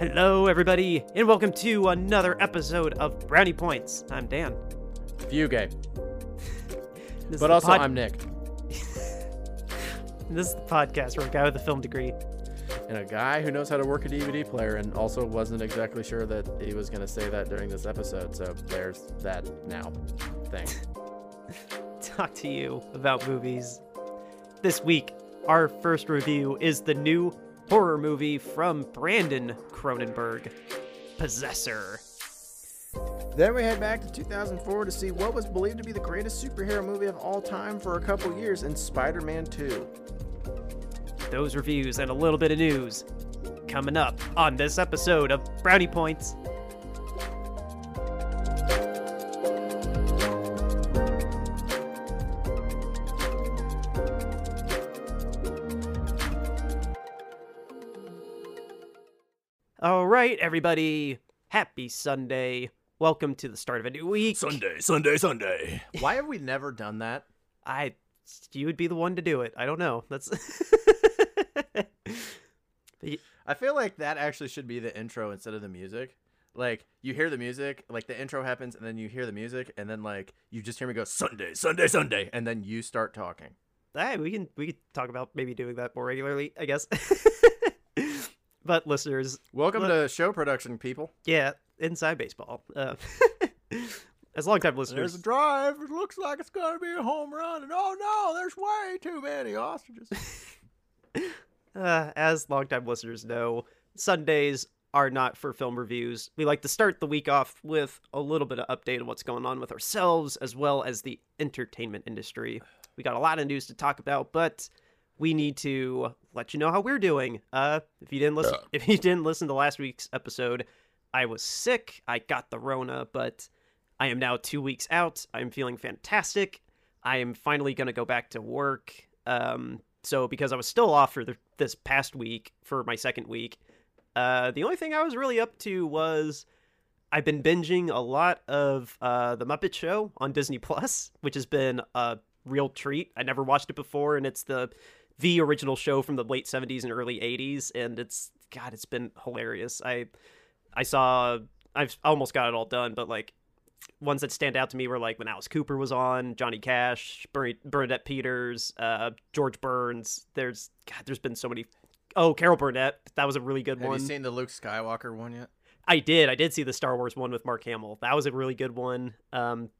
Hello, everybody, and welcome to another episode of Brownie Points. I'm Dan. This is But also, pod- I'm Nick. This is the podcast for a guy with a film degree. And a guy who knows how to work a DVD player and also wasn't exactly sure that he was going to say that during this episode. So there's that now thing. Talk to you about movies. This week, our first review is the new horror movie from Brandon Cronenberg, Possessor. then we head back to 2004 to see what was believed to be the greatest superhero movie of all time for a couple years in Spider Man 2. Those reviews and a little bit of news coming up on this episode of Brownie Points. Right, everybody. Happy Sunday. Welcome to the start of a new week. Sunday, Sunday. Sunday. Why have we never done that? I you would be the one to do it. I don't know. That's I feel like that actually should be the intro instead of the music. Like you hear the music, like the intro happens, and then you hear the music, and then like you just hear me go Sunday, Sunday, Sunday, and then you start talking. Hey, we can we can talk about maybe doing that more regularly, I guess. but listeners, Welcome Look- to show production, people. yeah, inside baseball. Uh, as longtime listeners, there's a drive. It looks like it's gonna be a home run, and oh no, there's way too many ostriches. uh, as longtime listeners know, Sundays are not for film reviews. We like to start the week off with a little bit of update on what's going on with ourselves as well as the entertainment industry. We got a lot of news to talk about, but we need to let you know how we're doing. Uh, if you didn't listen, if you didn't listen to last week's episode, I was sick. I got the Rona, but I am now two weeks out. I'm feeling fantastic. I am finally gonna go back to work. Um, so because I was still off for the, this past week for my second week, uh, the only thing I was really up to was I've been binging a lot of uh, the Muppet Show on Disney Plus, which has been a real treat. I never watched it before, and it's the the original show from the late '70s and early '80s, and it's God, it's been hilarious. I I saw I've almost got it all done, but like ones that stand out to me were like when Alice Cooper was on, Johnny Cash, Bern- Bernadette Peters, uh, George Burns. There's God, there's been so many. Oh, Carol Burnett, that was a really good one. Have one. you seen the Luke Skywalker one yet? I did. I did see the Star Wars one with Mark Hamill. That was a really good one. Um,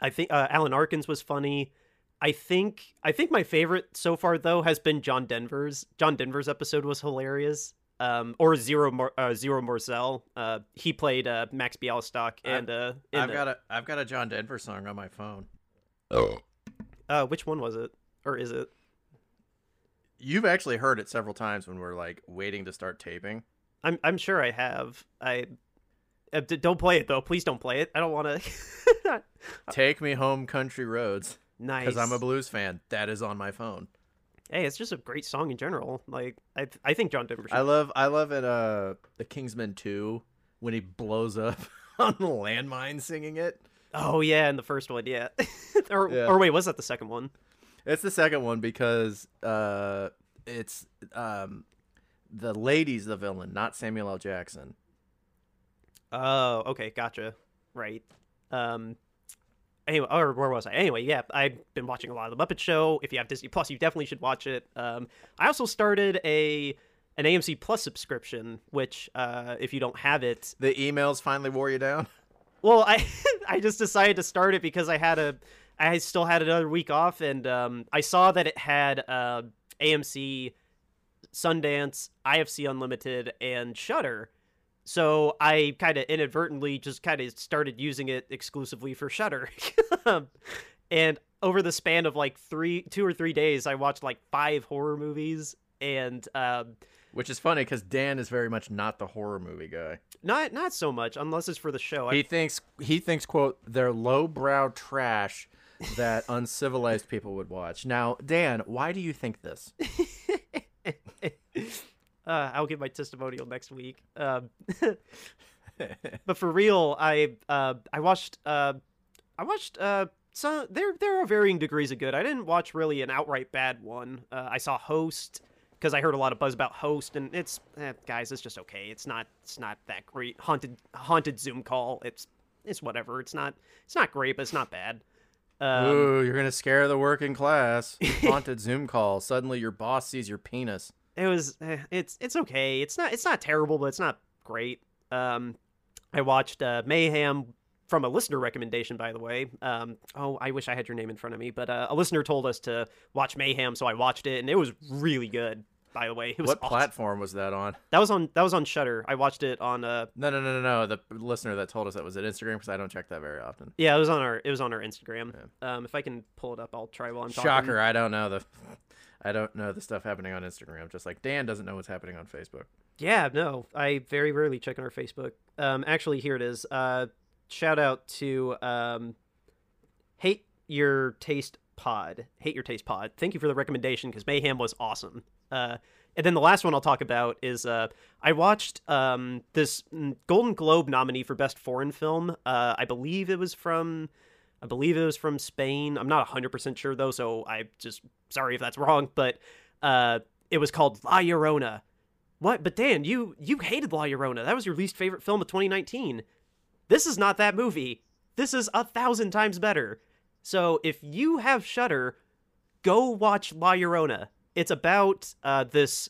I think uh, Alan Arkins was funny. I think I think my favorite so far though has been John Denver's. John Denver's episode was hilarious. Um, or Zero Mor- uh, Zero Mostel. Uh, he played uh, Max Bialystock and uh, in I've the- got a I've got a John Denver song on my phone. uh, which one was it? Or is it? You've actually heard it several times when we're like waiting to start taping. I'm I'm sure I have. I uh, d- don't play it though. Please don't play it. I don't want to. Take me home, country roads, nice. because I'm a blues fan. That is on my phone. Hey, it's just a great song in general. Like I, I think John Denver. I love I love it. Uh, the Kingsman two when he blows up on the landmine singing it. Oh yeah, in the first one, yeah. or Yeah. or wait, was that the second one? It's the second one because uh, it's um, the lady's the villain, not Samuel L. Jackson. Oh, okay, gotcha. Right. Um. Anyway, or where was I? Anyway, yeah, I've been watching a lot of the Muppet Show. If you have Disney Plus, you definitely should watch it. Um, I also started a an AMC Plus subscription, which uh, if you don't have it, The emails finally wore you down. Well, I I just decided to start it because I had a I still had another week off, and um, I saw that it had uh, AMC, Sundance, IFC Unlimited, and Shudder. So I kind of inadvertently just kind of started using it exclusively for Shudder, and over the span of like three, two or three days, I watched like five horror movies, and um, Which is funny because Dan is very much not the horror movie guy. not not so much unless it's for the show. I He thinks he thinks quote they're lowbrow trash that uncivilized people would watch. Now, Dan, why do you think this? uh, I'll give my testimonial next week. Um, but for real, I uh, I watched uh, I watched uh, some. There there are varying degrees of good. I didn't watch really an outright bad one. Uh, I saw Host, because I heard a lot of buzz about Host, and it's eh, guys, it's just okay. It's not it's not that great. Haunted haunted Zoom call. It's it's whatever. It's not it's not great, but it's not bad. Um, Ooh, you're gonna scare the working class. Haunted Zoom call. Suddenly, your boss sees your penis. It was eh, it's it's okay. It's not it's not terrible, but it's not great. Um, I watched uh, Mayhem from a listener recommendation, by the way. Um, oh, I wish I had your name in front of me, but uh, a listener told us to watch Mayhem, so I watched it, and it was really good. By the way, it was What awesome. platform was that on? That was on that was on Shudder. I watched it on uh No, no, no, no, no. The listener that told us that was at Instagram because I don't check that very often. yeah, it was on our it was on our Instagram. Um, if I can pull it up, I'll try while I'm talking. Shocker! I don't know the, I don't know the stuff happening on Instagram. Just like Dan doesn't know what's happening on Facebook. Yeah, no, I very rarely check on our Facebook. Um, actually, here it is. Uh, shout out to um, Hate Your Taste Pod. Hate Your Taste Pod. Thank you for the recommendation because Mayhem was awesome. Uh, and then the last one I'll talk about is uh, I watched um, this mm, Golden Globe nominee for Best Foreign Film. Uh, I believe it was from. I believe it was from Spain. I'm not 100% sure though, so I just sorry if that's wrong, but uh, it was called La Llorona. What? But Dan, you you hated La Llorona. That was your least favorite film of 2019. This is not that movie. This is a thousand times better. So if you have Shudder, go watch La Llorona. It's about uh, this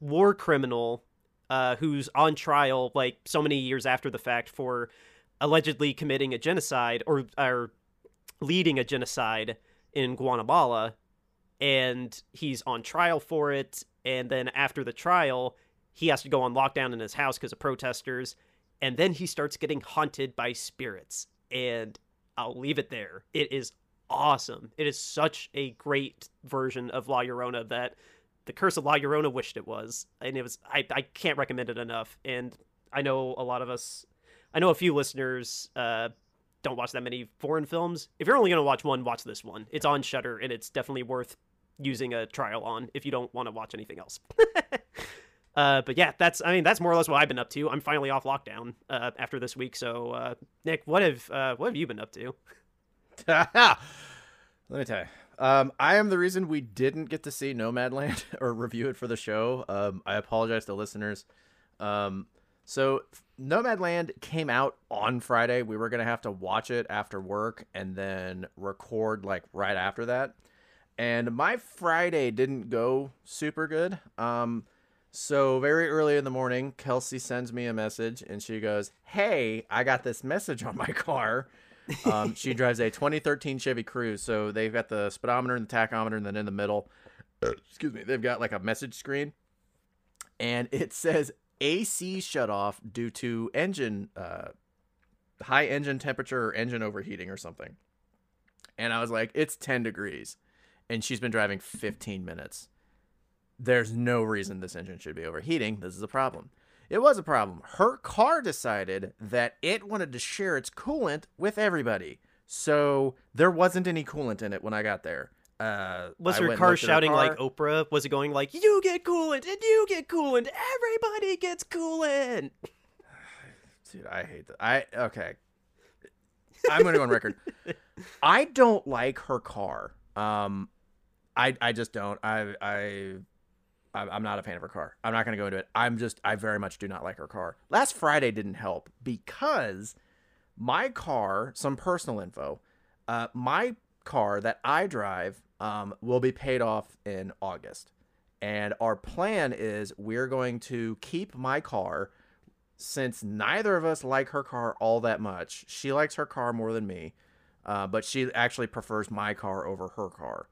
war criminal uh, who's on trial like so many years after the fact for allegedly committing a genocide or or leading a genocide in Guatemala and he's on trial for it and then after the trial he has to go on lockdown in his house because of protesters and then he starts getting haunted by spirits and I'll leave it there. It is awesome. It is such a great version of La Llorona that the Curse of La Llorona wished it was, and it was. I I can't recommend it enough. And I know a lot of us, I know a few listeners uh, don't watch that many foreign films. If you're only gonna watch one, watch this one. It's on Shudder, and it's definitely worth using a trial on if you don't want to watch anything else. Uh, but yeah, that's I mean that's more or less what I've been up to. I'm finally off lockdown uh, after this week. So uh, Nick, what have uh, what have you been up to? Let me tell you. Um, I am the reason we didn't get to see Nomadland or review it for the show. Um, I apologize to listeners. Um, so Nomadland came out on Friday. We were gonna have to watch it after work and then record like right after that. And my Friday didn't go super good. Um, so very early in the morning, Kelsey sends me a message and she goes, "Hey, I got this message on my car." Um, she drives a 2013 Chevy Cruze, so they've got the speedometer and the tachometer, and then in the middle, excuse me, they've got like a message screen, and it says AC shut off due to engine uh, high engine temperature or engine overheating or something. And I was like, it's 10 degrees, and she's been driving 15 minutes. There's no reason this engine should be overheating. This is a problem. It was a problem. Her car decided that it wanted to share its coolant with everybody. So there wasn't any coolant in it when I got there. Uh, Was her car her shouting like. Oprah? Was it going like "You get coolant and you get coolant, everybody gets coolant"? Dude, I hate that. I okay. I'm gonna go on record. I don't like her car. Um, I I just don't. I I I- I'm not a fan of her car. I'm not gonna go into it. I'm just I very much do not like her car. Last Friday didn't help because my car, some personal info, uh, my car that I drive um, will be paid off in August. And our plan is we're going to keep my car since neither of us like her car all that much. She likes her car more than me, uh, but she actually prefers my car over her car.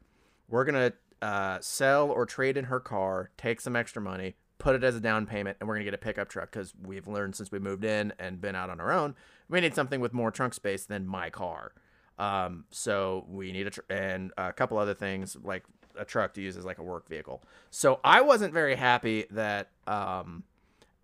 We're going to uh, sell or trade in her car, take some extra money, put it as a down payment, and we're going to get a pickup truck because we've learned since we moved in and been out on our own, we need something with more trunk space than my car. Um, so we need a tr- and a couple other things like a truck to use as like a work vehicle. So I wasn't very happy that um,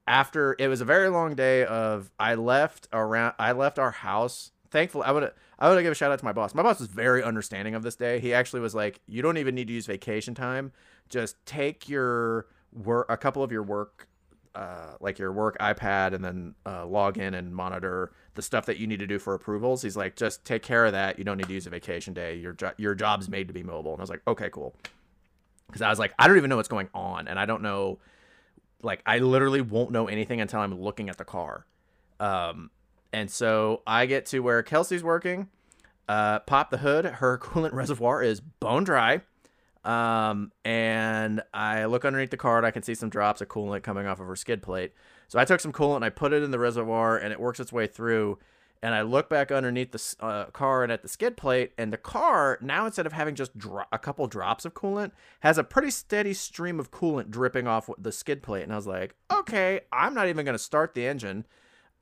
after it was a very long day of I left around I left our house. Thankfully, I would I would give a shout out to my boss. My boss was very understanding of this day. He actually was like, "You don't even need to use vacation time. Just take your work a couple of your work uh, like your work iPad and then uh, log in and monitor the stuff that you need to do for approvals. He's like, just take care of that. You don't need to use a vacation day. Your jo- your job's made to be mobile. And I was like, okay, cool. because I was like, I don't even know what's going on, and I don't know, like, I literally won't know anything until I'm looking at the car. Um, and so I get to where Kelsey's working, uh, pop the hood. Her coolant reservoir is bone dry. Um, and I look underneath the car and I can see some drops of coolant coming off of her skid plate. So I took some coolant and I put it in the reservoir and it works its way through. And I look back underneath the uh, car and at the skid plate, and the car now instead of having just dro- a couple drops of coolant, has a pretty steady stream of coolant dripping off the skid plate. And I was like, okay, I'm not even going to start the engine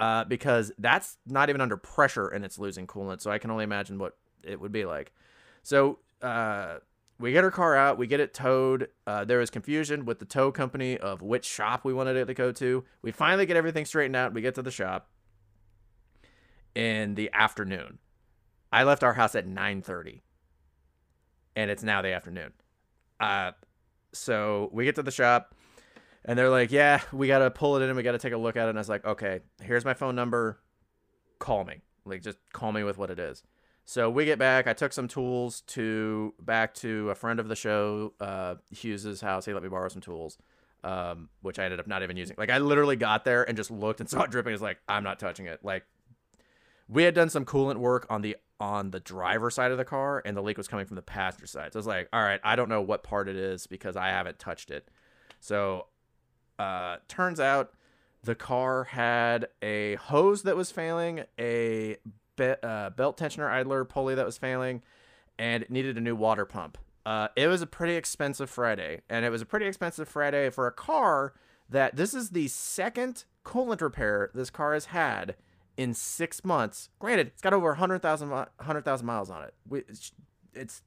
uh, because that's not even under pressure and it's losing coolant. So I can only imagine what it would be like. So uh, we get her car out, we get it towed. Uh, there was confusion with the tow company of which shop we wanted it to go to. We finally get everything straightened out. We get to the shop in the afternoon. I left our house at 9:30 and it's now the afternoon. Uh so we get to the shop and they're like, "Yeah, we got to pull it in and we got to take a look at it." And I was like, "Okay, here's my phone number. Call me. Like just call me with what it is." So we get back. I took some tools to back to a friend of the show, uh, Hughes's house. He let me borrow some tools, um, which I ended up not even using. Like I literally got there and just looked and saw it dripping. I was like, I'm not touching it. Like we had done some coolant work on the on the driver side of the car, and the leak was coming from the passenger side. So I was like, all right, I don't know what part it is because I haven't touched it. So uh, turns out the car had a hose that was failing, a be- uh, belt tensioner idler pulley that was failing, and it needed a new water pump. Uh, it was a pretty expensive Friday, and it was a pretty expensive Friday for a car that this is the second coolant repair this car has had in six months. Granted, it's got over 100,000 100, miles on it. We, it's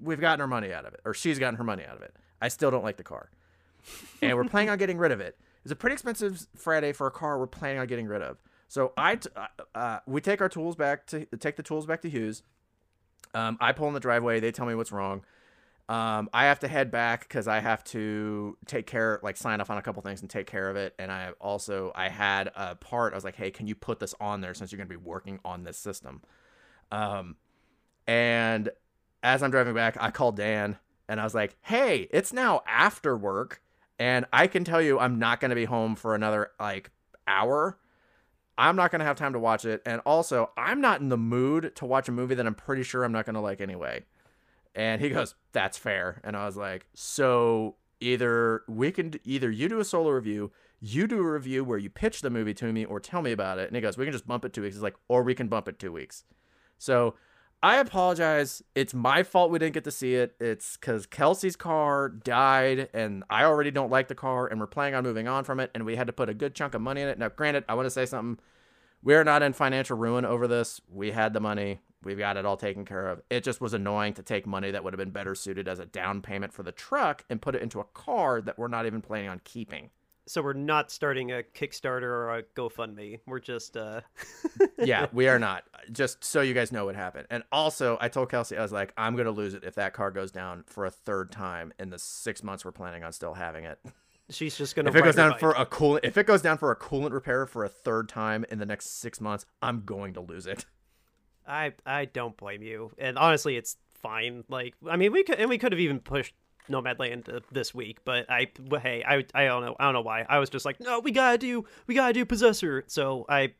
we've gotten our money out of it, or she's gotten her money out of it. I still don't like the car, and we're planning on getting rid of it. It's a pretty expensive Friday for a car we're planning on getting rid of. So I, t- uh, uh, we take our tools back to take the tools back to Hughes. Um, I pull in the driveway. They tell me what's wrong. Um, I have to head back because I have to take care, like sign off on a couple things and take care of it. And I also I had a part. I was like, hey, can you put this on there since you're gonna be working on this system? Um, and as I'm driving back, I called Dan and I was like, hey, it's now after work, and I can tell you I'm not gonna be home for another like hour. I'm not gonna have time to watch it, and also I'm not in the mood to watch a movie that I'm pretty sure I'm not gonna like anyway. And he goes, "That's fair." And I was like, "So either we can either you do a solo review, you do a review where you pitch the movie to me or tell me about it." And he goes, "We can just bump it 2 weeks." He's like, "Or we can bump it 2 weeks." So, I apologize. It's my fault we didn't get to see it. It's cuz Kelsey's car died and I already don't like the car and we're planning on moving on from it and we had to put a good chunk of money in it. Now, granted, I want to say something. We're not in financial ruin over this. We had the money. We've got it all taken care of. It just was annoying to take money that would have been better suited as a down payment for the truck and put it into a car that we're not even planning on keeping. So we're not starting a Kickstarter or a GoFundMe. We're just uh yeah, we are not. Just so you guys know what happened. And also, I told Kelsey I was like, I'm going to lose it if that car goes down for a third time in the 6 months we're planning on still having it. She's just gonna. If it goes down for a coolant, if it goes down for a coolant repair for a third time in the next six months, I'm going to lose it. I I don't blame you, and honestly, it's fine. Like, I mean, we could and we could have even pushed Nomadland uh, this week, but I hey, I I don't know, I don't know why. I was just like, no, we gotta do, we gotta do Possessor. So I,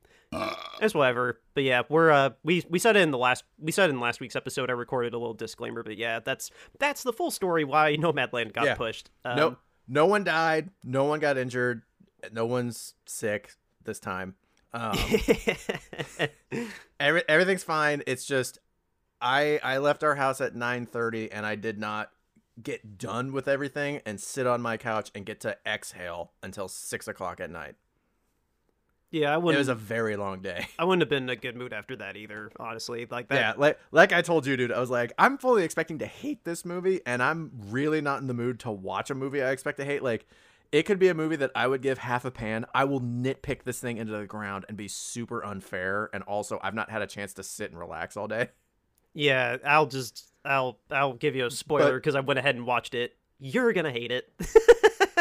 it's whatever. But yeah, we're uh, we we said it in the last we said in last week's episode. I recorded a little disclaimer, but yeah, that's that's the full story why Nomadland got Yeah. pushed. Um, no, no one died. No one got injured. No one's sick this time. Um, every, everything's fine. It's just I I left our house at nine thirty, and I did not get done with everything and sit on my couch and get to exhale until six o'clock at night. yeah, I wouldn't. It was a very long day. I wouldn't have been in a good mood after that either. Honestly, like that. Yeah, like like I told you, dude. I was like, I'm fully expecting to hate this movie, and I'm really not in the mood to watch a movie I expect to hate. Like, it could be a movie that I would give half a pan. I will nitpick this thing into the ground and be super unfair. And also, I've not had a chance to sit and relax all day. Yeah, I'll just I'll I'll give you a spoiler because I went ahead and watched it. You're gonna hate it.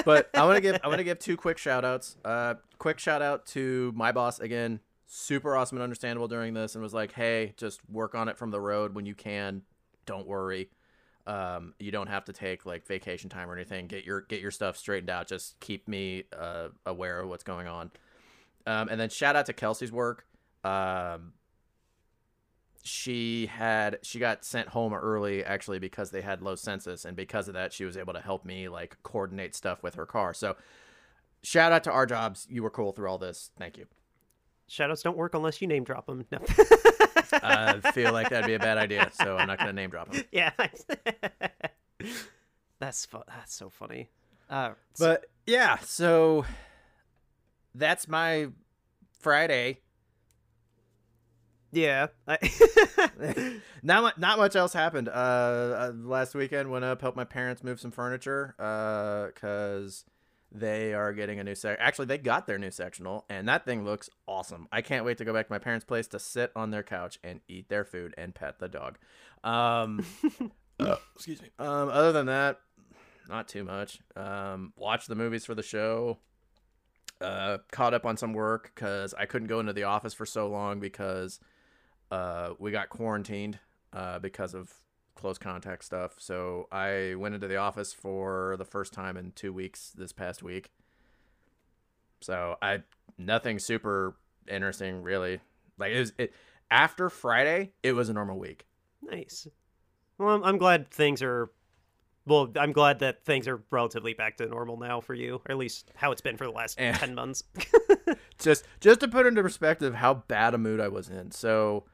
But I want to give I want to give two quick shout outs. Uh, quick shout out to my boss again. Super awesome and understandable during this, and was like, "Hey, just work on it from the road when you can. Don't worry." Um, you don't have to take like vacation time or anything. Get your get your stuff straightened out. Just keep me uh, aware of what's going on. Um, and then shout out to Kelsey's work. Um, she had she got sent home early actually because they had low census, and because of that, she was able to help me like coordinate stuff with her car. So shout out to our jobs. You were cool through all this. Thank you. Shadows don't work unless you name drop them. No. I feel like that'd be a bad idea, so I'm not gonna name drop them. yeah. that's fu- That's so funny. Uh, But yeah, so that's my Friday. Yeah. I- not not much else happened. Uh, uh, last weekend went up helped my parents move some furniture. Uh, cause they are getting a new sec. Actually, they got their new sectional, and that thing looks awesome. I can't wait to go back to my parents' place to sit on their couch and eat their food and pet the dog. Um, uh, excuse me. Um, other than that, not too much. Um, watch the movies for the show. Uh, caught up on some work because I couldn't go into the office for so long because uh, we got quarantined uh, because of close contact stuff. So I went into the office for the first time in two weeks this past week. So I nothing super interesting really. Like it was it after Friday, it was a normal week. nice. Well, I'm, I'm glad things are. Well, I'm glad that things are relatively back to normal now for you, or at least how it's been for the last Eh. ten months. just just to put into perspective how bad a mood I was in. So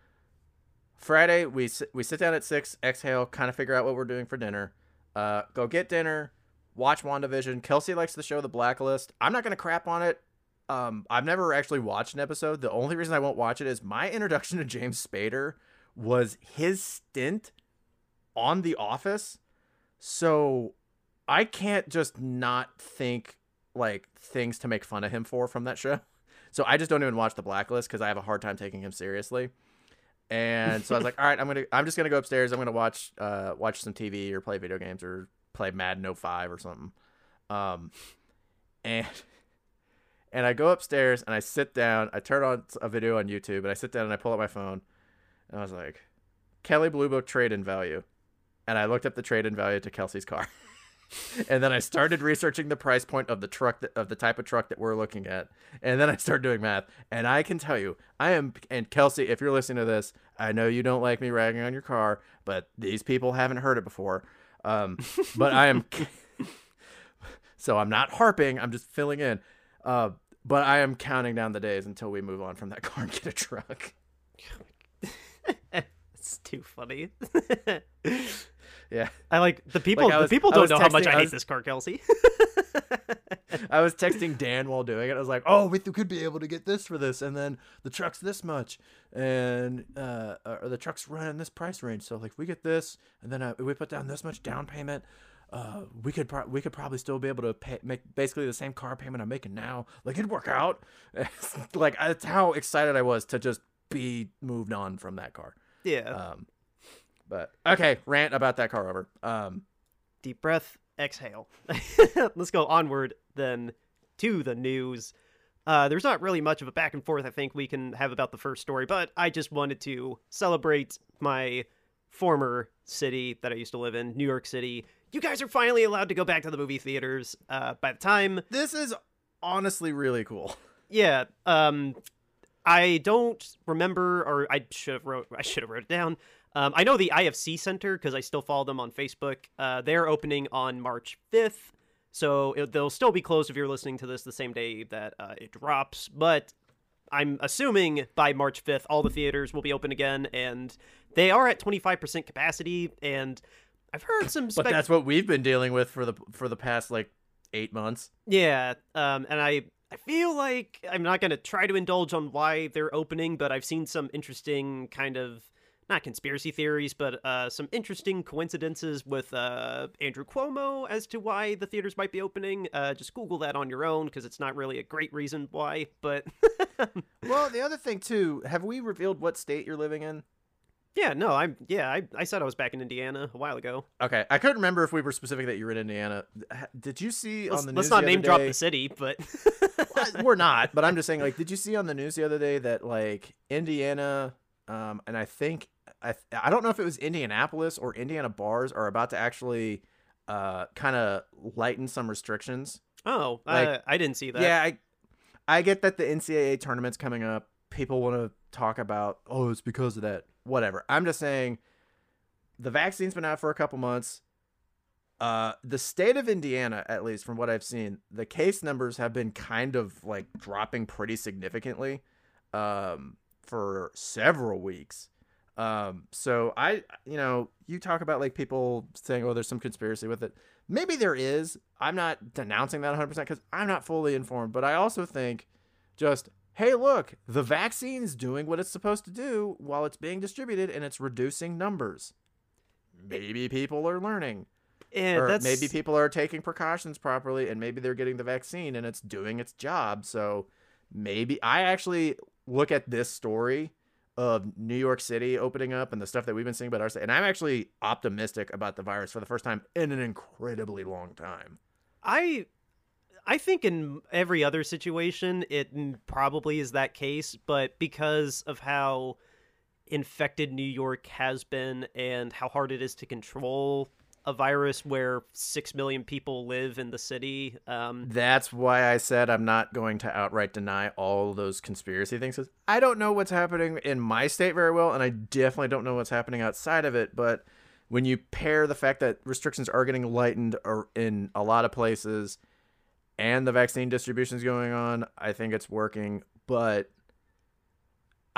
Friday we we sit down at six, exhale, kind of figure out what we're doing for dinner. Uh, go get dinner, watch WandaVision. Kelsey likes the show The Blacklist. I'm not gonna crap on it. Um, I've never actually watched an episode. The only reason I won't watch it is my introduction to James Spader was his stint on The Office. So I can't just not think like things to make fun of him for from that show. So I just don't even watch The Blacklist because I have a hard time taking him seriously. And so I was like, all right, I'm gonna I'm just gonna go upstairs. I'm gonna watch uh watch some TV or play video games or play Madden 05 or something. Um, and and I go upstairs and I sit down. I turn on a video on YouTube and I sit down and I pull up my phone and I was like, Kelley Blue Book trade in value, and I looked up the trade in value to Kelsey's car. and then I started researching the price point of the truck that, of the type of truck that we're looking at, and then I started doing math. And I can tell you, I am. And Kelsey, if you're listening to this, I know you don't like me ragging on your car, but these people haven't heard it before. Um, but I am. so I'm not harping. I'm just filling in. Uh, but I am counting down the days until we move on from that car and get a truck. it's too funny. Yeah. I like the people. Like, was- the people don't was know how much texting- I I hate this car, Kelsey. I was texting Dan while doing it. I was like, "Oh, we could be able to get this for this, and then the truck's this much, and uh, or the truck's running this price range. So like, if we get this, and then uh, we put down this much down payment, uh, we could pro- we could probably still be able to pay make basically the same car payment I'm making now. Like it'd work out. like that's how excited I was to just be moved on from that car. yeah. Um, but okay, rant about that car over. Um, Deep breath. Exhale. Let's go onward then to the news. Uh, there's not really much of a back and forth I think we can have about the first story, but I just wanted to celebrate my former city that I used to live in, New York City. You guys are finally allowed to go back to the movie theaters. Uh, by the time this is honestly really cool. Yeah. Um, I don't remember, or I should have wrote. I should have wrote it down. Um, I know the IFC Center because I still follow them on Facebook. Uh, they're opening on March fifth, so it, they'll still be closed if you're listening to this the same day that uh, it drops. But I'm assuming by March fifth, all the theaters will be open again, and they are at 25% capacity. And I've heard some. But that's what we've been dealing with for the for the past like eight months. Yeah, um, and I I feel like I'm not gonna try to indulge on why they're opening, but I've seen some interesting kind of not conspiracy theories, but uh, some interesting coincidences with uh, Andrew Cuomo as to why the theaters might be opening. Uh, just Google that on your own because it's not really a great reason why. But Well, the other thing too, have we revealed what state you're living in? yeah, no, I'm yeah, I, I said I was back in Indiana a while ago. Okay, I couldn't remember if we were specific that you were in Indiana. Did you see Let's, on the let's news not the name other drop the city, but we're not, but I'm just saying. Like, did you see on the news the other day that like Indiana, um, and I think I I don't know if it was Indianapolis or Indiana bars are about to actually uh kind of lighten some restrictions. Oh, Like- uh, I didn't see that. Yeah, I I get that the NCAA tournament's coming up. People want to talk about, oh, it's because of that. Whatever. I'm just saying the vaccine's been out for a couple months. Uh, the state of Indiana, at least from what I've seen, the case numbers have been kind of like dropping pretty significantly um, for several weeks. Um, so I, you know, you talk about like people saying, oh, there's some conspiracy with it. Maybe there is. I'm not denouncing that 100% because I'm not fully informed, but I also think just, hey, look, the vaccine's doing what it's supposed to do while it's being distributed and it's reducing numbers. Maybe people are learning and or that's maybe people are taking precautions properly and maybe they're getting the vaccine and it's doing its job so maybe i actually look at this story of new york city opening up and the stuff that we've been seeing about our state and i'm actually optimistic about the virus for the first time in an incredibly long time. I I think in every other situation it probably is that case, but because of how infected New York has been and how hard it is to control a virus where 6 million people live in the city, um that's why i said i'm not going to outright deny all those conspiracy things. i don't know what's happening in my state very well and i definitely don't know what's happening outside of it but when you pair the fact that restrictions are getting lightened in a lot of places and the vaccine distribution is going on, I think it's working. But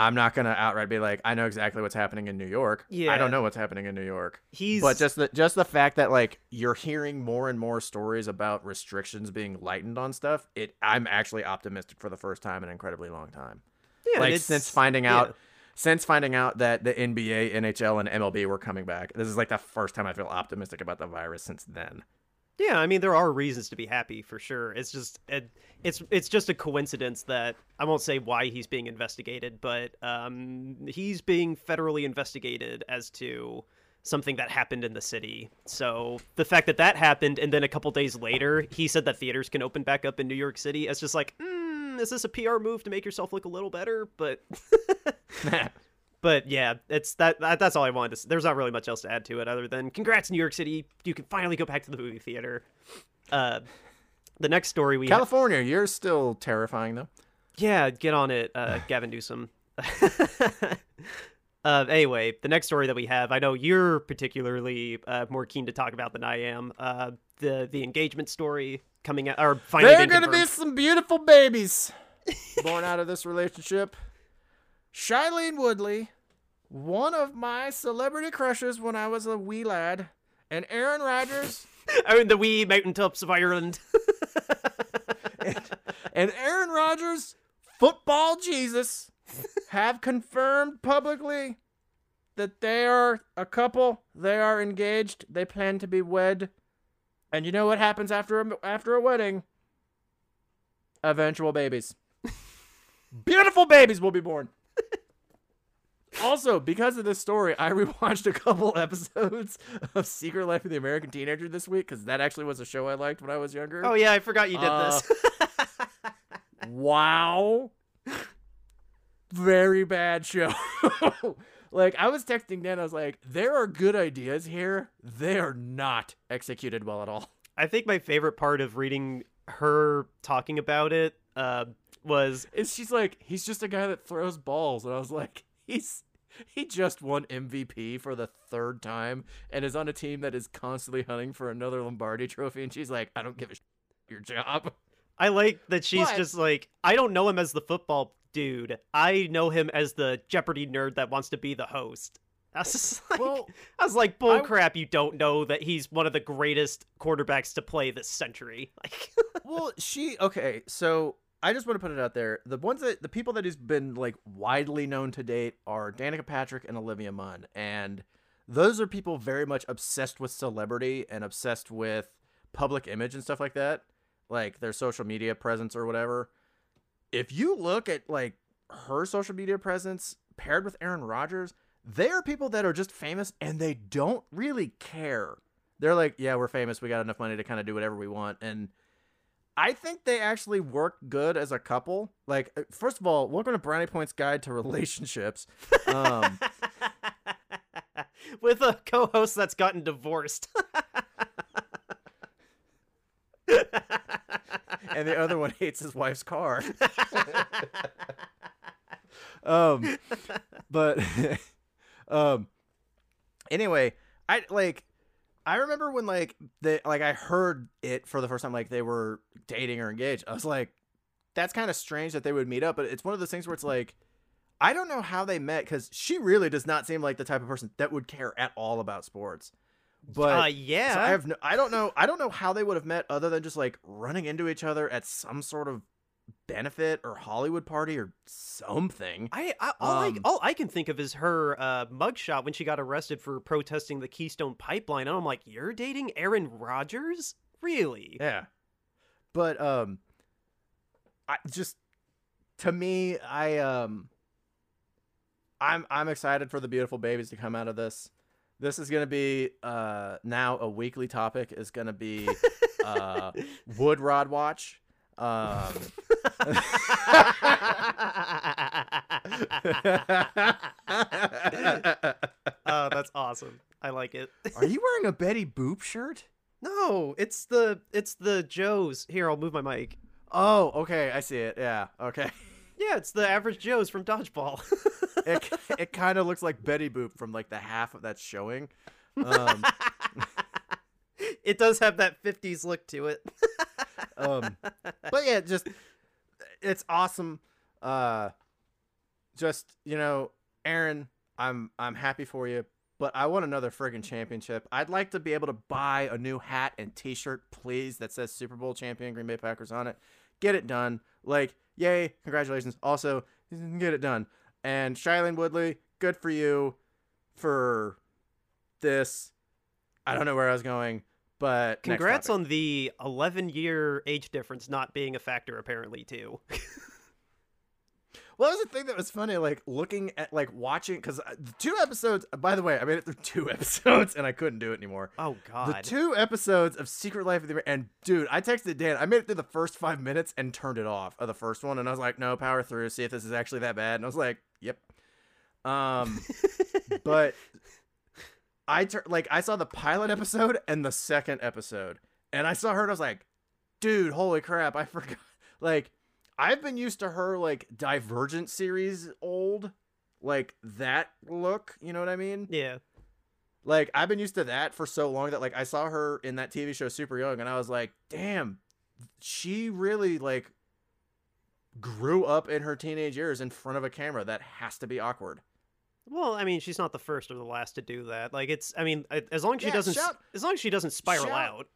I'm not gonna outright be like, I know exactly what's happening in New York. Yeah, I don't know what's happening in New York. he's But just the just the fact that like you're hearing more and more stories about restrictions being lightened on stuff, it I'm actually optimistic for the first time in an incredibly long time. yeah, like since finding yeah. out since finding out that the NBA, NHL, and MLB were coming back. This is like the first time I feel optimistic about the virus since then. Yeah, I mean there are reasons to be happy for sure. It's just it, it's it's just a coincidence that I won't say why he's being investigated, but um, he's being federally investigated as to something that happened in the city. So the fact that that happened, and then a couple days later he said that theaters can open back up in New York City, it's just like, mm, is this a PR move to make yourself look a little better? But But yeah, it's that, that that's all I wanted to s There's not really much else to add to it other than congrats New York City, you can finally go back to the movie theater. Uh the next story we ha- California, you're still terrifying though. Yeah, get on it, uh Gavin Newsom. Uh, anyway, the next story that we have, I know you're particularly uh, more keen to talk about than I am. Uh, the the engagement story coming out, or finally There are gonna be some beautiful babies born out of this relationship. Shailene Woodley, one of my celebrity crushes when I was a wee lad, and Aaron Rodgers. I mean, the wee mountaintops of Ireland. and Aaron Rodgers, football Jesus, have confirmed publicly that they are a couple. They are engaged. They plan to be wed. And you know what happens after a, after a wedding? Eventual babies. Beautiful babies will be born. Also, because of this story, I rewatched a couple episodes of Secret Life of the American Teenager this week because that actually was a show I liked when I was younger. oh yeah, I forgot you did Uh, this. Wow. Very bad show. like I was texting Dan, I was like, there are good ideas here. They are not executed well at all. I think my favorite part of reading her talking about it uh, was It's she's like, he's just a guy that throws balls. And I was like, he's he just won MVP for the third time and is on a team that is constantly hunting for another Lombardi trophy. And she's like, I don't give a sh- your job. I like that she's just like I don't know him as the football dude. I know him as the Jeopardy nerd that wants to be the host. I was just like, Well, I was like, bull I- crap! You don't know that he's one of the greatest quarterbacks to play this century. Like, well, she okay. So I just want to put it out there: the ones that the people that he's been like widely known to date are Danica Patrick and Olivia Munn, and those are people very much obsessed with celebrity and obsessed with public image and stuff like that, like their social media presence or whatever. If you look at like her social media presence paired with Aaron Rodgers, they are people that are just famous and they don't really care. They're like, yeah, we're famous. We got enough money to kind of do whatever we want. And I think they actually work good as a couple. Like, uh, first of all, welcome to Brownie Point's Guide to Relationships. Um, with a co-host that's gotten divorced. and the other one hates his wife's car. um, but um, anyway, I like. I remember when like they like I heard it for the first time, like they were dating or engaged. I was like, that's kind of strange that they would meet up, but it's one of those things where it's like, I don't know how they met because she really does not seem like the type of person that would care at all about sports. But uh, yeah, so I have no, I don't know, I don't know how they would have met other than just like running into each other at some sort of benefit or Hollywood party or something. I, I all, Um, I all I can think of is her uh, mugshot when she got arrested for protesting the Keystone Pipeline, and I'm like, you're dating Aaron Rodgers, really? Yeah. But um I just to me I um I'm I'm excited for the beautiful babies to come out of this. This is going to be uh now a weekly topic is going to be uh Wood Rod Watch. Um oh, that's awesome. I like it. Are you wearing a Betty Boop shirt? No, it's the it's the Joes. Here, I'll move my mic. Oh, okay, I see it. Yeah, okay. Yeah, it's the average Joes from Dodgeball. it it kind of looks like Betty Boop from like the half of that's showing. Um, it does have that 50s look to it. um, but yeah, just it's awesome. Uh, just you know, Aaron, I'm I'm happy for you, but I want another friggin' championship. I'd like to be able to buy a new hat and T-shirt, please, that says Super Bowl champion Green Bay Packers on it. Get it done. Like, yay, congratulations. Also, get it done. And Shailene Woodley, good for you for this. I don't know where I was going, but Congrats on the 11 year age difference not being a factor, apparently, too. Well, that was the thing that was funny, like looking at, like watching, because the two episodes. By the way, I made it through two episodes and I couldn't do it anymore. Oh, God! The two episodes of Secret Life of the and dude, I texted Dan. I made it through the first five minutes and turned it off of the first one, and I was like, no, power through, see if this is actually that bad. And I was like, yep. Um, but I tur- like I saw the pilot episode and the second episode, and I saw her and I was like, dude, holy crap, I forgot. Like, I've been used to her like Divergent series old, like that look. You know what I mean? yeah. Like I've been used to that for so long that like I saw her in that TV show Super Young, and I was like, damn, she really like grew up in her teenage years in front of a camera. That has to be awkward. Well, I mean, she's not the first or the last to do that. Like, it's, I mean, as long as she Yeah, doesn't, shout- as long as she doesn't spiral shout- out.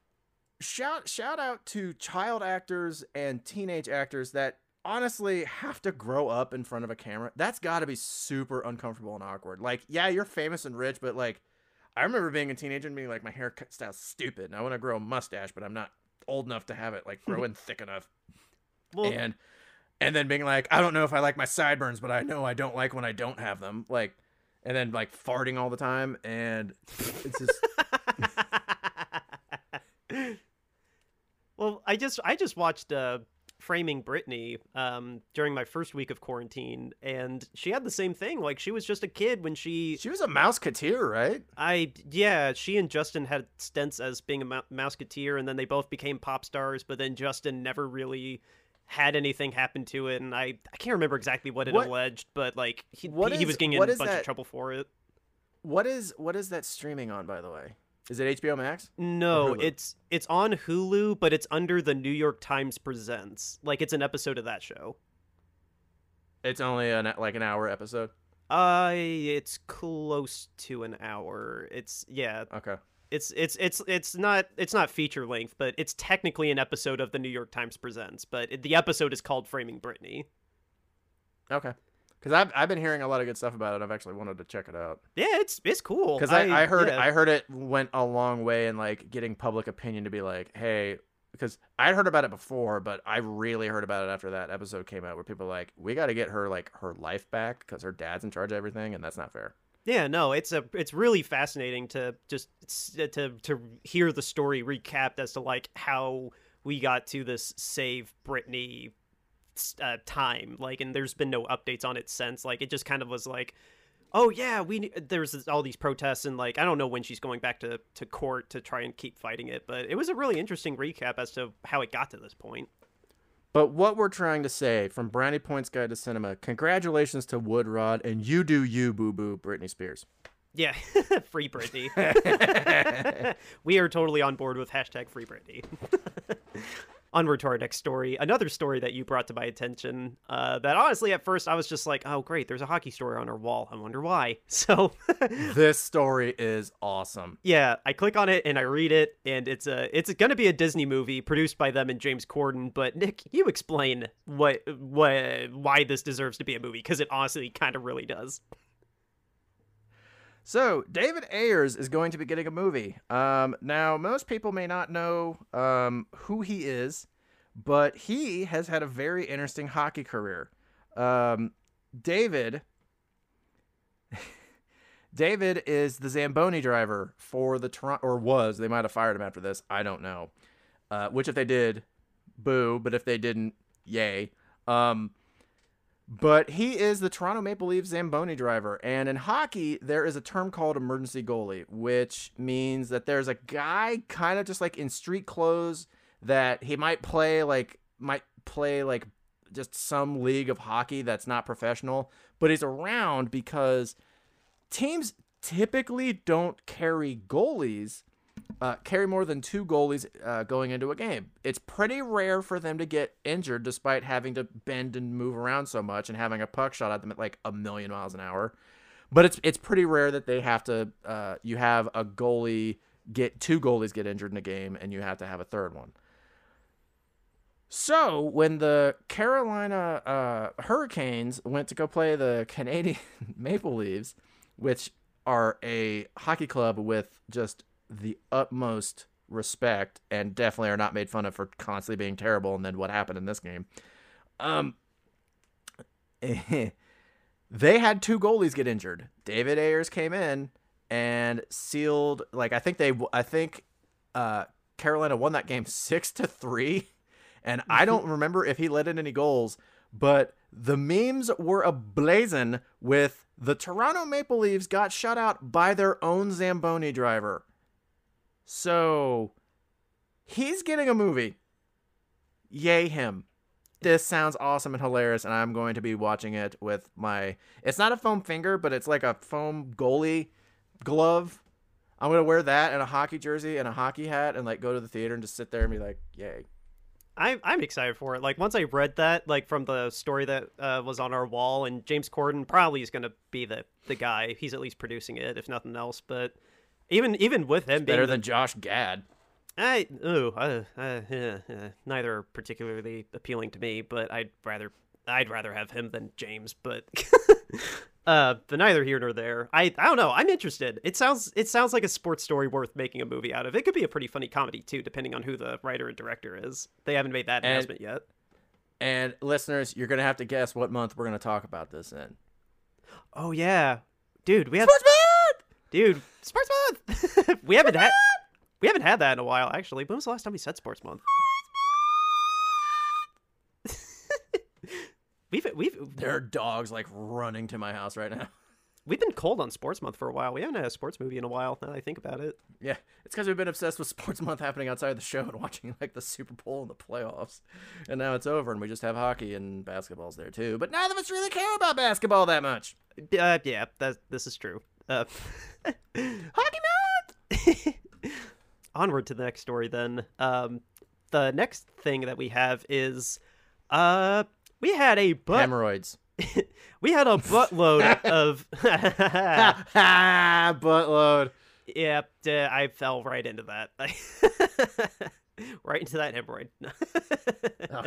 shout shout out to child actors and teenage actors that honestly have to grow up in front of a camera. That's got to be super uncomfortable and awkward. Like, yeah, you're famous and rich, but like, I remember being a teenager and being like, my haircut style's stupid, and I want to grow a mustache, but I'm not old enough to have it like grow in thick enough. Well, And and then being like, I don't know if I like my sideburns, but I know I don't like when I don't have them. Like, and then like farting all the time, and it's just well, I just I just watched uh, Framing Britney um, during my first week of quarantine, and she had the same thing. Like she was just a kid when she, she was a mouseketeer, right? I yeah, she and Justin had stints as being a mouseketeer, and then they both became pop stars. But then Justin never really had anything happen to it, and I I can't remember exactly what it What- alleged, but like he he is- was getting in a bunch of trouble for it. What is what is that streaming on, by the way? Is it HBO Max? No, it's it's on Hulu, but it's under the New York Times Presents. Like it's an episode of that show. It's only an like an hour episode. Uh it's close to an hour. It's yeah, Okay. It's it's it's it's not it's not feature length, but it's technically an episode of the New York Times Presents, but it, the episode is called Framing Britney. Okay. Because I've I've been hearing a lot of good stuff about it. I've actually wanted to check it out. Yeah, it's it's cool. Because I, I, heard yeah. I heard it went a long way in like getting public opinion to be like, hey, because I'd heard about it before, but I really heard about it after that episode came out, where people were like, we got to get her like her life back because her dad's in charge of everything, and that's not fair. Yeah, no, it's a it's really fascinating to just to to hear the story recapped as to like how we got to this save Britney uh, time. Like, and there's been no updates on it since. Like, it just kind of was like, oh yeah, we there's all these protests and like I don't know when she's going back to to court to try and keep fighting it, but it was a really interesting recap as to how it got to this point. But what we're trying to say from Brownie Points Guide to Cinema, congratulations to Woodrod and you do you, boo boo, Britney Spears. Yeah, free Britney. we are totally on board with hashtag free Britney. Onward to our next story. Another story that you brought to my attention. Uh, that honestly, at first, I was just like, "Oh, great! There's a hockey story on our wall. I wonder why." So, this story is awesome. yeah, I click on it and I read it, and it's a it's going to be a Disney movie produced by them and James Corden. But Nick, you explain what what why this deserves to be a movie because it honestly kind of really does. So, David Ayres is going to be getting a movie. Um, now, most people may not know um, who he is, but he has had a very interesting hockey career. Um, David. David is the Zamboni driver for the Toronto, or was. They might have fired him after this. I don't know. Uh, which, if they did, boo. But if they didn't, yay. Um, but he is the Toronto Maple Leafs Zamboni driver. And in hockey, there is a term called emergency goalie, which means that there's a guy kind of just like in street clothes that he might play like might play like just some league of hockey that's not professional, but he's around because teams typically don't carry goalies uh, carry more than two goalies uh, going into a game. It's pretty rare for them to get injured despite having to bend and move around so much and having a puck shot at them at like a million miles an hour. But it's it's pretty rare that they have to. Uh, you have a goalie get two goalies get injured in a game, and you have to have a third one. So when the Carolina uh, Hurricanes went to go play the Canadian Maple Leaves, which are a hockey club with just the utmost respect and definitely are not made fun of for constantly being terrible and then what happened in this game. Um they had two goalies get injured. David Ayres came in and sealed like I think they I think uh Carolina won that game 6 to 3 and I don't remember if he let in any goals, but the memes were ablazing with the Toronto Maple Leafs got shut out by their own Zamboni driver. So he's getting a movie. Yay him. This sounds awesome and hilarious, and I'm going to be watching it with my. It's not a foam finger, but it's like a foam goalie glove. I'm gonna wear that and a hockey jersey and a hockey hat and like go to the theater and just sit there and be like, yay. I'm I'm excited for it. Like once I read that, like from the story that uh, was on our wall, and James Corden probably is going to be the the guy. He's at least producing it, if nothing else. But even even with him being Better the- than Josh Gad. I ooh, uh, uh, yeah, yeah. neither are particularly appealing to me, but I'd rather I'd rather have him than James, but uh, but neither here nor there. I I don't know. I'm interested. It sounds it sounds like a sports story worth making a movie out of. It could be a pretty funny comedy too, depending on who the writer and director is. They haven't made that And- announcement yet. And listeners, you're gonna have to guess what month we're gonna talk about this in. Oh yeah, dude, we have Sports Month! Dude sports month. we haven't had we haven't had that in a while actually. When was the last time we said sports month? we've we've There are dogs like running to my house right now. we've been cold on sports month for a while. We haven't had a sports movie in a while. Now that I think about it. Yeah, it's because we've been obsessed with Sports Month happening outside of the show and watching like the Super Bowl and the playoffs, and now it's over and we just have hockey and basketballs there too. But neither of us really care about basketball that much. Uh, yeah, that this is true. Uh, Hockey Month. onward to the next story then. Um, the next thing that we have is, uh, we had a butt Hemorrhoids. we had a buttload of buttload. Yep, uh, I fell right into that. right into that hemorrhoid. Oh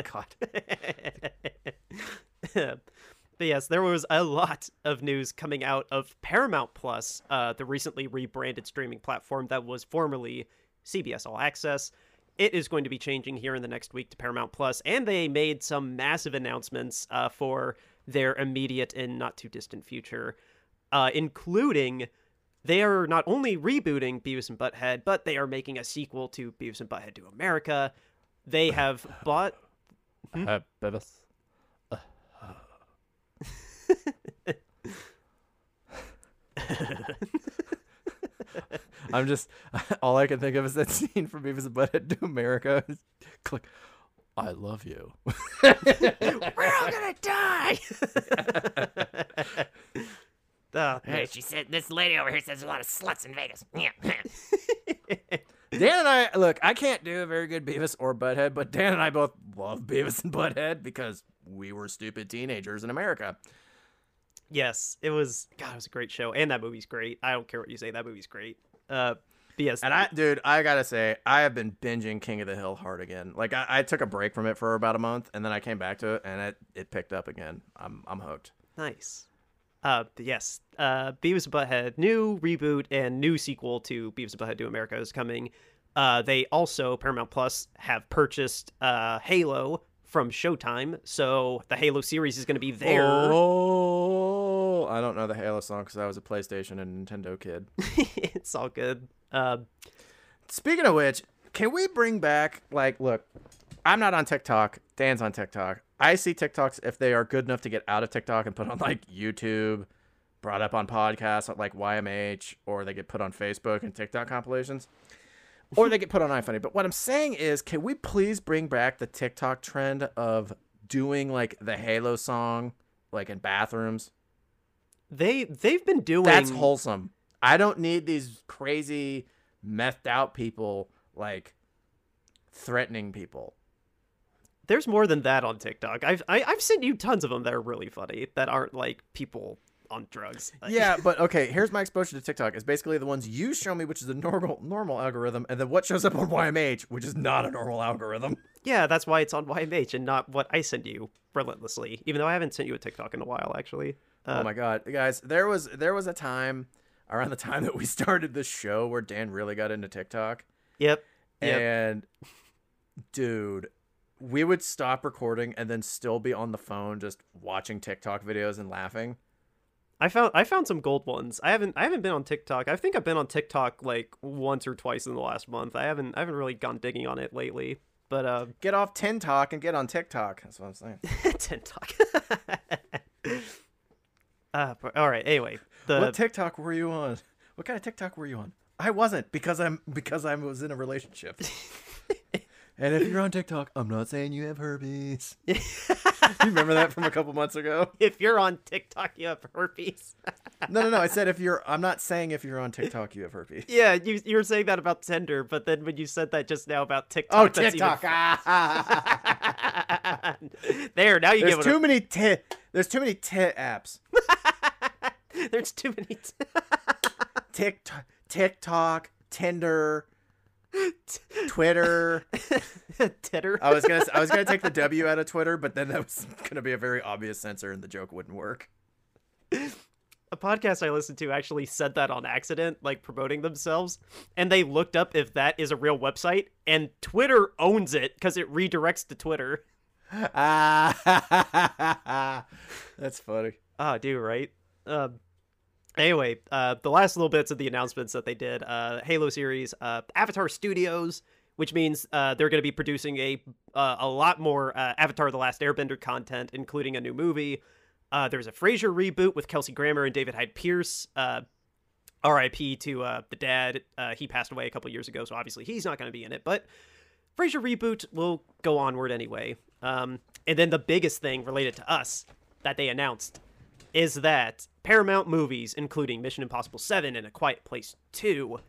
God. But yes, there was a lot of news coming out of Paramount Plus, uh, the recently rebranded streaming platform that was formerly CBS All Access. It is going to be changing here in the next week to Paramount Plus, and they made some massive announcements uh, for their immediate and not too distant future, uh, including they are not only rebooting Beavis and Butthead, but they are making a sequel to Beavis and Butthead Do America. They have bought. Uh, Beavis. I'm just all I can think of is that scene from Beavis and Butthead Do America. Click. I love you. We're all gonna die. Hey, she said this lady over here says there's a lot of sluts in Vegas. Yeah. Dan and I look. I can't do a very good Beavis or Butthead, but Dan and I both love Beavis and Butthead because we were stupid teenagers in America. Yes, it was. God, it was a great show, and that movie's great. I don't care what you say. That movie's great. Uh, yes, And I, dude, I gotta say, I have been binging King of the Hill hard again. Like I, I took a break from it for about a month, and then I came back to it, and it, it picked up again. I'm, I'm hooked. Nice. Uh, yes, uh, Beavis and Butthead, new reboot and new sequel to Beavis and Butthead Do America is coming. Uh, they also Paramount Plus have purchased uh, Halo from Showtime, so the Halo series is going to be there. Oh, I don't know the Halo song because I was a PlayStation and Nintendo kid. it's all good. Uh, Speaking of which, can we bring back like look, I'm not on TikTok. Dan's on TikTok. I see TikToks if they are good enough to get out of TikTok and put on like YouTube, brought up on podcasts like YMH, or they get put on Facebook and TikTok compilations. Or they get put on iFunny. But what I'm saying is, can we please bring back the TikTok trend of doing like the Halo song like in bathrooms? They they've been doing That's wholesome. I don't need these crazy, methed out people like threatening people. There's more than that on TikTok. I've I, I've sent you tons of them that are really funny that aren't like people on drugs. Yeah, but okay, here's my exposure to TikTok. It's basically the ones you show me, which is a normal normal algorithm, and then what shows up on YMH, which is not a normal algorithm. Yeah, that's why it's on YMH and not what I send you relentlessly. Even though I haven't sent you a TikTok in a while, actually. Uh, oh my god, guys, there was there was a time around the time that we started the show where Dan really got into TikTok, Yep. Yep. and dude, we would stop recording and then still be on the phone just watching TikTok videos and laughing. I found I found some gold ones. I haven't I haven't been on TikTok. I think I've been on TikTok like once or twice in the last month. I haven't I haven't really gone digging on it lately. But uh Get off Tin Talk and get on TikTok. That's what I'm saying. TikTok. uh all right, anyway. The what TikTok were you on? What kind of TikTok were you on? I wasn't because I'm because I was in a relationship. and if you're on TikTok, I'm not saying you have herpes. you remember that from a couple months ago? if you're on TikTok, you have herpes. No, no, no. I said if you're. I'm not saying if you're on TikTok, you have herpes. yeah, you you were saying that about Tinder, but then when you said that just now about TikTok, Oh, that's even TikTok! Ah. there, now you There's give too it. many tit. There's too many tit apps. There's too many. T- TikTok, TikTok, Tinder, Twitter. Titter. I was gonna. I was gonna take the W out of Twitter, but then that was gonna be a very obvious censor, and the joke wouldn't work. a podcast I listened to actually said that on accident, like promoting themselves, and they looked up if that is a real website, and Twitter owns it because it redirects to Twitter. Ah, that's funny. Ah, do right. Um, anyway, uh, the last little bits of the announcements that they did: uh, Halo series, uh, Avatar Studios, which means uh, they're going to be producing a uh, a lot more uh, Avatar: The Last Airbender content, including a new movie. There's a Frasier reboot with Kelsey Grammer and David Hyde Pierce. R.I.P. to the dad. He passed away a couple years ago, so obviously he's not going to be in it. But Frasier reboot will go onward anyway. Um, and then the biggest thing related to us that they announced is that Paramount movies, including Mission Impossible 7 and A Quiet Place 2,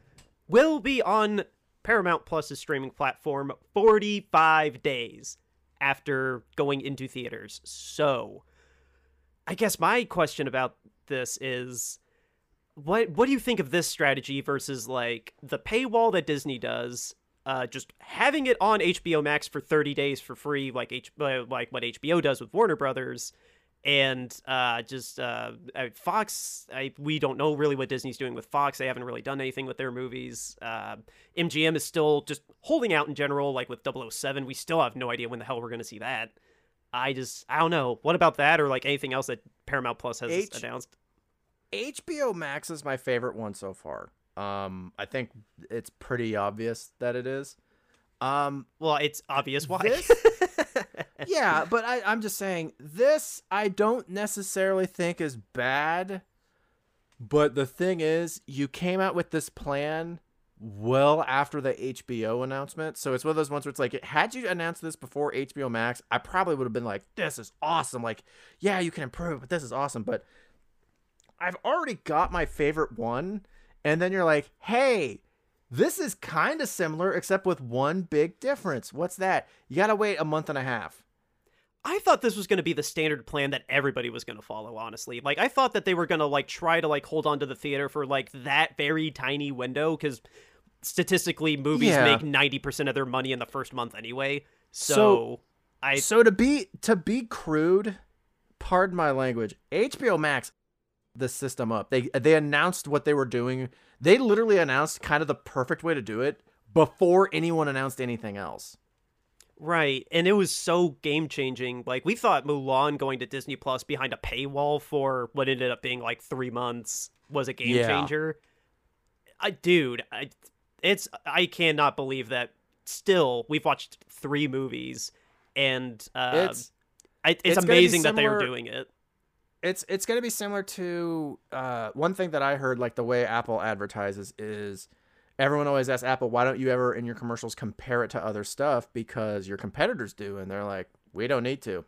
will be on Paramount Plus's streaming platform 45 days after going into theaters. So, I guess my question about this is what what do you think of this strategy versus like the paywall that Disney does uh, just having it on HBO Max for 30 days for free, like H- uh, like what HBO does with Warner Brothers, and uh, just uh, Fox. I, we don't know really what Disney's doing with Fox. They haven't really done anything with their movies. Uh, MGM is still just holding out in general, like with 007. We still have no idea when the hell we're going to see that. I just I don't know. What about that or like anything else that Paramount Plus has H- announced? HBO Max is my favorite one so far. Um, I think it's pretty obvious that it is. Um, Well, it's obvious why. This- yeah, but I, I'm just saying this I don't necessarily think is bad. But the thing is, you came out with this plan well after the HBO announcement. So it's one of those ones where it's like, had you announced this before HBO Max, I probably would have been like, this is awesome. Like, yeah, you can improve, it, but this is awesome. But I've already got my favorite one. And then you're like, hey, this is kind of similar, except with one big difference. What's that? You got to wait a month and a half. I thought this was going to be the standard plan that everybody was going to follow, honestly. Like I thought that they were going to like try to like hold on to the theater for like that very tiny window cuz statistically movies Yeah. make 90% of their money in the first month anyway. So, So- I so to be to be crude, pardon my language, HBO Max the system up. They they announced what they were doing. They literally announced kind of the perfect way to do it before anyone announced anything else. Right, and it was so game changing. Like we thought Mulan going to Disney Plus behind a paywall for what ended up being like three months was a game Yeah. changer. I, dude, I, it's I cannot believe that. Still, we've watched three movies, and uh, It's I, it's, it's amazing that they are doing it. it's it's going to be similar to uh, one thing that I heard like the way Apple advertises is everyone always asks Apple why don't you ever in your commercials compare it to other stuff because your competitors do and they're like we don't need to.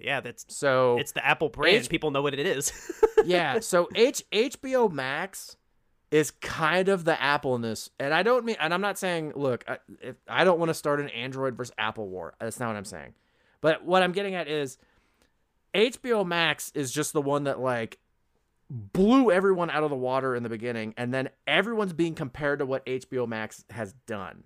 Yeah, that's So it's the Apple brand. H- People know what it is. yeah, so H HBO Max is kind of the Appleness, and I don't mean, and I'm not saying, look, I, if, I don't want to start an Android versus Apple war. That's not what I'm saying. But what I'm getting at is HBO Max is just the one that like blew everyone out of the water in the beginning, and then everyone's being compared to what HBO Max has done.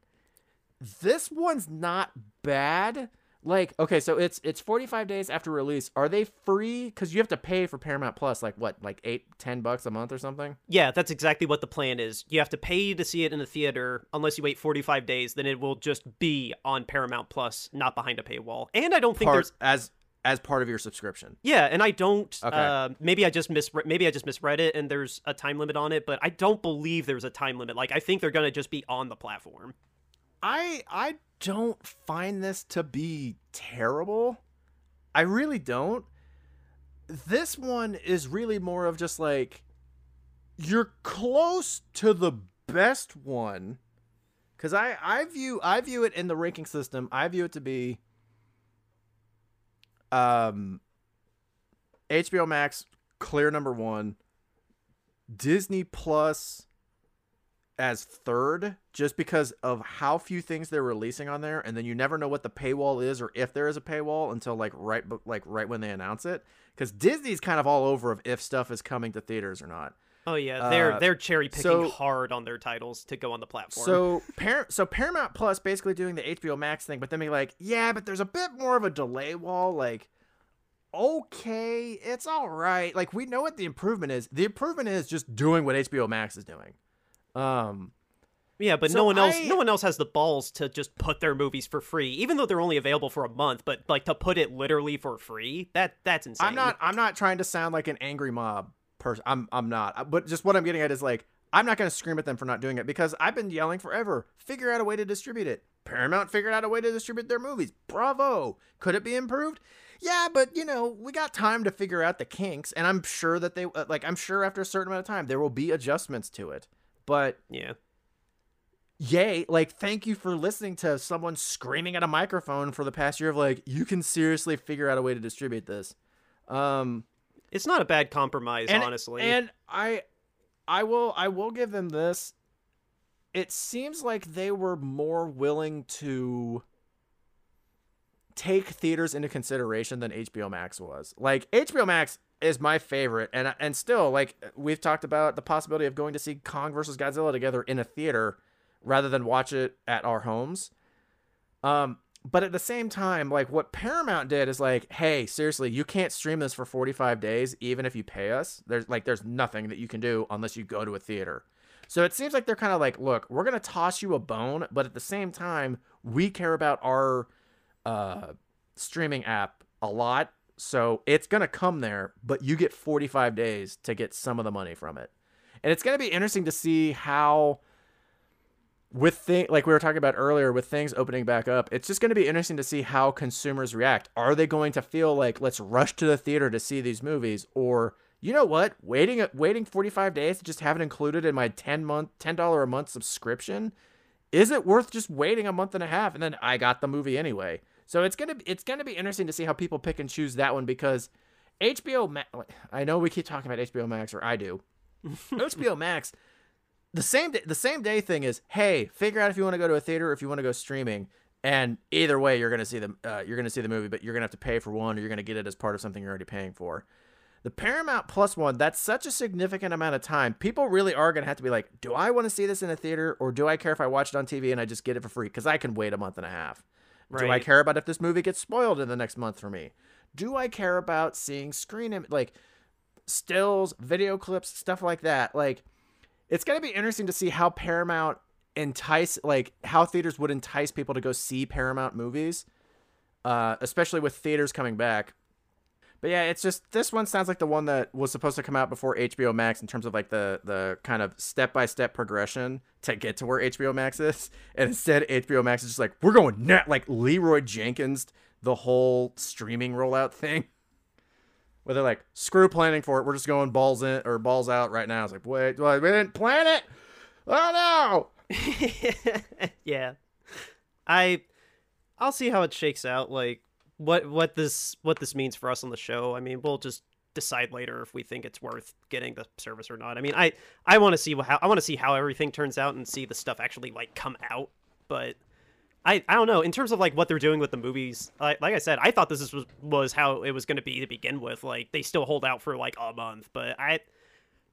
This one's not bad. Like, okay, so it's it's 45 days after release. Are they free? Because you have to pay for Paramount Plus, like what, like eight, ten bucks a month or something? yeah, that's exactly what the plan is. You have to pay to see it in the theater unless you wait 45 days. Then it will just be on Paramount Plus, not behind a paywall. And I don't think Part, there's as as part of your subscription. Yeah, and I don't. Okay. Uh, maybe I just misre- maybe I just misread it, and there's a time limit on it, but I don't believe there's a time limit. Like I think they're gonna just be on the platform. I I don't find this to be terrible. I really don't. This one is really more of just like you're close to the best one cuz I I view I view it in the ranking system. I view it to be um HBO Max clear number 1, Disney Plus as third just because of how few things they're releasing on there and then you never know what the paywall is or if there is a paywall until like right like right when they announce it cuz Disney's kind of all over of if stuff is coming to theaters or not. Oh yeah, they're Uh, they're cherry picking so- hard on their titles to go on the platform. So Par- so Paramount Plus basically doing the HBO Max thing but then be like, "Yeah, but there's a bit more of a delay wall like okay, it's all right. Like we know what the improvement is. The improvement is just doing what HBO Max is doing. Um yeah, but so no one else I- no one else has the balls to just put their movies for free, even though they're only available for a month. But like to put it literally for free, that that's insane. I'm not. I'm not trying to sound like an angry mob person. I'm. I'm not. But just what I'm getting at is like I'm not going to scream at them for not doing it because I've been yelling forever. Figure out a way to distribute it. Paramount figured out a way to distribute their movies. Bravo. Could it be improved? Yeah, but you know we got time to figure out the kinks, and I'm sure that they uh, like. I'm sure after a certain amount of time there will be adjustments to it. But Yeah. yay like thank you for listening to someone screaming at a microphone for the past year of like you can seriously figure out a way to distribute this um It's not a bad compromise, and, honestly. and i i will i will give them this. It seems like they were more willing to take theaters into consideration than hbo max was. Like hbo max is my favorite and and still like we've talked about the possibility of going to see kong versus godzilla together in a theater rather than watch it at our homes. Um but at the same time like what paramount did is like hey seriously you can't stream this for 45 days even if you pay us. There's like there's nothing that you can do unless you go to a theater. So it seems like they're kind of like look we're gonna toss you a bone but at the same time we care about our uh streaming app a lot. So it's gonna come there but you get 45 days to get some of the money from it. And it's gonna be interesting to see how with thing like we were talking about earlier with things opening back up it's just going to be interesting to see how consumers react are they going to feel like let's rush to the theater to see these movies or you know what? Waiting waiting 45 days to just have it included in my 10 month $10 a month subscription, is it worth just waiting a month and a half and then I got the movie anyway? So it's going to it's going to be interesting to see how people pick and choose that one because HBO Max I know we keep talking about HBO Max or I do. HBO Max the same day, the same day thing is, hey, figure out if you want to go to a theater or if you want to go streaming. And either way, you're gonna see the uh, you're gonna see the movie, but you're gonna have to pay for one, or you're gonna get it as part of something you're already paying for. The Paramount Plus one, that's such a significant amount of time. People really are gonna have to be like, do I want to see this in a theater, or do I care if I watch it on TV and I just get it for free? Because I can wait a month and a half. Do I care about if this movie gets spoiled in the next month for me? Do I care about seeing screen Im- like stills, video clips, stuff like that? Like it's going to be interesting to see how Paramount entice like how theaters would entice people to go see Paramount movies. Uh especially with theaters coming back. But yeah, it's just this one sounds like the one that was supposed to come out before HBO Max in terms of like the the kind of step by step progression to get to where HBO Max is, and instead HBO Max is just like we're going net like Leeroy Jenkins the whole streaming rollout thing, where they're like screw planning for it, we're just going balls in or balls out right now. It's like wait, what, we didn't plan it. Oh no. yeah. I I'll see how it shakes out like what what this what this means for us on the show. I mean, we'll just decide later if we think it's worth getting the service or not. I mean, I I want to see how I want to see how everything turns out and see the stuff actually like come out, but I, I don't know in terms of like what they're doing with the movies like, like i said i thought this was, was how it was going to be to begin with like they still hold out for like a month but i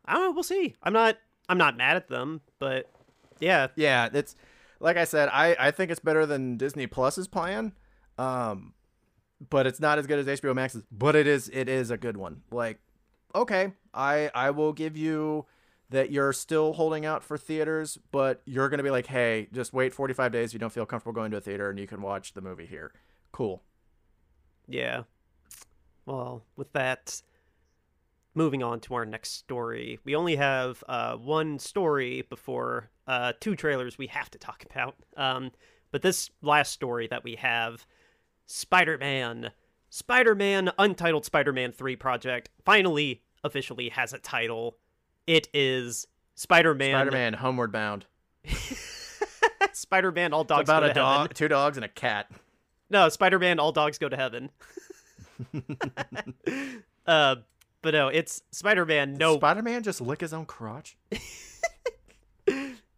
i don't know we'll see i'm not i'm not mad at them but yeah Yeah, it's like I said, I, I think it's better than Disney Plus's plan. Um but it's not as good as HBO Max's, but it is it is a good one. Like okay, I I will give you that you're still holding out for theaters, but you're going to be like, "Hey, just wait 45 days you don't feel comfortable going to a theater and you can watch the movie here." Cool. Yeah. Well, with that, moving on to our next story. We only have uh, one story before uh, two trailers we have to talk about. Um, but this last story that we have Spider Man. Spider Man, Untitled Spider Man 3 project, finally officially has a title. It is Spider Man. Spider-Man Homeward Bound. Spider Man, All It's Dogs about Go a dog, Heaven. two dogs and a cat. No, Spider Man, All Dogs Go to Heaven. uh, but no, it's Spider Man. No, Spider-Man just lick his own crotch?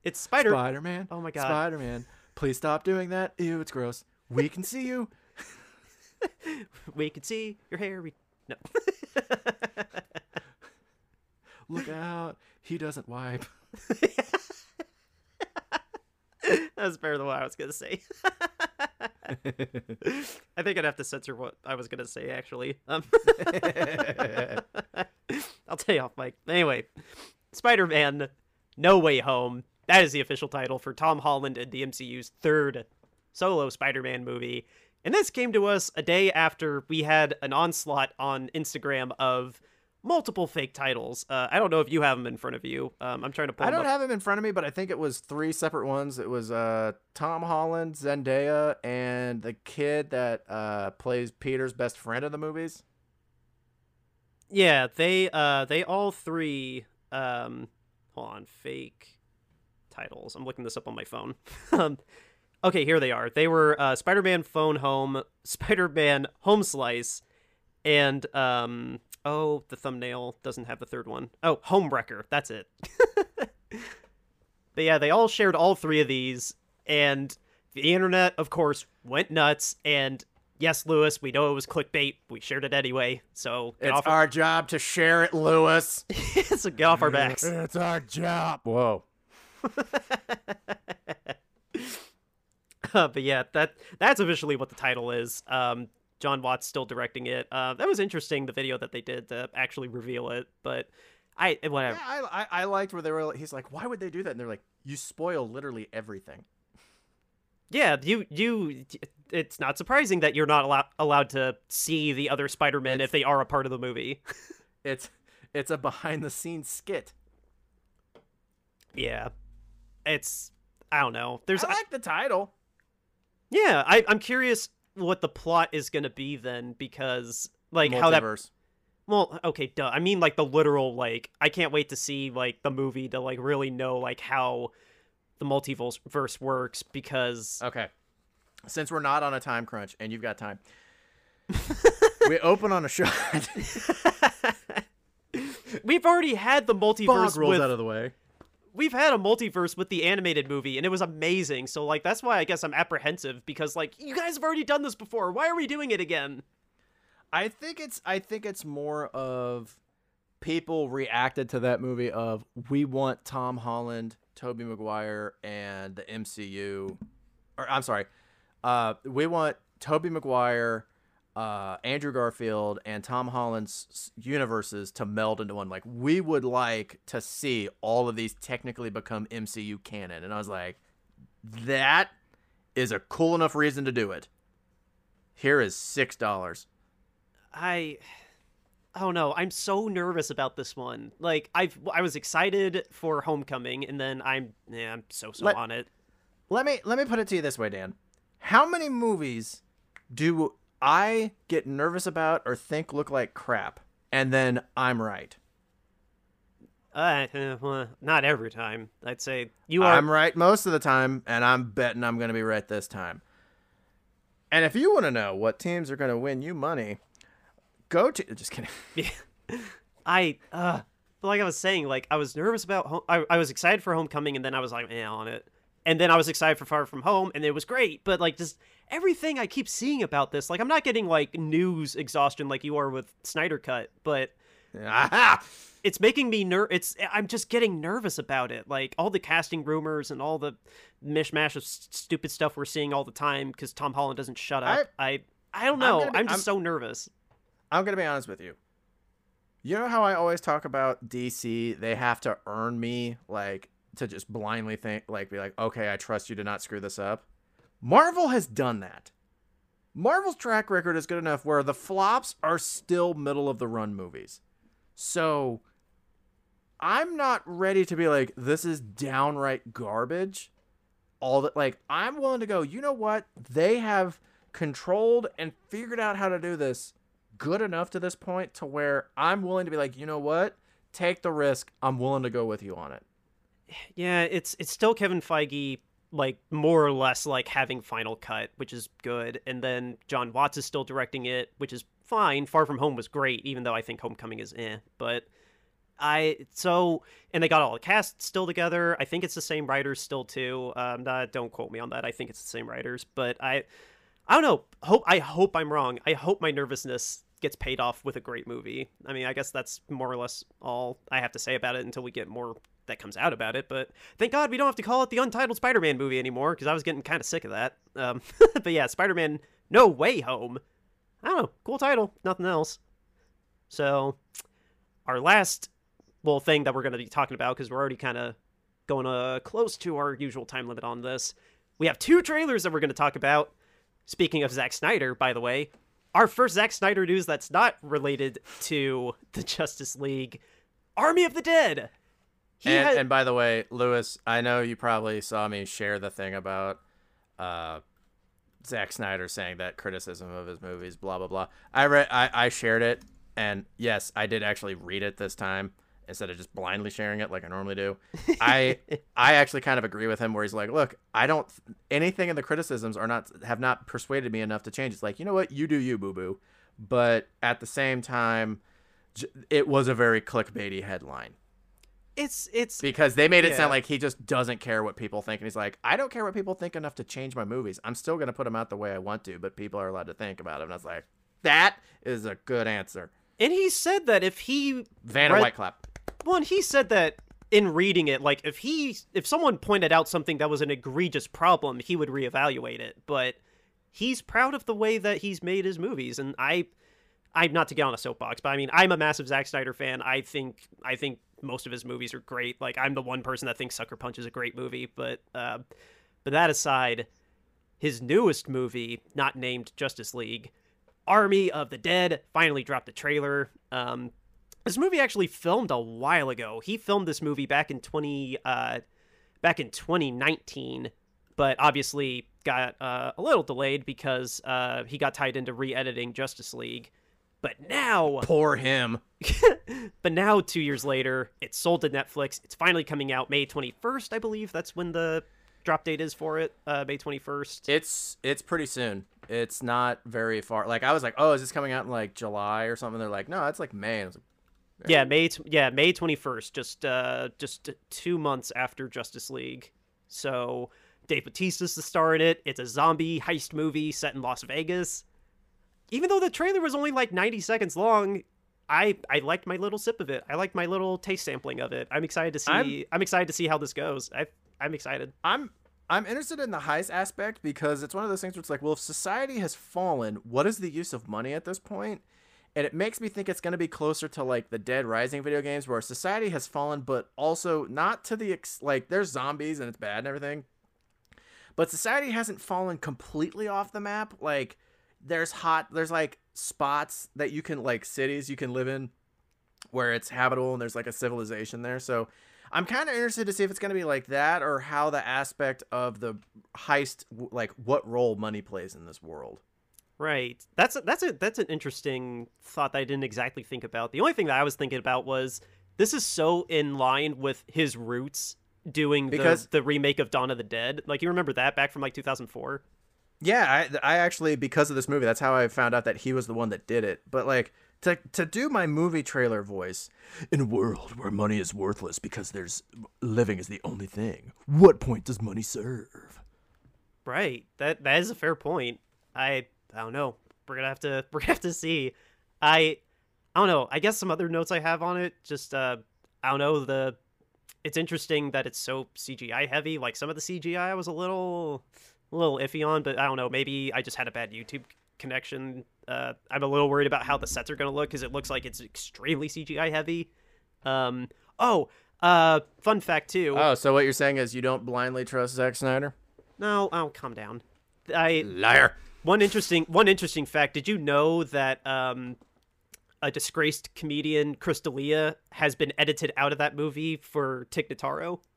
it's Spider. Spider-Man. Oh my God. Spider-Man. Please stop doing that. Ew, it's gross. We can see you. we can see your hair. We... No. Look out. He doesn't wipe. that was better than what I was gonna say. I think I'd have to censor what I was gonna say. Actually, um, I'll tell you off mic. Anyway, Spider Man: No Way Home. That is the official title for Tom Holland and the MCU's third solo Spider Man movie. And this came to us a day after we had an onslaught on Instagram of multiple fake titles. Uh, I don't know if you have them in front of you. Um, I'm trying to pull I don't up. have them in front of me, but I think it was three separate ones. It was uh, Tom Holland, Zendaya, and the kid that uh, plays Peter's best friend in the movies. Yeah, they uh they all three um hold on, fake titles. I'm looking this up on my phone. um okay, here they are. They were uh Spider-Man Phone Home, Spider-Man Home Slice, and um oh, the thumbnail doesn't have the third one. Oh, Homewrecker. That's it. but yeah, they all shared all three of these and the internet of course went nuts and yes, Lewis, we know it was clickbait. We shared it anyway. So It's off our job to share it, Lewis. so get off our backs. It's our job. Whoa. Uh, but yeah, that that's officially what the title is. Um, Jon Watts still directing it. Uh, that was interesting, the video that they did to actually reveal it. But I whatever. Yeah, I, I I liked where they were. He's like, why would they do that? And they're like, you spoil literally everything. Yeah, you you. It's not surprising that you're not allowed allowed to see the other Spider-Men if they are a part of the movie. It's it's a behind the scenes skit. yeah, it's I don't know. There's I like the title. yeah. I I'm curious what the plot is gonna be then because like how that Well, okay, duh. I mean, like the literal, like I can't wait to see like the movie to like really know like how the multiverse verse works because Okay. Since we're not on a time crunch and you've got time, we open on a shot. we've already had the multiverse Bog rolls with out of the way. We've had a multiverse with the animated movie and it was amazing. So like that's why I guess I'm apprehensive because like you guys have already done this before. Why are we doing it again? I think it's I think it's more of people reacted to that movie of we want Tom Holland, Tobey Maguire, and the MCU. Or I'm sorry, uh, we want Tobey Maguire, uh, Andrew Garfield, and Tom Holland's universes to meld into one. Like we would like to see all of these technically become MCU canon. And I was like, that is a cool enough reason to do it. Here is six dollars. I I don't know. I'm so nervous about this one. Like I've I was excited for Homecoming and then I'm yeah, I'm so so Let- on it. let me let me put it to you this way, Dan. How many movies do I get nervous about or think look like crap, and then I'm right? Uh, well, not every time. I'd say you are I'm right most of the time, and I'm betting I'm going to be right this time. And if you want to know what teams are going to win you money, go to just kidding. I uh like I was saying, like I was nervous about home I, I was excited for Homecoming and then I was like, eh, on it. And then I was excited for Far From Home and it was great. But like just everything I keep seeing about this, like I'm not getting like news exhaustion like you are with Snyder Cut, but Aha! it's making me ner it's I'm just getting nervous about it. Like all the casting rumors and all the mishmash of s- stupid stuff we're seeing all the time because Tom Holland doesn't shut up. I I, don't know. gonna be- I'm, just I'm- so nervous. I'm going to be honest with you. You know how I always talk about DC? They have to earn me, like, to just blindly think, like, be like, okay, I trust you to not screw this up. Marvel has done that. Marvel's track record is good enough where the flops are still middle of the run movies. So I'm not ready to be like, this is downright garbage. All that, like, I'm willing to go, you know what? They have controlled and figured out how to do this good enough to this point to where I'm willing to be like, you know what? Take the risk. I'm willing to go with you on it. Yeah, it's it's still Kevin Feige like more or less like having final cut, which is good. And then Jon Watts is still directing it, which is fine. Far From Home was great, even though I think Homecoming is eh. But I so and they got all the cast still together. I think it's the same writers still too. Um, don't quote me on that. I think it's the same writers, but I I don't know. Hope I hope I'm wrong. I hope my nervousness gets paid off with a great movie. I mean, I guess that's more or less all I have to say about it until we get more that comes out about it. But thank God we don't have to call it the Untitled Spider-Man movie anymore because I was getting kind of sick of that. Um, but yeah, Spider-Man No Way Home. I don't know. Cool title. Nothing else. So our last little thing that we're going to be talking about because we're already kind of going uh, close to our usual time limit on this. We have two trailers that we're going to talk about. Speaking of Zack Snyder, by the way, our first Zack Snyder news that's not related to the Justice League, Army of the Dead. And, had- and by the way, Lewis, I know you probably saw me share the thing about uh, Zack Snyder saying that criticism of his movies, blah blah blah. I read, I, I shared it, and yes, I did actually read it this time instead of just blindly sharing it like I normally do. I I actually kind of agree with him where he's like, look, I don't anything in the criticisms are not have not persuaded me enough to change. It's like you know what, you do you, boo boo, but at the same time, it was a very clickbaity headline it's it's because they made it Yeah. sound like he just doesn't care what people think and he's like i don't care what people think enough to change my movies i'm still going to put them out the way i want to but people are allowed to think about it and i was like that is a good answer and he said that if he vanna Red- whiteclap Well, and he said that in reading it, like if he if someone pointed out something that was an egregious problem, he would reevaluate it. But he's proud of the way that he's made his movies, and I, I'm not to get on a soapbox, but I mean I'm a massive Zack Snyder fan. I think I think most of his movies are great. Like I'm the one person that thinks Sucker Punch is a great movie, but uh, but that aside, his newest movie, not named Justice League, Army of the Dead, finally dropped a trailer. Um, this movie actually filmed a while ago. He filmed this movie back in 20 uh back in 2019, but obviously got uh, a little delayed because uh he got tied into re-editing Justice League. But now, Poor him. but now, two years later, it's sold to Netflix. It's finally coming out May 21st, I believe. That's when the drop date is for it. Uh, May 21st. It's it's pretty soon. It's not very far. Like I was like, oh, is this coming out in like July or something? They're like, no, it's like May. And I was like, Yeah, May. T- yeah, May 21st. Just uh, just two months after Justice League. So Dave Bautista's the star in it. It's a zombie heist movie set in Las Vegas. Even though the trailer was only like 90 seconds long, I I liked my little sip of it. I liked my little taste sampling of it. I'm excited to see. I'm, I'm- excited to see how this goes. I I'm excited. I'm I'm interested in the heist aspect because it's one of those things where it's like, well, if society has fallen, what is the use of money at this point? And it makes me think it's going to be closer to like the Dead Rising video games, where society has fallen, but also not to the ex- like there's zombies and it's bad and everything, but society hasn't fallen completely off the map. Like there's hot, there's like spots that you can like cities you can live in where it's habitable and there's like a civilization there. So I'm kind of interested to see if it's going to be like that or how the aspect of the heist, like what role money plays in this world. Right. That's a, that's a that's an interesting thought that I didn't exactly think about. The only thing that I was thinking about was this is so in line with his roots doing Because- the, the remake of Dawn of the Dead. Like you remember that back from like 2004. Yeah, I, I actually because of this movie, that's how I found out that he was the one that did it. But like to to do my movie trailer voice in a world where money is worthless because there's living is the only thing. What point does money serve? Right. That that is a fair point. I I don't know. We're gonna have to we're gonna have to see. I I don't know. I guess some other notes I have on it. Just uh I don't know the. It's interesting that it's so CGI heavy. Like some of the CGI was a little a little iffy on, but I don't know. Maybe I just had a bad YouTube connection. Uh, I'm a little worried about how the sets are gonna look because it looks like it's extremely CGI heavy. Um. Oh. Uh. Fun fact too. Oh, so what you're saying is you don't blindly trust Zack Snyder? no. Oh, calm down. I Liar. one interesting one interesting fact. Did you know that um, a disgraced comedian, Chris D'Elia, has been edited out of that movie for Tig Notaro?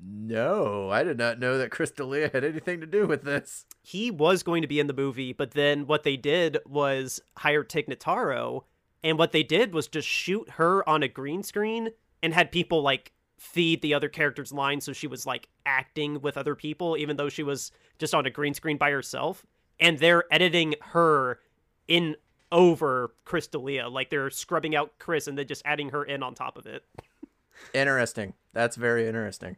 No, I did not know that Chris D'Elia had anything to do with this. He was going to be in the movie, but then what they did was hire Tig Notaro, and what they did was just shoot her on a green screen and had people like feed the other characters lines so she was like acting with other people even though she was just on a green screen by herself and they're editing her in over Chris D'Elia like they're scrubbing out Chris and then just adding her in on top of it Interesting. That's very interesting.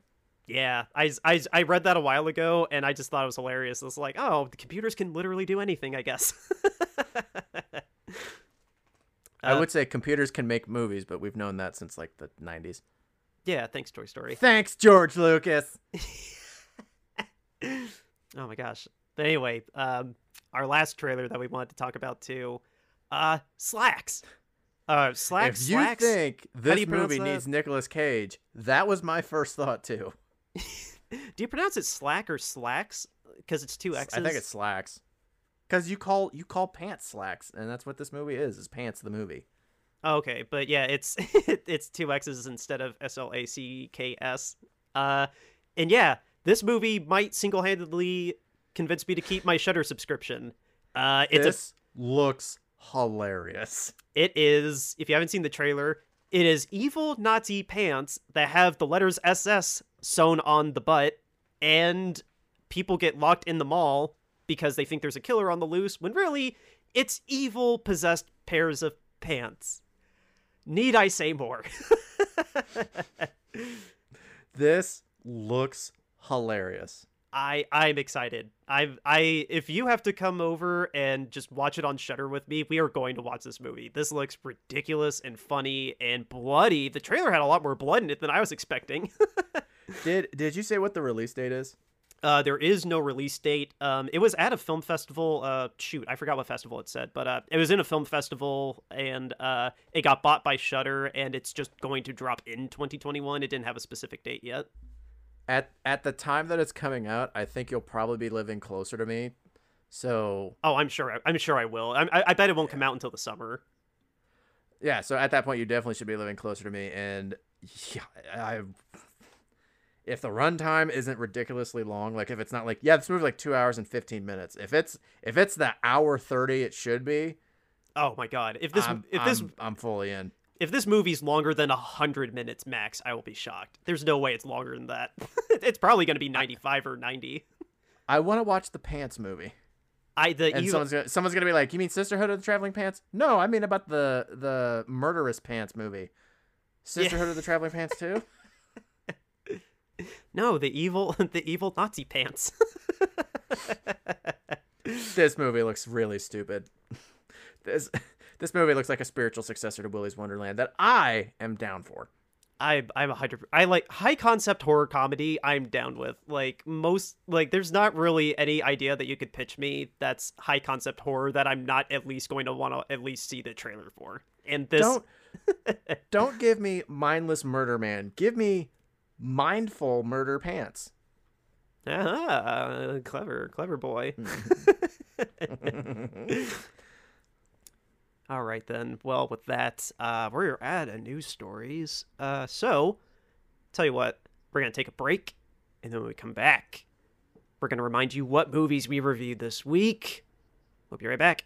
Yeah I, I, I read that a while ago and I just thought it was hilarious it's like oh the computers can literally do anything I guess I Uh, would say computers can make movies, but we've known that since like the 90s. yeah thanks Toy Story Thanks, George Lucas. Oh my gosh. But anyway, um, our last trailer that we wanted to talk about too, uh, Slaxx. Uh, Slaxx. if you Slaxx. think this movie needs Nicolas Cage, that was my first thought too. Do you pronounce it Slack or Slacks? Because it's two X's. I think it's slacks. Cause you call you call pants slacks, and that's what this movie is. Is pants the movie? Oh, okay, but yeah, it's it's two X's instead of S L A C K S. Uh, and yeah, this movie might single handedly convince me to keep my Shudder subscription. Uh, it's a looks hilarious. It is, if you haven't seen the trailer, it is evil Nazi pants that have the letters SS sewn on the butt, and people get locked in the mall because they think there's a killer on the loose, when really it's evil possessed pairs of pants. Need I say more? This looks hilarious. I I'm excited. I I if you have to come over and just watch it on Shudder with me, we are going to watch this movie. This looks ridiculous and funny and bloody. The trailer had a lot more blood in it than I was expecting. Did did you say what the release date is? uh, there is no release date. Um, it was at a film festival. Uh, shoot, I forgot what festival it said, but uh, it was in a film festival, and uh, it got bought by Shudder, and it's just going to drop in 2021. It didn't have a specific date yet. At at the time that it's coming out, I think you'll probably be living closer to me. So Oh, I'm sure. I, I'm sure I will. I, I, I bet it won't come out until the summer. yeah, so at that point you definitely should be living closer to me. And yeah, I if the runtime isn't ridiculously long, like if it's not like yeah, this movie like two hours and fifteen minutes. If it's if it's the hour thirty it should be, Oh my god! If this I'm, if this I'm, I'm fully in. if this movie's longer than hundred minutes max, I will be shocked. There's no way it's longer than that. it's probably going to be ninety five or ninety. I want to watch the Pants movie. I the And evil, someone's gonna, someone's gonna be like, "You mean Sisterhood of the Traveling Pants?" No, I mean about the the murderous pants movie. Sisterhood of the Traveling Pants too. no the evil the evil Nazi pants. this movie looks really stupid. This this movie looks like a spiritual successor to Willy's Wonderland that I am down for. I I'm a hundred. I like high concept horror comedy. I'm down with like most like. There's not really any idea that you could pitch me that's high concept horror that I'm not at least going to want to at least see the trailer for. And this Don't don't give me mindless murder man. Give me mindful murder pants. ah clever clever boy. All right then. Well, with that, uh, we're at a news stories. Uh, so tell you what, we're gonna take a break, and then when we come back, we're gonna remind you what movies we reviewed this week. We'll be right back.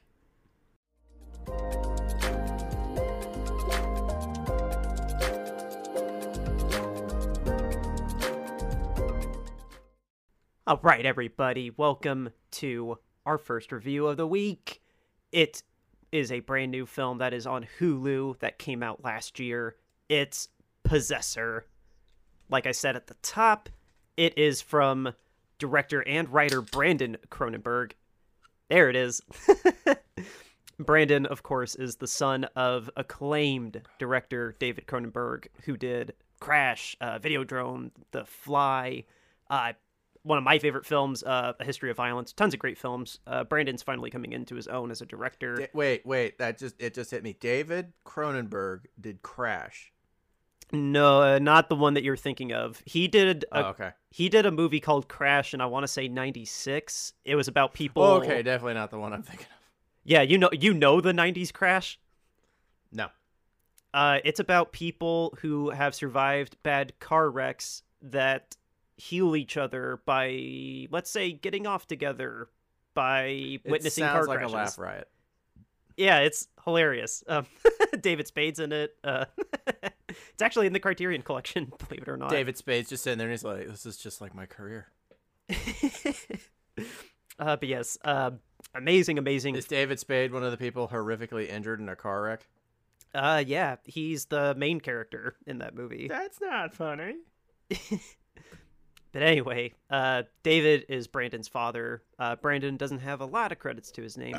All right, everybody, welcome to our first review of the week. It is a brand new film that is on Hulu that came out last year. It's Possessor. Like I said at the top, it is from director and writer Brandon Cronenberg. There it is. Brandon, of course, is the son of acclaimed director David Cronenberg, who did Crash, uh, Videodrome, The Fly, uh, one of my favorite films, uh, A History of Violence. Tons of great films. Uh, Brandon's finally coming into his own as a director. Da- wait, wait, that just it just hit me. David Cronenberg did Crash. No, uh, not the one that you're thinking of. He did a, Oh, okay. he did a movie called Crash, and I want to say '96. It was about people. Oh, okay, definitely not the one I'm thinking of. Yeah, you know, you know the '90s Crash. No. Uh, it's about people who have survived bad car wrecks that heal each other by, let's say, getting off together by witnessing it car sounds like crashes. a laugh riot. Yeah, it's hilarious. Um, David Spade's in it. Uh, it's actually in the Criterion Collection, believe it or not. David Spade's just sitting there and he's like, "This is just like my career." uh, but yes, uh, amazing, amazing. Is David Spade one of the people horrifically injured in a car wreck? Uh, yeah, he's the main character in that movie. That's not funny. But anyway, uh, David is Brandon's father. Uh, Brandon doesn't have a lot of credits to his name.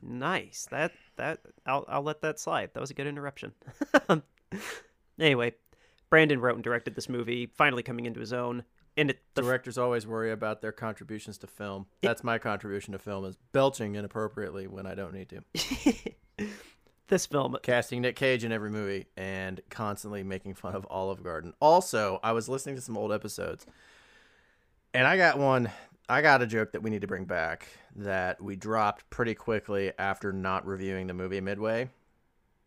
Nice. That that I'll I'll let that slide. That was a good interruption. anyway, Brandon wrote and directed this movie, finally coming into his own. And it the, Directors always worry about their contributions to film. That's my contribution to film is belching inappropriately when I don't need to. this film Casting Nick Cage in every movie and constantly making fun of Olive Garden. Also, I was listening to some old episodes and I got one I got a joke that we need to bring back that we dropped pretty quickly after not reviewing the movie Midway.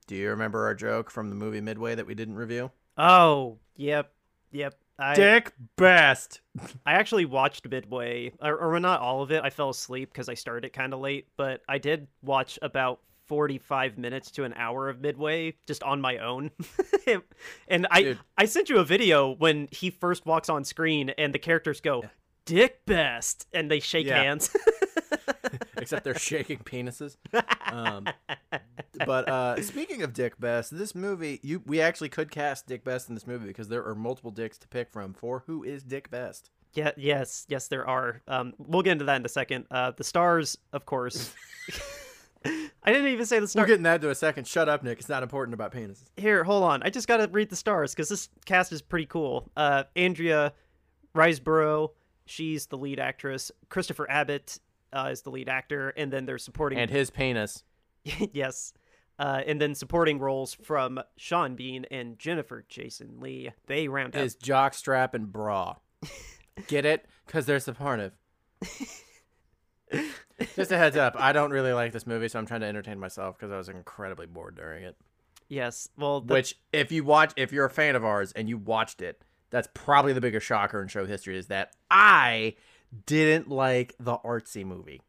Do you remember our joke from the movie Midway that we didn't review? Oh, yep. Yep. I Dick Best. I actually watched Midway, or, or not all of it. I fell asleep because I started it kind of late, but I did watch about 45 minutes to an hour of Midway just on my own. and I Dude. I sent you a video when he first walks on screen and the characters go, Dick Best, and they shake Yeah. hands. Except they're shaking penises. Um, but uh, speaking of Dick Best, this movie you we actually could cast Dick Best in this movie because there are multiple dicks to pick from for who is Dick Best. yeah, yes, yes, there are. Um, we'll get into that in a second. Uh, the stars, of course. I didn't even say the stars. We're getting that to a second. Shut up, Nick. It's not important about penises. Here, hold on. I just got to read the stars because this cast is pretty cool. Uh, Andrea Riseborough, she's the lead actress. Christopher Abbott uh, is the lead actor, and then they're supporting. And his penis. yes, uh, and then supporting roles from Sean Bean and Jennifer Jason Leigh. They round out. is jockstrap and bra. Get it? Because they're supportive. Just a heads up, I don't really like this movie, so I'm trying to entertain myself because I was incredibly bored during it. Yes, well, the, Which, if you watch, if you're a fan of ours and you watched it, that's probably the biggest shocker in show history is that I didn't like the artsy movie.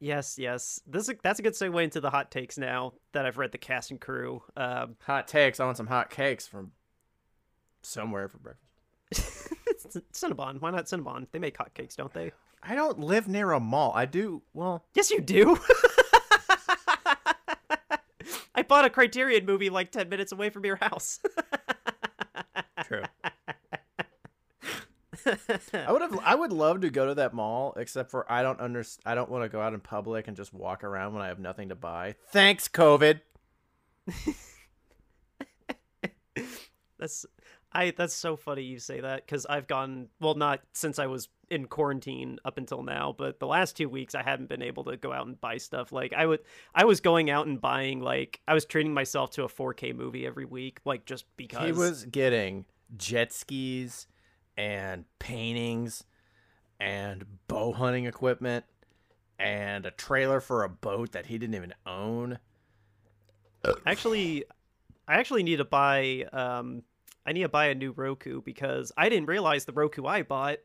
Yes, yes. This is, that's a good segue into the hot takes now that I've read the cast and crew. Um, Hot takes. I want some hot cakes from somewhere for breakfast. Cinnabon. Why not Cinnabon? They make hotcakes, don't they? I don't live near a mall. I do. Well, Yes, you do. I bought a Criterion movie like 10 minutes away from your house. true. I would have. I would love to go to that mall, except for I don't under. I don't want to go out in public and just walk around when I have nothing to buy. Thanks, COVID. that's I that's so funny you say that cuz I've gone well not since I was in quarantine up until now, but the last 2 weeks I haven't been able to go out and buy stuff. Like I would I was going out and buying like I was treating myself to a 4K movie every week like just because He was getting jet skis and paintings and bow hunting equipment and a trailer for a boat that he didn't even own. Actually, I actually need to buy. Um, I need to buy a new Roku because I didn't realize the Roku I bought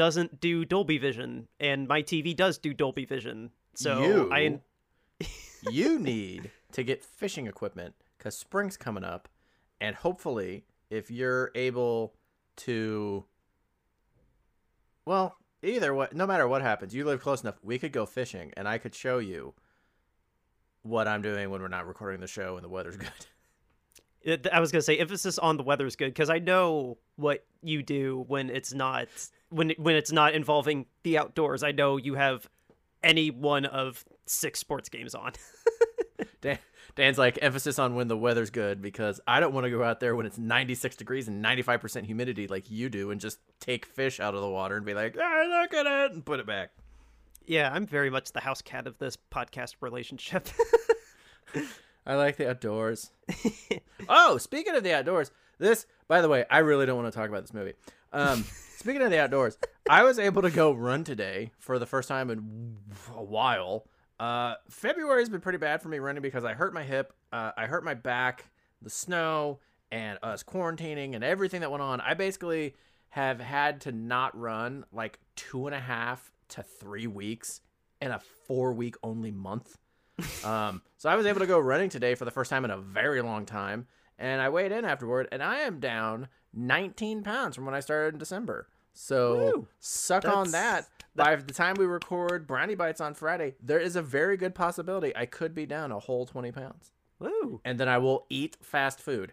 doesn't do Dolby Vision, and my TV does do Dolby Vision. So you, I you need to get fishing equipment because spring's coming up, and hopefully, if you're able to, well, either what, no matter what happens, you live close enough. We could go fishing, and I could show you what I'm doing when we're not recording the show and the weather's good. I was gonna say emphasis on the weather's good because I know what you do when it's not when when it's not involving the outdoors. I know you have any one of six sports games on. Dan, Dan's like emphasis on when the weather's good because I don't want to go out there when it's 96 degrees and 95% humidity like you do and just take fish out of the water and be like, ah, look at it and put it back. yeah, I'm very much the house cat of this podcast relationship. I like the outdoors. oh, speaking of the outdoors, this, by the way, I really don't want to talk about this movie. Um, speaking of the outdoors, I was able to go run today for the first time in a while. Uh, February's been pretty bad for me running because I hurt my hip, uh, I hurt my back, the snow, and us quarantining and everything that went on. I basically have had to not run like two and a half to three weeks in a four week only month. Um, so I was able to go running today for the first time in a very long time, and I weighed in afterward, and I am down 19 pounds from when I started in December. So Woo. suck on That's- that. By the time we record Brownie Bites on Friday, there is a very good possibility I could be down a whole 20 pounds, Woo! and then I will eat fast food.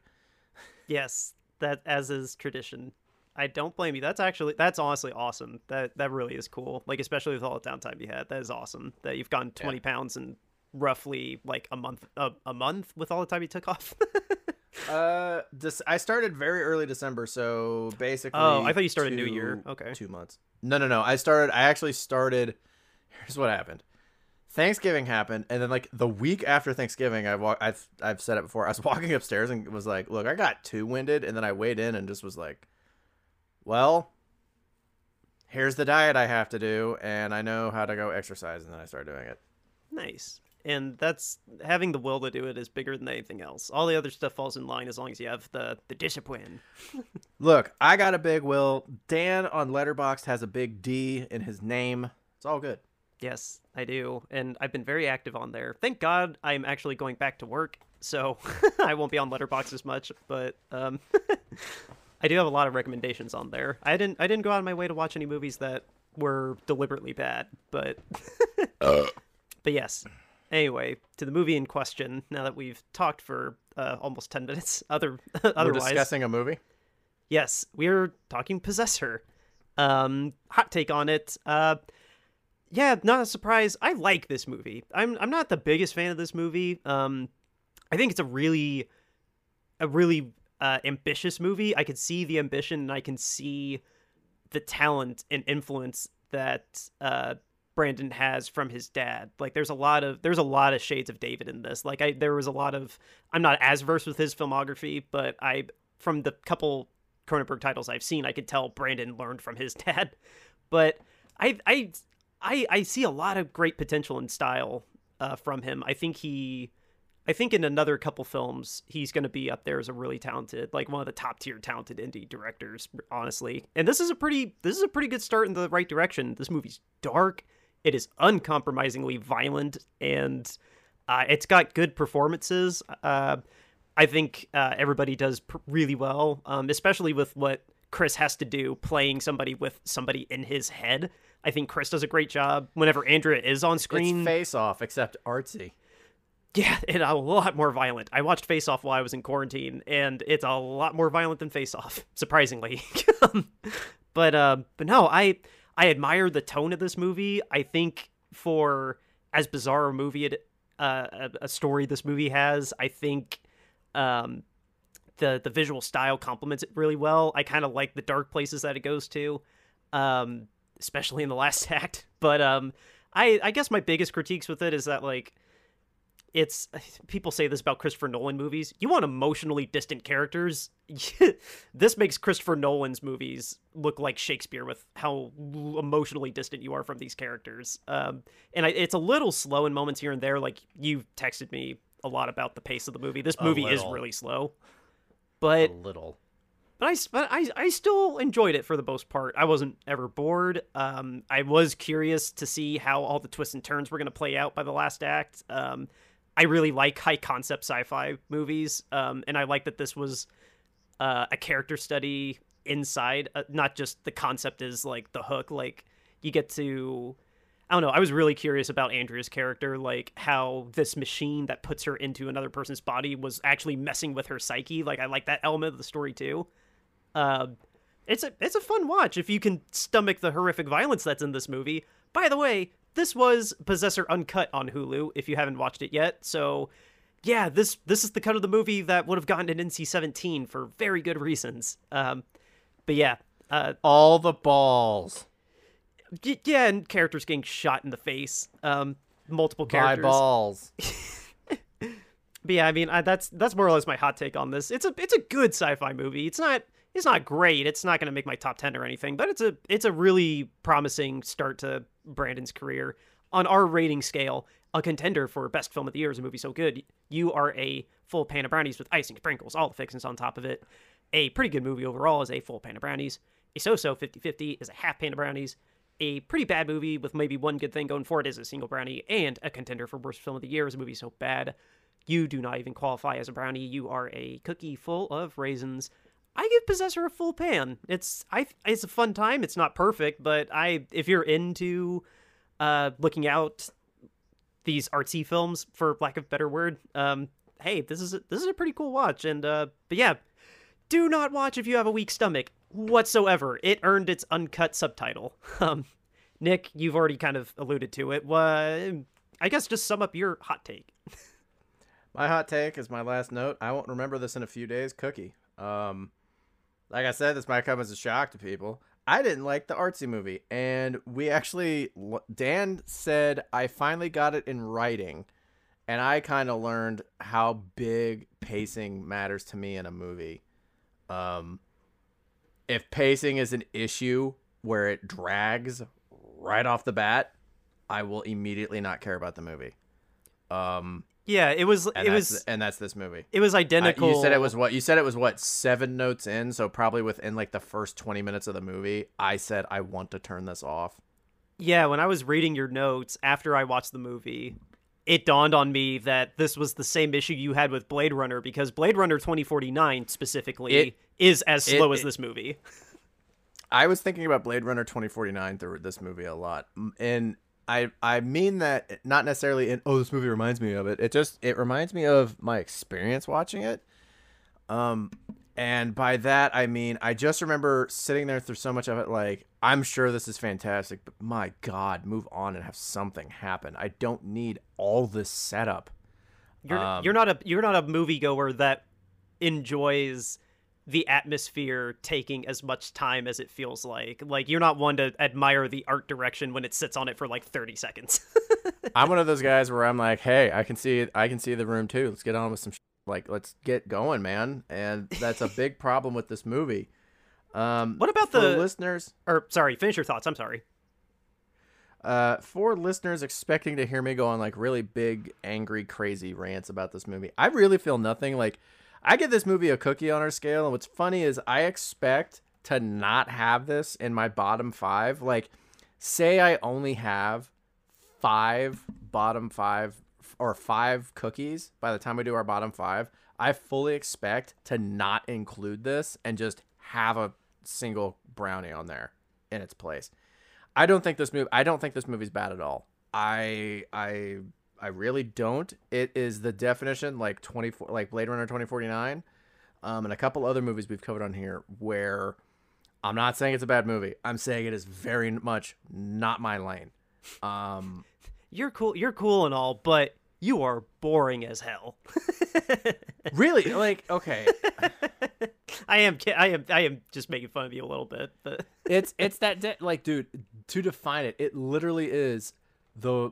Yes, that as is tradition. I don't blame you. That's actually that's honestly awesome. That that really is cool. Like especially with all the downtime you had. That is awesome. That you've gone twenty pounds in roughly like a month a, a month with all the time you took off. Uh, this I started very early December, so basically. Oh, I thought you started New Year. Okay. two months. No, no, no. I started. I actually started. Here's what happened. Thanksgiving happened, and then like the week after Thanksgiving, I walk. I've I've said it before. I was walking upstairs and was like, "Look, I got too winded," and then I weighed in and just was like, "Well, here's the diet I have to do, and I know how to go exercise." And then I started doing it. nice. And that's having the will to do it is bigger than anything else. All the other stuff falls in line as long as you have the the discipline. Look, I got a big will. Dan on Letterboxd has a big D in his name. It's all good. Yes, I do. And I've been very active on there. Thank God I'm actually going back to work, so I won't be on Letterboxd as much, but um I do have a lot of recommendations on there. I didn't I didn't go out of my way to watch any movies that were deliberately bad, but but yes. Anyway, to the movie in question, now that we've talked for uh, almost 10 minutes other We're otherwise discussing a movie. Yes, we're talking Possessor. Um, hot take on it. Uh, yeah, not a surprise. I like this movie. I'm I'm not the biggest fan of this movie. Um, I think it's a really, a really uh, ambitious movie. I can see the ambition, and I can see the talent and influence that uh, Brandon has from his dad. Like, there's a lot of there's a lot of shades of David in this. Like, I there was a lot of I'm not as versed with his filmography, but I from the couple Cronenberg titles I've seen, I could tell Brandon learned from his dad. But I I I I see a lot of great potential and style uh, from him. I think he I think in another couple films he's going to be up there as a really talented, like one of the top tier talented indie directors, honestly. And this is a pretty this is a pretty good start in the right direction. This movie's dark. It is uncompromisingly violent and uh, it's got good performances. Uh, I think uh, everybody does pr- really well, um, especially with what Chris has to do playing somebody with somebody in his head. I think Chris does a great job whenever Andrea is on screen. It's face off, except artsy. Yeah, and a lot more violent. I watched Face Off while I was in quarantine, and it's a lot more violent than Face Off, surprisingly. but uh, but no, I I admire the tone of this movie. I think for as bizarre a movie it uh, a, story this movie has, I think um, the the visual style complements it really well. I kind of like the dark places that it goes to, um, especially in the last act. But um, I I guess my biggest critiques with it is that like it's people say this about Christopher Nolan movies. You want emotionally distant characters. this makes Christopher Nolan's movies look like Shakespeare with how emotionally distant you are from these characters. Um, and I, it's a little slow in moments here and there. Like you texted me a lot about the pace of the movie. This movie is really slow, A but little. but I, but I, I still enjoyed it for the most part. I wasn't ever bored. Um, I was curious to see how all the twists and turns were going to play out by the last act. Um, I really like high concept sci-fi movies, um, and I like that this was uh, a character study inside, uh, not just the concept is like the hook. Like you get to, I don't know. I was really curious about Andrea's character, like how this machine that puts her into another person's body was actually messing with her psyche. Like I like that element of the story too. Uh, it's a it's a fun watch if you can stomach the horrific violence that's in this movie. By the way, this was Possessor Uncut on Hulu if you haven't watched it yet. So, yeah, this this is the cut of the movie that would have gotten an NC-17 for very good reasons. Um, but yeah, uh, All the balls. y- yeah, and characters getting shot in the face. Um, multiple By characters. balls. But yeah, I mean, I, that's that's more or less my hot take on this. It's a it's a good sci-fi movie. It's not it's not great. It's not going to make my top ten or anything, but it's a it's a really promising start to Brandon's career on our rating scale. A contender for best film of the year is a movie so good. You are a full pan of brownies with icing, sprinkles, all the fixings on top of it. A pretty good movie overall is a full pan of brownies. A so-so 50-50 is a half pan of brownies. A pretty bad movie with maybe one good thing going for it is a single brownie, and a contender for worst film of the year is a movie so bad you do not even qualify as a brownie. You are a cookie full of raisins. I give Possessor a full pan. It's I it's a fun time. It's not perfect, but I if you're into uh looking out these artsy films for lack of better word, um hey, this is a, this is a pretty cool watch and uh but yeah, do not watch if you have a weak stomach whatsoever. It earned its uncut subtitle. Um Nick, you've already kind of alluded to it. What I guess just sum up your hot take. My hot take is my last note. I won't remember this in a few days. Cookie. Um, like I said, this might come as a shock to people. I didn't like the artsy movie, and we actually Dan said I finally got it in writing, and I kind of learned how big pacing matters to me in a movie. Um, if pacing is an issue where it drags right off the bat, I will immediately not care about the movie. Um, Yeah, it was and it that's, was and that's this movie. it was I- identical. you said it was what? You said it was what? Seven notes in, so probably within like the first twenty minutes of the movie, I said I want to turn this off. Yeah, when I was reading your notes after I watched the movie, it dawned on me that this was the same issue you had with Blade Runner because Blade Runner 2049 specifically It- is as it- slow as it- this movie. I was thinking about Blade Runner twenty forty nine through this movie a lot, and I I mean that not necessarily in oh this movie reminds me of it. It just it reminds me of my experience watching it. Um, and by that I mean I just remember sitting there through so much of it. Like I'm sure this is fantastic, but my God, move on and have something happen. I don't need all this setup. You're Um, you're not a you're not a moviegoer that enjoys the atmosphere taking as much time as it feels like. Like you're not one to admire the art direction when it sits on it for like 30 seconds. I'm one of those guys where I'm like, hey, I can see I can see the room too. Let's get on with some sh- like let's get going, man. And that's a big problem with this movie. Um, What about the- listeners? or sorry, finish your thoughts. I'm sorry. Uh, for listeners expecting to hear me go on like really big, angry, crazy rants about this movie, I really feel nothing. Like, I give this movie a cookie on our scale, and what's funny is I expect to not have this in my bottom five. Like, say I only have five bottom five or five cookies by the time we do our bottom five, I fully expect to not include this and just have a single brownie on there in its place. I don't think this movie. I don't think this movie's bad at all. I I I really don't. It is the definition like twenty four like Blade Runner twenty forty nine, um, and a couple other movies we've covered on here where I'm not saying it's a bad movie. I'm saying it is very much not my lane. Um, You're cool. You're cool and all, but you are boring as hell. really, like okay, I am. I am. I am just making fun of you a little bit, but it's it's that de- like dude to define it, it literally is the.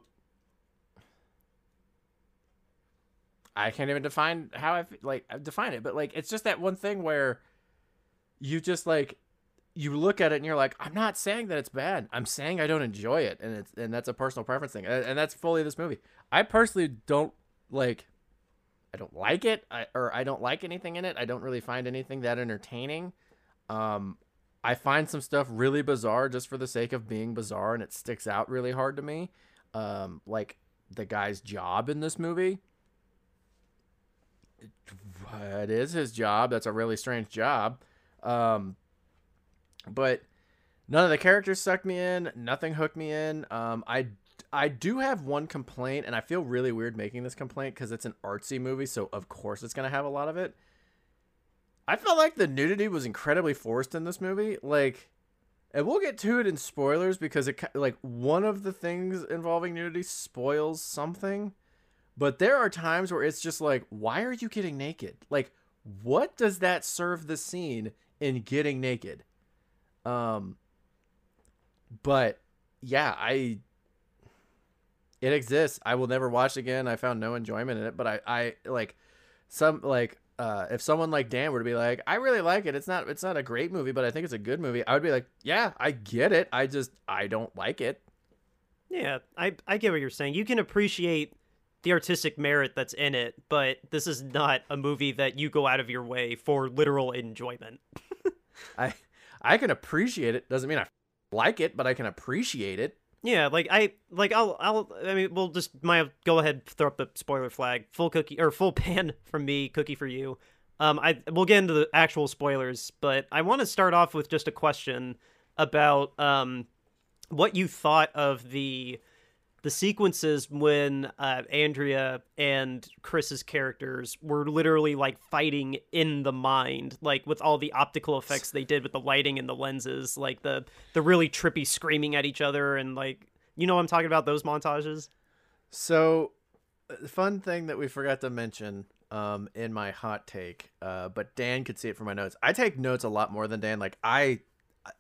I can't even define how I like define it, but like it's just that one thing where you just like you look at it and you're like, I'm not saying that it's bad. I'm saying I don't enjoy it, and it's and that's a personal preference thing, and, and that's fully this movie. I personally don't like. I don't like it, I, or I don't like anything in it. I don't really find anything that entertaining. Um, I find some stuff really bizarre just for the sake of being bizarre, and it sticks out really hard to me. Um, like the guy's job in this movie. It, is his job. That's a really strange job. Um, but none of the characters sucked me in. Nothing hooked me in. Um, I I do have one complaint, and I feel really weird making this complaint because it's an artsy movie, so of course it's gonna have a lot of it. I felt like the nudity was incredibly forced in this movie. Like, and we'll get to it in spoilers because it like one of the things involving nudity spoils something. But there are times where it's just like, why are you getting naked? Like, what does that serve the scene in getting naked? Um, but yeah, I it exists. I will never watch again. I found no enjoyment in it, but I I like some like uh if someone like Dan were to be like, I really like it. It's not it's not a great movie, but I think it's a good movie. I would be like, yeah, I get it. I just I don't like it. yeah, I I get what you're saying. You can appreciate the artistic merit that's in it, but this is not a movie that you go out of your way for literal enjoyment. I I can appreciate it. Doesn't mean I like it, but I can appreciate it. Yeah, like I like I'll I'll I mean we'll just my go ahead throw up the spoiler flag. Full cookie or full pan from me, cookie for you. Um I we'll get into the actual spoilers, but I want to start off with just a question about um what you thought of the the sequences when uh, Andrea and Chris's characters were literally like fighting in the mind, like with all the optical effects they did with the lighting and the lenses, like the the really trippy screaming at each other and like you know I'm talking about those montages. So, uh, fun thing that we forgot to mention um, in my hot take, uh, but Dan could see it from my notes. I take notes a lot more than Dan. Like I,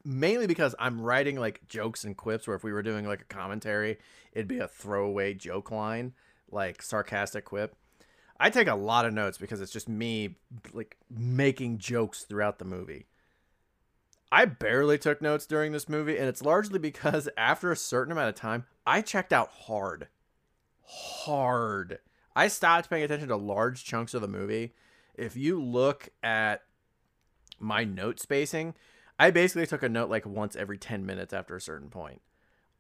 mainly because I'm writing like jokes and quips. Where if we were doing like a commentary, it'd be a throwaway joke line, like sarcastic quip. I take a lot of notes because it's just me like making jokes throughout the movie. I barely took notes during this movie, and it's largely because after a certain amount of time, I checked out hard. Hard. I stopped paying attention to large chunks of the movie. If you look at my note spacing, I basically took a note like once every 10 minutes after a certain point.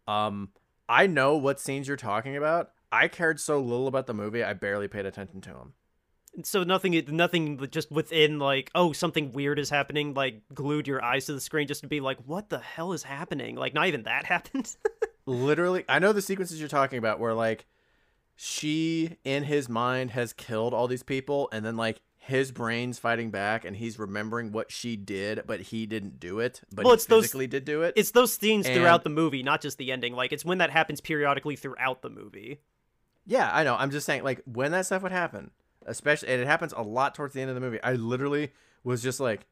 Um, I know what scenes you're talking about. I cared so little about the movie, I barely paid attention to them. So nothing nothing just within like oh something weird is happening like glued your eyes to the screen just to be like what the hell is happening? Like not even that happened. literally i know the sequences you're talking about where like she in his mind has killed all these people and then like his brain's fighting back and he's remembering what she did but he didn't do it but Well, he it's those- physically did do it it's those scenes And- throughout the movie, not just the ending. Like it's when that happens periodically throughout the movie. yeah i know i'm just saying like when that stuff would happen especially and it happens a lot towards the end of the movie i literally was just like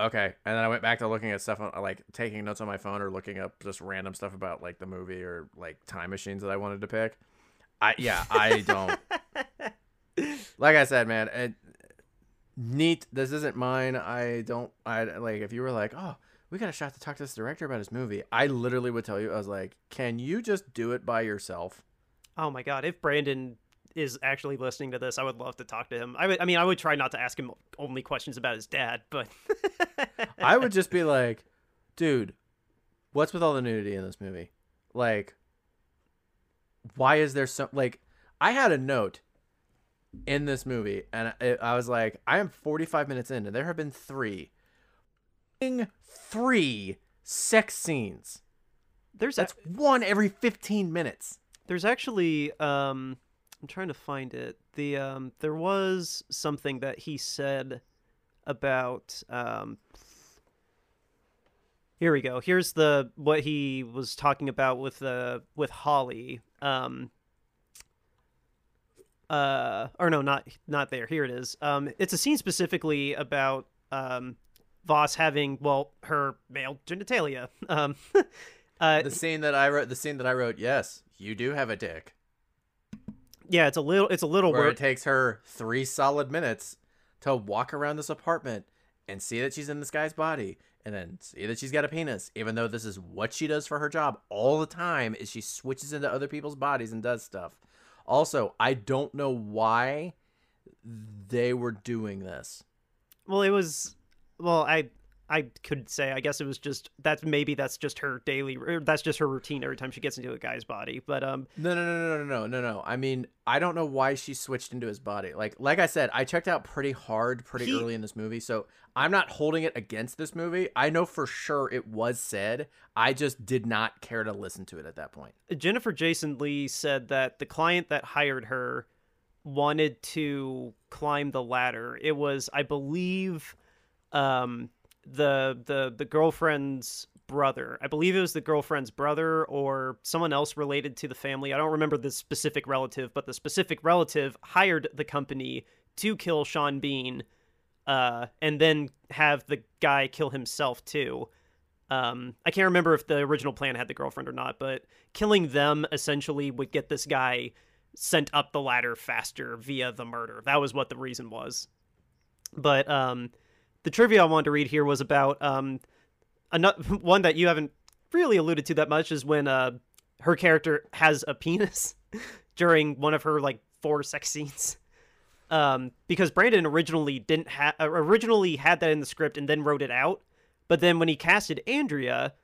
okay and then i went back to looking at stuff on like taking notes on my phone or looking up just random stuff about like the movie or like time machines that i wanted to pick i yeah i don't like I said, man, it, neat. This isn't mine. I don't. I like if you were like, oh, we got a shot to talk to this director about his movie. I literally would tell you, I was like, can you just do it by yourself? Oh my god, if Brandon is actually listening to this, I would love to talk to him. I would, I mean, I would try not to ask him only questions about his dad, but I would just be like, dude, what's with all the nudity in this movie? Like, why is there so like I had a note in this movie and I, I was like I am 45 minutes in and there have been 3 three sex scenes. There's That's one every 15 minutes. There's actually um I'm trying to find it. The um there was something that he said about um Here we go. Here's the what he was talking about with uh with Holly. Um uh or no, not not there. Here it is. Um it's a scene specifically about um Vos having well her male genitalia. Um uh The scene that I wrote, the scene that I wrote, yes, you do have a dick. yeah, it's a little it's a little Where wor- it takes her three solid minutes to walk around this apartment and see that she's in this guy's body and then see that she's got a penis, even though this is what she does for her job all the time is she switches into other people's bodies and does stuff. Also, I don't know why they were doing this. Well, it was. Well, I I could say I guess it was just that's maybe that's just her daily. Or that's just her routine every time she gets into a guy's body. But um, No, no, no, no, no, no, no, no. I mean, I don't know why she switched into his body. Like, like I said, I checked out pretty hard, pretty He- early in this movie, so I'm not holding it against this movie. I know for sure it was said. I just did not care to listen to it at that point. Jennifer Jason Leigh said that the client that hired her wanted to climb the ladder. It was, I believe, um, the the the girlfriend's brother. I believe it was the girlfriend's brother or someone else related to the family. I don't remember the specific relative, but the specific relative hired the company to kill Sean Bean, uh, and then have the guy kill himself too. Um, I can't remember if the original plan had the girlfriend or not, but killing them essentially would get this guy sent up the ladder faster via the murder. That was what the reason was. But um, the trivia I wanted to read here was about um, ano- one that you haven't really alluded to that much is when uh, her character has a penis during one of her like four sex scenes. Um, because Brandon originally didn't have originally had that in the script and then wrote it out, but then when he casted Andrea,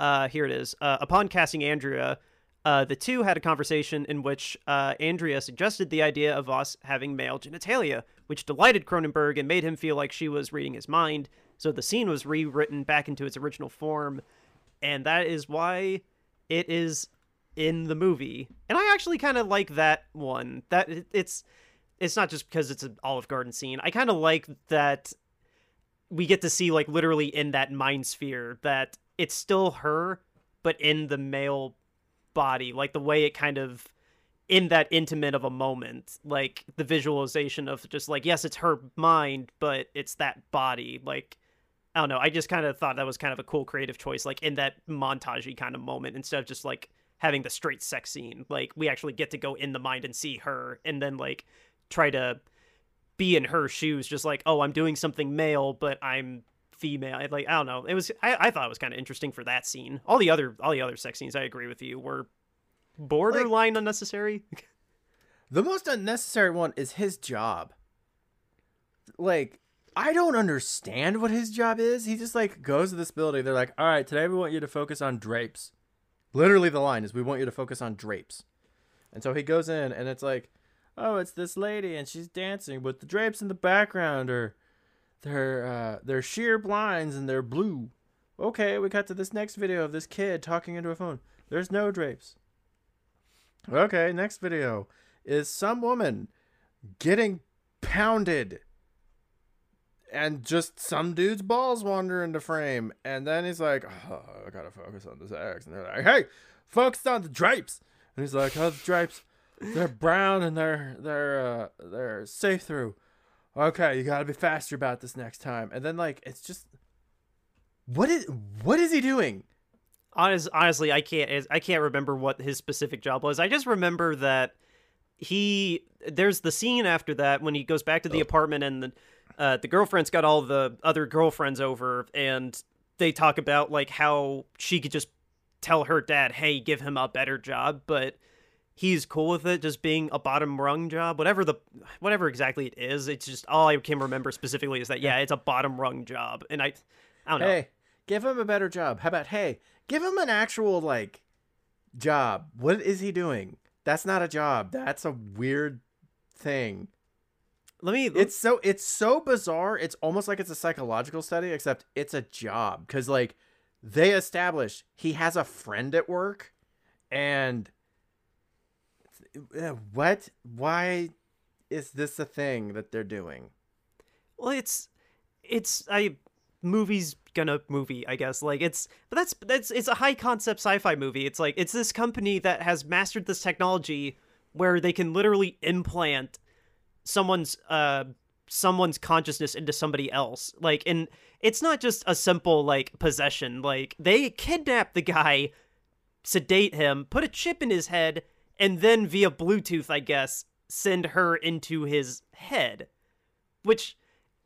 uh, here it is. Uh, upon casting Andrea, uh, the two had a conversation in which uh, Andrea suggested the idea of Vos having male genitalia, which delighted Cronenberg and made him feel like she was reading his mind. So the scene was rewritten back into its original form, and that is why it is in the movie. And I actually kind of like that one. That it's it's not just because it's an Olive Garden scene. I kind of like that we get to see like literally in that mind sphere that it's still her, but in the male body, like the way it kind of in that intimate of a moment, like the visualization of just like yes, it's her mind, but it's that body, like. I don't know. I just kind of thought that was kind of a cool creative choice, like in that montagey kind of moment, instead of just like having the straight sex scene. Like we actually get to go in the mind and see her, and then like try to be in her shoes, just like oh, I'm doing something male, but I'm female. Like I don't know. It was I, I thought it was kind of interesting for that scene. All the other all the other sex scenes, I agree with you, were borderline unnecessary. The most unnecessary one is his job. Like, I don't understand what his job is. He just like goes to this building. They're like, "All right, today we want you to focus on drapes." Literally, the line is, "We want you to focus on drapes." And so he goes in, and it's like, "Oh, it's this lady, and she's dancing, with the drapes in the background are, they're uh, they're sheer blinds and they're blue." Okay, we cut to this next video of this kid talking into a phone. There's no drapes. Okay, next video is some woman getting pounded and just some dude's balls wander into frame and then he's like oh, i gotta focus on this x and they're like hey focus on the drapes and he's like oh the drapes they're brown and they're they're uh they're safe through okay you gotta be faster about this next time and then like it's just what is what is he doing Honest, honestly, I can't. I can't remember what his specific job was. I just remember that he. There's the scene after that when he goes back to the apartment and the, uh, the girlfriend's got all the other girlfriends over, and they talk about like how she could just tell her dad, "Hey, give him a better job," but he's cool with it just being a bottom rung job whatever the whatever exactly it is it's just all i can remember specifically is that yeah it's a bottom rung job and i i don't know Hey, give him a better job. How about hey, give him an actual like job. What is he doing? That's not a job. That's a weird thing. Let me. It's so it's so bizarre. It's almost like it's a psychological study, except it's a job. Cause like they establish he has a friend at work, and what? Why is this a thing that they're doing? well, it's it's a movie's gonna movie, I guess. Like it's, but that's that's it's a high concept sci-fi movie. It's like it's this company that has mastered this technology where they can literally implant someone's uh someone's consciousness into somebody else. Like and it's not just a simple like possession. Like they kidnap the guy, sedate him, put a chip in his head, and then via Bluetooth, I guess, send her into his head. Which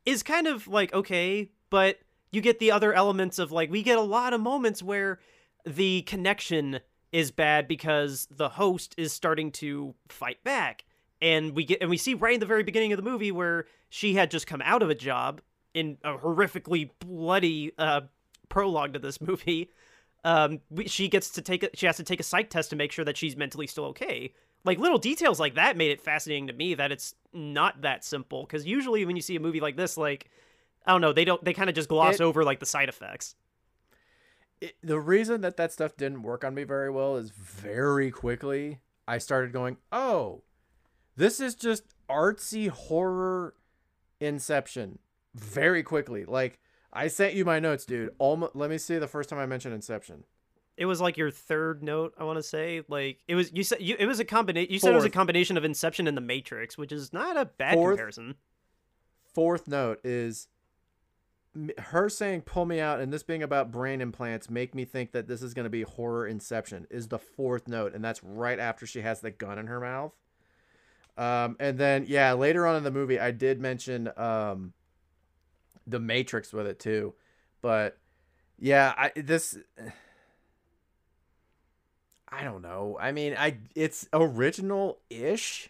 is kind of like okay, but you get the other elements of like we get a lot of moments where the connection is bad because the host is starting to fight back and we get and we see right in the very beginning of the movie where she had just come out of a job in a horrifically bloody uh, prologue to this movie um we, she gets to take a, she has to take a psych test to make sure that she's mentally still okay. Like little details like that made it fascinating to me that it's not that simple. Because usually when you see a movie like this like i don't know they don't they kind of just gloss It- over like the side effects. It, the reason that that stuff didn't work on me very well is very quickly I started going, oh, this is just artsy horror Inception. Very quickly, like I sent you my notes, dude. Almost. Let me see the first time I mentioned Inception. it was like your third note i want to say like it was you said you, it was a combination you said it was a combination of inception and the matrix which is not a bad Fourth. comparison Fourth note is her saying "pull me out" and this being about brain implants make me think that this is going to be horror Inception. Is the fourth note, and that's right after she has the gun in her mouth. Um, and then yeah, later on in the movie, I did mention um, the Matrix with it too, but yeah, I this. I don't know. I mean, I it's original ish.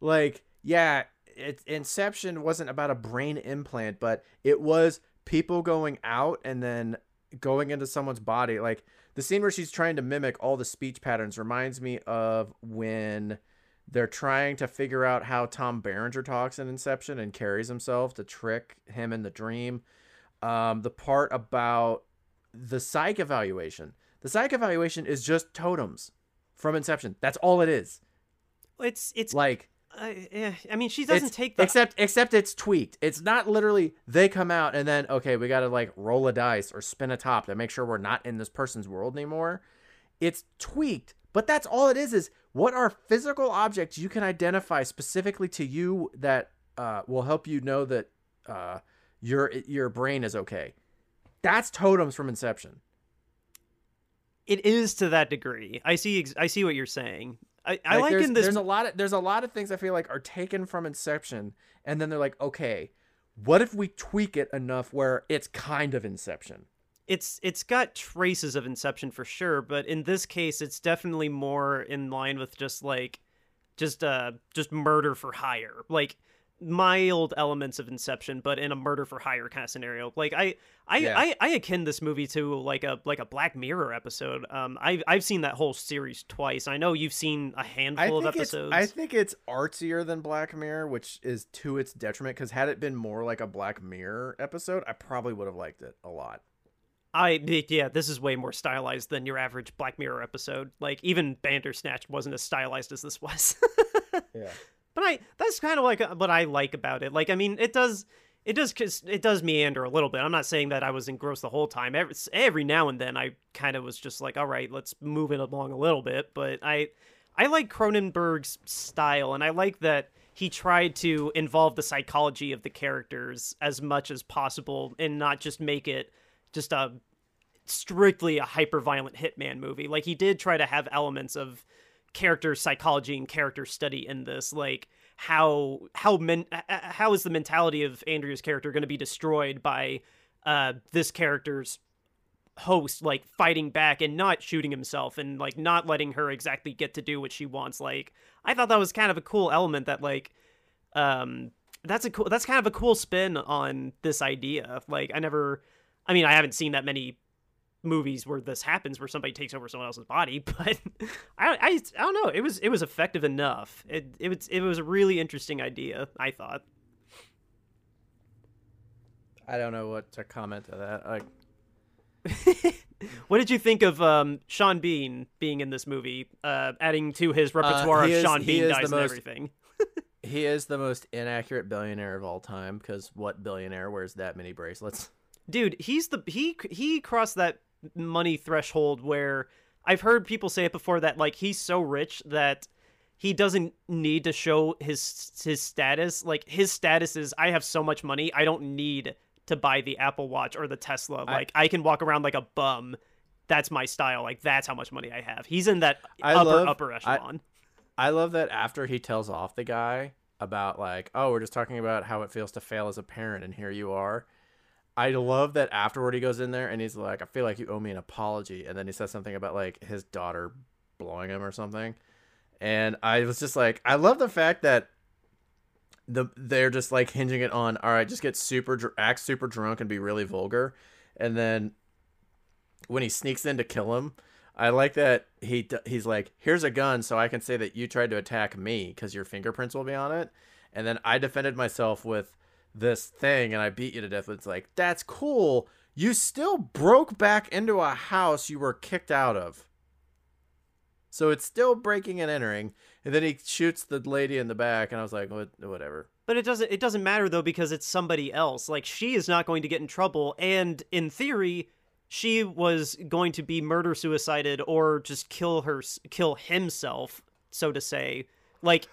Like, yeah, it, Inception wasn't about a brain implant, but it was people going out and then going into someone's body. Like the scene where she's trying to mimic all the speech patterns reminds me of when they're trying to figure out how Tom Berenger talks in Inception and carries himself to trick him in the dream. Um, the part about the psych evaluation. The psych evaluation is just totems from Inception. That's all it is. it's it's Like uh, eh, i mean she doesn't take the except except it's tweaked. It's not literally they come out and then okay, we got to like roll a dice or spin a top to make sure we're not in this person's world anymore. It's tweaked, but that's all it is is what are physical objects you can identify specifically to you that uh, will help you know that uh, your your brain is okay. That's totems from Inception. it is to that degree i see ex- i see what you're saying i i like, there's, in this there's a lot of there's a lot of things I feel like are taken from Inception, and then they're like, okay, what if we tweak it enough where it's kind of Inception? It's it's got traces of inception for sure but in this case it's definitely more in line with just like just uh just murder for hire like mild elements of inception but in a murder for hire kind of scenario like i i Yeah. I, I akin this movie to like a like a black mirror episode um i've i've seen that whole series twice i know you've seen a handful of episodes I think it's artsier than Black Mirror, which is to its detriment. Because had it been more like a Black Mirror episode, I probably would have liked it a lot. I yeah, this is way more stylized than your average Black Mirror episode. Like even Bandersnatch wasn't as stylized as this was. Yeah. But I that's kind of like uh, what I like about it. Like I mean, it does it does it does meander a little bit. I'm not saying that I was engrossed the whole time. Every every now and then I kind of was just like, all right, let's move it along a little bit. But I I like Cronenberg's style, and I like that he tried to involve the psychology of the characters as much as possible, and not just make it just a strictly a hyper violent hitman movie. Like he did try to have elements of character psychology and character study in this like how how men how is the mentality of Andrea's character going to be destroyed by uh this character's host like fighting back and not shooting himself and like not letting her exactly get to do what she wants like I thought that was kind of a cool element that like um that's a cool that's kind of a cool spin on this idea like I never I mean I haven't seen that many movies where this happens where somebody takes over someone else's body but I, I i don't know it was it was effective enough it it was it was a really interesting idea i thought I don't know what to comment to that. Like, what did you think of um, Sean Bean being in this movie, uh, adding to his repertoire Uh, he of is- Sean Bean is dies and most- everything? he is the most inaccurate billionaire of all time. Because what billionaire wears that many bracelets? Dude, he's the he he crossed that money threshold where I've heard people say it before that like he's so rich that he doesn't need to show his his status. Like his status is I have so much money, I don't need to buy the Apple Watch or the Tesla. Like I can walk around like a bum. That's my style. Like that's how much money I have. He's in that I upper love- upper I- echelon. I love that after he tells off the guy about like, oh, we're just talking about how it feels to fail as a parent, and here you are. I love that afterward he goes in there and he's like, I feel like you owe me an apology, and then he says something about like his daughter blowing him or something, and I was just like, I love the fact that the they're just like hinging it on, all right, just get super act super drunk and be really vulgar, and then when he sneaks in to kill him, I like that he he's like, "Here's a gun, so I can say that you tried to attack me because your fingerprints will be on it." And then I defended myself with this thing, and I beat you to death. It's like that's cool. You still broke back into a house you were kicked out of. So it's still breaking and entering, and then he shoots the lady in the back, and I was like, what, whatever. But it doesn't it doesn't matter though because it's somebody else. Like she is not going to get in trouble and in theory she was going to be murder suicided or just kill her kill himself so to say. Like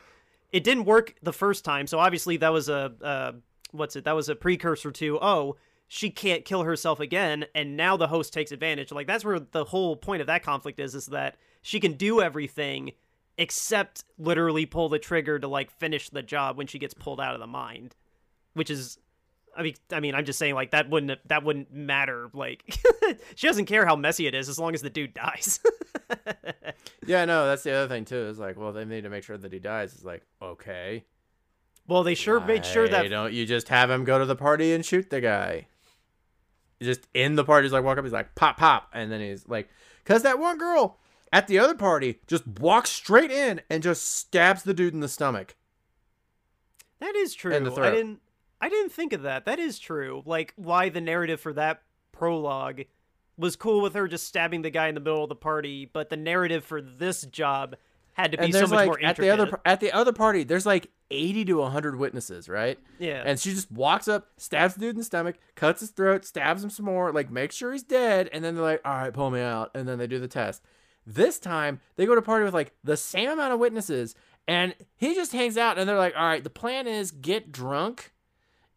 it didn't work the first time. So obviously that was a uh what's it? That was a precursor to oh she can't kill herself again and now the host takes advantage. Like that's where the whole point of that conflict is is that she can do everything except literally pull the trigger to like finish the job when she gets pulled out of the mind which is i mean i mean i'm just saying like that wouldn't that wouldn't matter like she doesn't care how messy it is as long as the dude dies Yeah, no, that's the other thing too. Is like, well, they need to make sure that he dies. It's like, okay, well they sure made sure that don't you just have him go to the party and shoot the guy? Just in the party, he's like walk up, he's like pop pop, and then he's like, cause that one girl at the other party just walks straight in and just stabs the dude in the stomach. that is true the i didn't i didn't think of that that is true like why the narrative for that prologue was cool with her just stabbing the guy in the middle of the party but the narrative for this job had to be And so much like more at the other at the other party, there's like eighty to hundred witnesses, right? yeah And she just walks up, stabs the dude in the stomach, cuts his throat, stabs him some more, like makes sure he's dead, and then they're like, "All right, pull me out," and then they do the test. This time they go to a party with like the same amount of witnesses, and he just hangs out, and they're like, "All right, the plan is get drunk,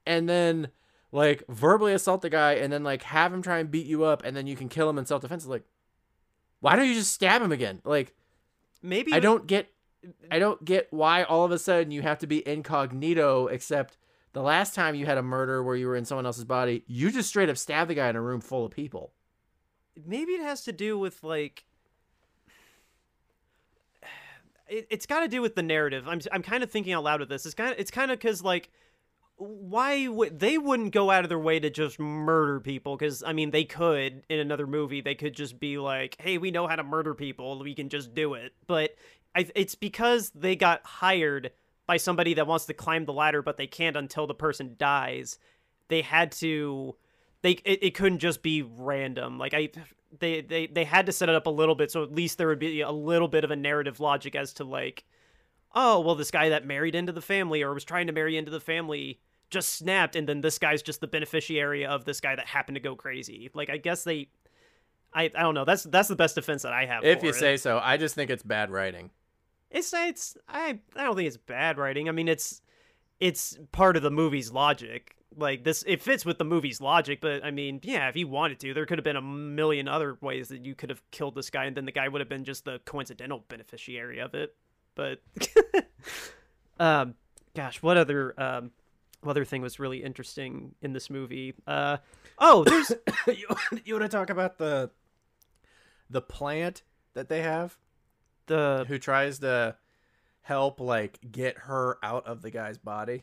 and then like verbally assault the guy, and then like have him try and beat you up, and then you can kill him in self defense." Like, why don't you just stab him again? Like, maybe I don't get I don't get why all of a sudden you have to be incognito except the last time you had a murder where you were in someone else's body, you just straight up stabbed the guy in a room full of people. maybe it has to do with like it, it's got to do with the narrative i'm i'm kind of thinking out loud with this it's kind of it's kind of cuz like why would they wouldn't go out of their way to just murder people cuz i mean they could in another movie they could just be like hey we know how to murder people we can just do it. But I, it's because they got hired by somebody that wants to climb the ladder but they can't until the person dies. They had to they it, it couldn't just be random. Like i they, they they had to set it up a little bit so at least there would be a little bit of a narrative logic as to like oh well this guy that married into the family or was trying to marry into the family just snapped and then this guy's just the beneficiary of this guy that happened to go crazy like i guess they i i don't know that's that's the best defense that i have If you it. say so, I just think it's bad writing. It's it's I I don't think it's bad writing. I mean it's it's part of the movie's logic. Like this it fits with the movie's logic, but I mean, yeah, if you wanted to, there could have been a million other ways that you could have killed this guy and then the guy would have been just the coincidental beneficiary of it. But um gosh, what other um other thing was really interesting in this movie? Uh oh, there's you, you want to talk about the the plant that they have the who tries to help like get her out of the guy's body?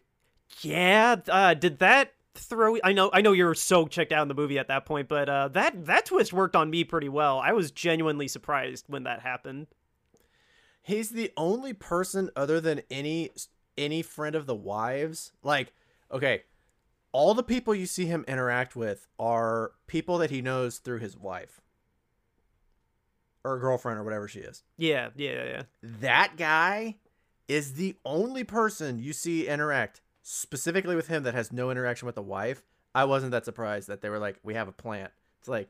Yeah, uh, did that throw I know I know you're so checked out in the movie at that point, but uh that that twist worked on me pretty well. I was genuinely surprised when that happened. He's the only person other than any any friend of the wives. Like, okay, all the people you see him interact with are people that he knows through his wife or girlfriend or whatever she is. Yeah, yeah, yeah, yeah. That guy is the only person you see interact specifically with him that has no interaction with the wife. I wasn't that surprised that they were like, "We have a plant." It's like,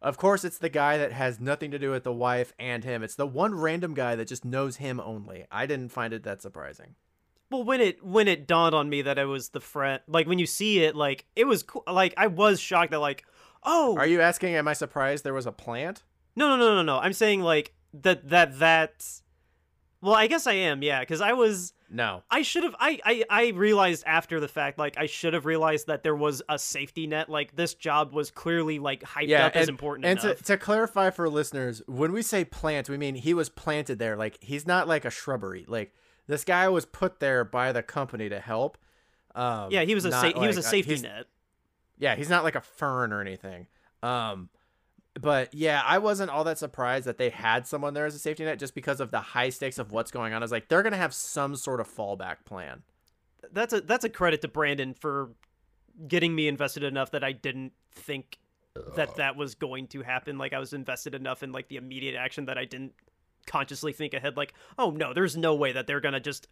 of course, it's the guy that has nothing to do with the wife and him. It's the one random guy that just knows him only. I didn't find it that surprising. Well, when it when it dawned on me that it was the friend, like when you see it, like it was cool. Like I was shocked that like, oh, Are you asking? Am I surprised there was a plant? no, no, no, no, no. I'm saying like that that that. Well, I guess I am, yeah, because I was No. I should have I, I I realized after the fact like I should have realized that there was a safety net like this job was clearly like hyped Yeah, up as important And to, to clarify for listeners, when we say plant, we mean he was planted there. Like he's not like a shrubbery. Like this guy was put there by the company to help. Um, yeah, he was a not sa- he was a like- uh, safety net. Yeah, he's not like a fern or anything. Um, but yeah, I wasn't all that surprised that they had someone there as a safety net just because of the high stakes of what's going on. I was like, they're gonna have some sort of fallback plan. That's a that's a credit to Brandon for getting me invested enough that I didn't think that that was going to happen. Like I was invested enough in like the immediate action that I didn't consciously think ahead. Like, oh no, there's no way that they're gonna just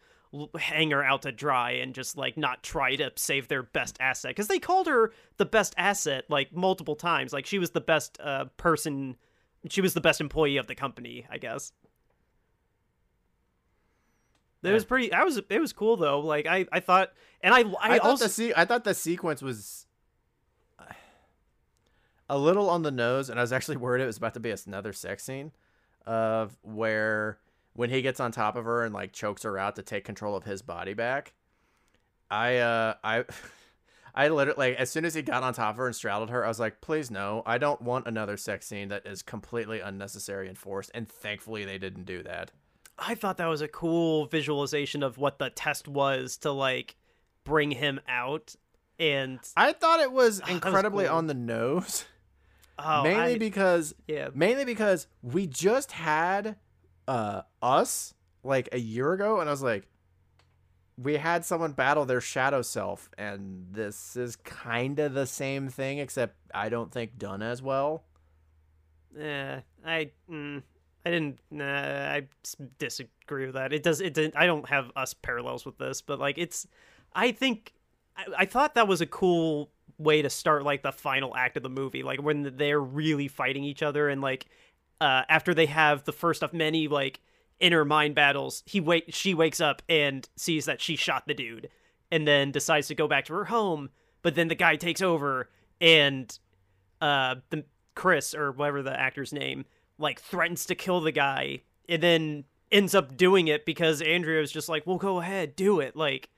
hang her out to dry and just like not try to save their best asset because they called her the best asset like multiple times. Like she was the best uh, person. She was the best employee of the company, I guess. It Yeah. was pretty. I was. It was cool though. Like I, I thought, and I, I, I, also the se- I thought the sequence was a little on the nose, and I was actually worried it was about to be another sex scene of where when he gets on top of her and like chokes her out to take control of his body back. I uh I I literally like as soon as he got on top of her and straddled her, I was like, please no, I don't want another sex scene that is completely unnecessary and forced. And thankfully they didn't do that. I thought that was a cool visualization of what the test was to like bring him out. And I thought it was that was incredibly cool. on the nose. oh, mainly I- because yeah, mainly because we just had uh us like a year ago and i was like we had someone battle their shadow self and this is kind of the same thing except i don't think done as well Yeah, I, mm, I didn't. Nah, I disagree with that. It does. It didn't. I don't have us parallels with this, but like it's. I think. I, I thought that was a cool way to start like the final act of the movie, like when they're really fighting each other and like uh, after they have the first of many like inner mind battles, he wake she wakes up and sees that she shot the dude, and then decides to go back to her home. But then the guy takes over, and uh, the Chris or whatever the actor's name like threatens to kill the guy, and then ends up doing it because Andrea was just like, "Well, go ahead, do it." Like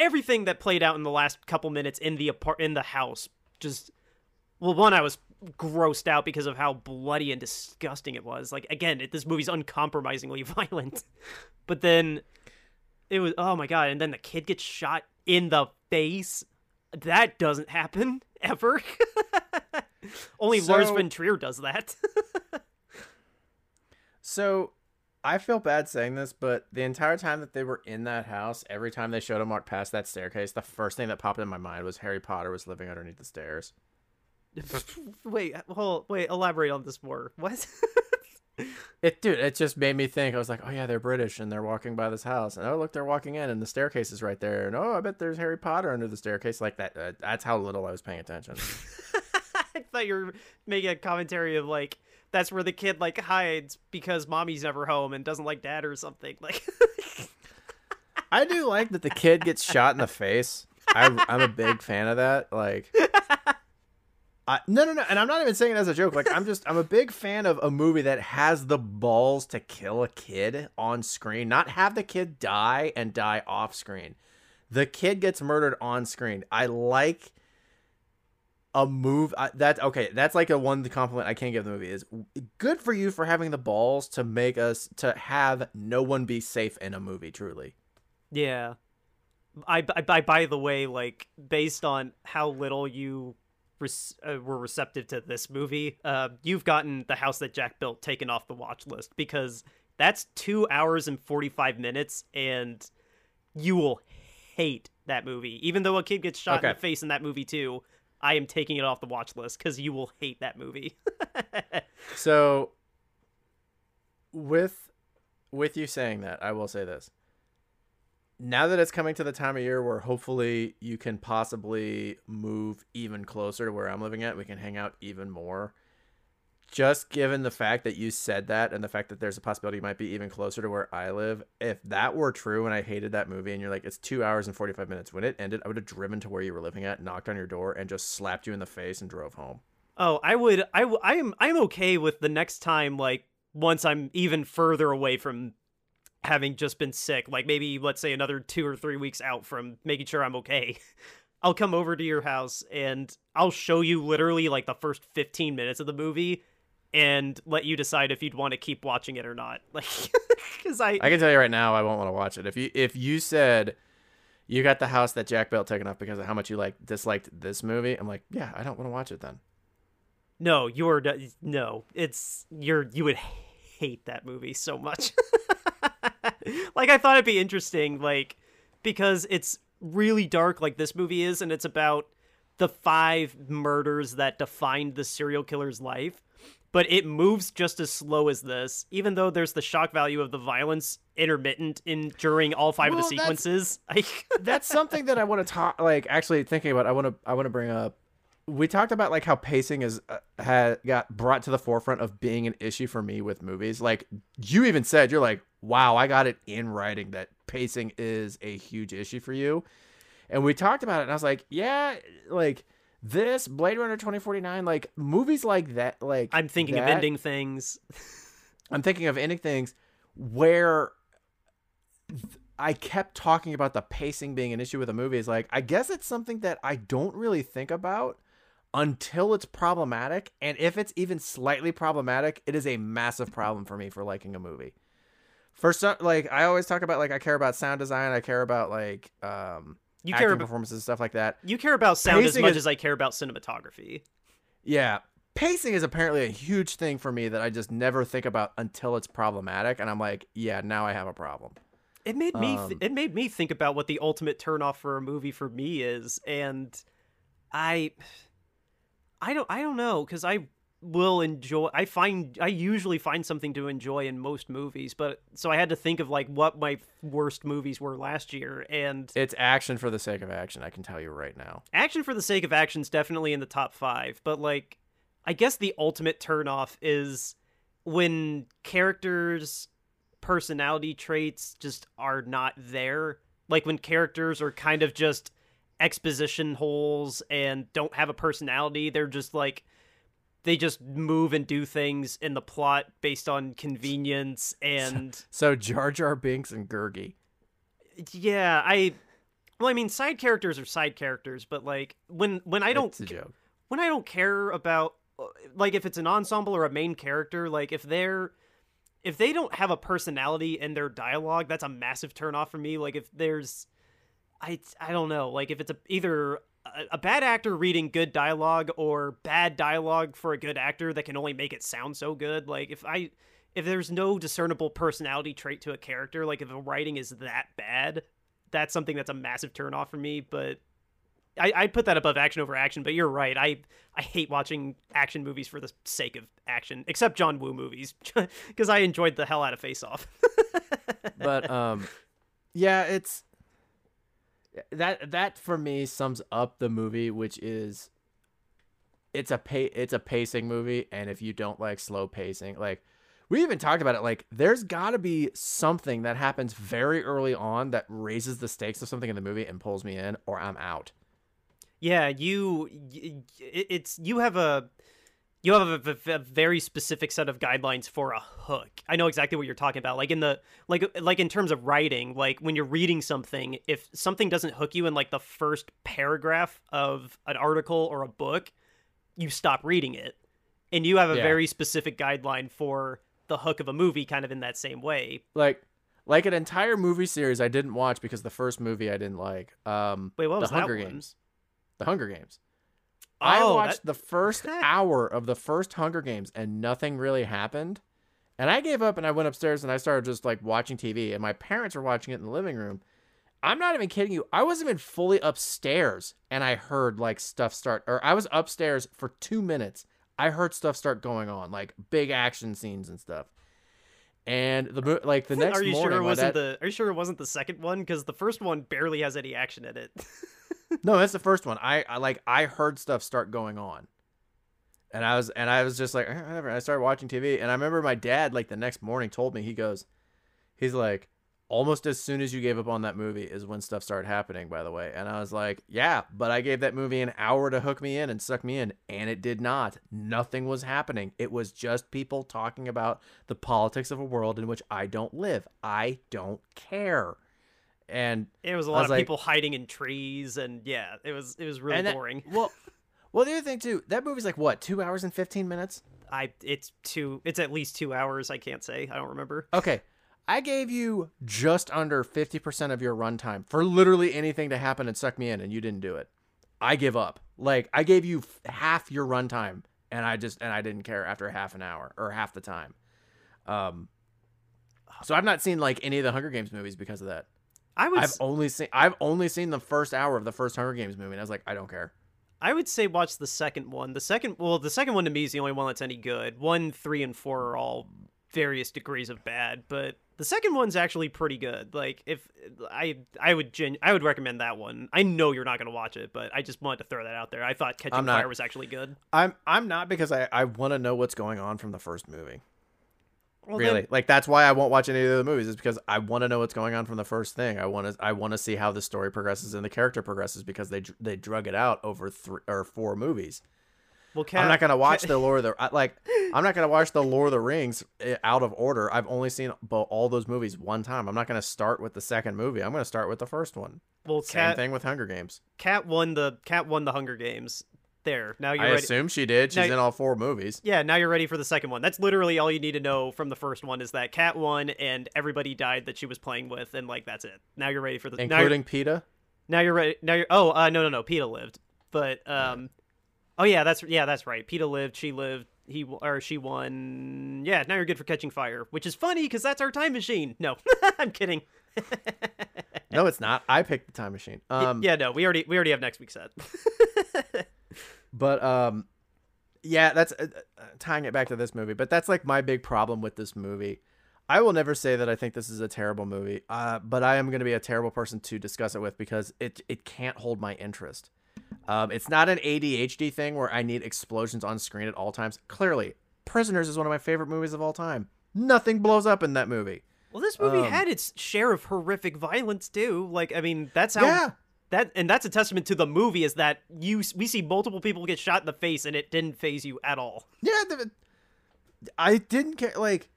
everything that played out in the last couple minutes in the apart in the house just well one i was grossed out because of how bloody and disgusting it was. Like again it, this movie's uncompromisingly violent. But then it was oh my god and then the kid gets shot in the face. That doesn't happen ever. Only lars So- von trier does that. So i feel bad saying this but the entire time that they were in that house every time they showed him walk past that staircase the first thing that popped in my mind was harry potter was living underneath the stairs wait hold wait elaborate on this more what It dude, it just made me think. I was like, oh yeah, they're British and they're walking by this house, and oh look, they're walking in, and the staircase is right there, and oh, I bet there's Harry Potter under the staircase. Like that. Uh, that's how little I was paying attention. I thought you were making a commentary of like that's where the kid like hides because mommy's never home and doesn't like dad or something. Like I do like that the kid gets shot in the face. I, I'm a big fan of that. Like, I, no, no, no, and I'm not even saying it as a joke. Like, I'm just, I'm a big fan of a movie that has the balls to kill a kid on screen, not have the kid die and die off screen. The kid gets murdered on screen. I like a move I, that okay that's like a one compliment i can't give the movie is good for you for having the balls to make us to have no one be safe in a movie truly Yeah. I, I, by the way, like based on how little you res- uh, were receptive to this movie, uh, you've gotten the house that Jack built taken off the watch list because that's two hours and forty five minutes, and you will hate that movie. Even though a kid gets shot in the face in that movie too, I am taking it off the watch list because you will hate that movie. So with with you saying that, I will say this. Now that it's coming to the time of year where hopefully you can possibly move even closer to where I'm living at, we can hang out even more. Just given the fact that you said that and the fact that there's a possibility you might be even closer to where I live, if that were true and I hated that movie and you're like, it's two hours and 45 minutes, when it ended, I would have driven to where you were living at, knocked on your door, and just slapped you in the face and drove home. Oh, I would. I, w- I am. I'm okay with the next time. Like once I'm even further away from having just been sick. Like maybe let's say another two or three weeks out from making sure I'm okay. I'll come over to your house and I'll show you literally like the first 15 minutes of the movie and let you decide if you'd want to keep watching it or not. Like, because I, I can tell you right now, I won't want to watch it. If you if you said you got the house that Jack built taken off because of how much you like disliked this movie, I'm like, yeah, I don't want to watch it then. no, you're no. It's you're you would hate that movie so much. like I thought it'd be interesting, like because it's really dark, like this movie is, and it's about the five murders that defined the serial killer's life. But it moves just as slow as this, even though there's the shock value of the violence intermittent in during all five Well, of the sequences. Like, That's something that I want to talk. Like, actually thinking about, I want to I want to bring up. We talked about like how pacing is uh, had got brought to the forefront of being an issue for me with movies. Like you even said, you're like, wow, I got it in writing that pacing is a huge issue for you. And we talked about it, and I was like, yeah, like this Blade Runner 2049, like movies like that, like I'm thinking of ending things. I'm thinking of ending things where th- I kept talking about the pacing being an issue with a movie. Is like, I guess it's something that I don't really think about until it's problematic. And if it's even slightly problematic, it is a massive problem for me for liking a movie. For some, like I always talk about, like I care about sound design, I care about like um, You care about performances and stuff like that. you care about sound as much is- as I care about cinematography. Yeah. Pacing is apparently a huge thing for me that I just never think about until it's problematic. And I'm like, yeah, now I have a problem. It made me th- Um, it made me think about what the ultimate turnoff for a movie for me is, and I I don't I don't know because I will enjoy. I find I usually find something to enjoy in most movies, but so I had to think of like what my worst movies were last year, and It's action for the sake of action. I can tell you right now. action for the sake of action is definitely in the top five, but like I guess the ultimate turnoff is when characters' personality traits just are not there. Like when characters are kind of just exposition holes and don't have a personality. They're just like they just move and do things in the plot based on convenience and So Jar Jar Binks and Gurgi. yeah, I well I mean side characters are side characters, but like when when I don't joke. when I don't care about like if it's an ensemble or a main character, like if they're if they don't have a personality in their dialogue, that's a massive turnoff for me. Like if there's I I don't know, like if it's a either a, a bad actor reading good dialogue or bad dialogue for a good actor that can only make it sound so good. Like if I if there's no discernible personality trait to a character, like if the writing is that bad, that's something that's a massive turnoff for me. But I, I put that above action over action, but you're right. I I hate watching action movies for the sake of action, except John Woo movies, because I enjoyed the hell out of Face Off. But um yeah, it's that that for me sums up the movie, which is it's a pa- it's a pacing movie and if you don't like slow pacing, like we even talked about it like there's got to be something that happens very early on that raises the stakes of something in the movie and pulls me in or I'm out. yeah, you it's you have a you have a very specific set of guidelines for a hook. I know exactly what you're talking about. Like in the like like in terms of writing, like when you're reading something, if something doesn't hook you in like the first paragraph of an article or a book, you stop reading it. And you have a Yeah. very specific guideline for the hook of a movie kind of in that same way. like like an entire movie series I didn't watch because the first movie I didn't like. Um, Wait, what the was that Hunger one? Games. The Hunger Games. I Oh, watched that- the first that- hour of the first Hunger Games and nothing really happened. And I gave up and I went upstairs and I started just like watching TV. And my parents were watching it in the living room. I'm not even kidding you. I wasn't even fully upstairs and I heard like stuff start, or I was upstairs for two minutes. I heard stuff start going on, like big action scenes and stuff. And the like the next are you morning, sure it wasn't dad- the? Are you sure it wasn't the second one? Because the first one barely has any action in it. No, that's the first one. I, I like I heard stuff start going on. And I was and I was just like, "Eh, whatever. I started watching TV and I remember my dad like the next morning told me he goes he's like almost as soon as you gave up on that movie is when stuff started happening by the way. And I was like, yeah, but I gave that movie an hour to hook me in and suck me in and it did not. Nothing was happening. It was just people talking about the politics of a world in which I don't live. I don't care. And it was a lot was of like- people hiding in trees, and yeah, it was it was really that- boring. well, well, the other thing too, that movie's like what, two hours and fifteen minutes? I it's two. It's at least two hours. I can't say. I don't remember. Okay, I gave you just under fifty percent of your runtime for literally anything to happen and suck me in, and you didn't do it. I give up. Like I gave you f- half your runtime, and I just and I didn't care after half an hour or half the time. Um, so I've not seen like any of the Hunger Games movies because of that. I would I've s- only seen I've only seen the first hour of the first Hunger Games movie, and I was like, I don't care. I would say watch the second one. The second well, the second one to me is the only one that's any good. One, three, and four are all various degrees of bad, but the second one's actually pretty good. Like if I I would gen- I would recommend that one. I know you're not going to watch it, but I just wanted to throw that out there. I thought Catching. Fire was actually good. I'm I'm not because I I want to know what's going on from the first movie. Well, really, then- like that's why I won't watch any of the movies. Is because I want to know what's going on from the first thing. I want to I want to see how the story progresses and the character progresses because they they drug it out over three or four movies. well, Cat, I'm not gonna watch Cat- the Lord of the like. I'm not gonna watch the Lord of the Rings eh, out of order. I've only seen all those movies one time. I'm not gonna start with the second movie. I'm gonna start with the first one. well, Same Cat thing with Hunger Games. Cat won the Cat won the Hunger Games. There. Now you're I ready. assume she did. She's Now- in all four movies, Yeah, now you're ready for the second one. That's literally all you need to know from the first one is that Cat won and everybody died that she was playing with, and like that's it. Now you're ready for the now including Peeta. Now you're ready. Now you're. Oh, uh, no, no, no. Peeta lived, but um, oh yeah, that's yeah, that's right. Peeta lived. She lived. He or she won. Yeah. Now you're good for catching fire, which is funny because that's our time machine. No, I'm kidding. No, it's not. I picked the time machine. Um, yeah, no, we already we already have next week's set. But um, yeah, that's uh, uh, tying it back to this movie. But that's like my big problem with this movie. I will never say that I think this is a terrible movie, uh, but I am going to be a terrible person to discuss it with because it it can't hold my interest. Um, it's not an ADHD thing where I need explosions on screen at all times. Clearly, Prisoners is one of my favorite movies of all time. Nothing blows up in that movie. well, this movie Um, had its share of horrific violence too. Like, I mean, that's how. Yeah. That and that's a testament to the movie is that you we see multiple people get shot in the face and it didn't phase you at all. Yeah, the, I didn't care. Like,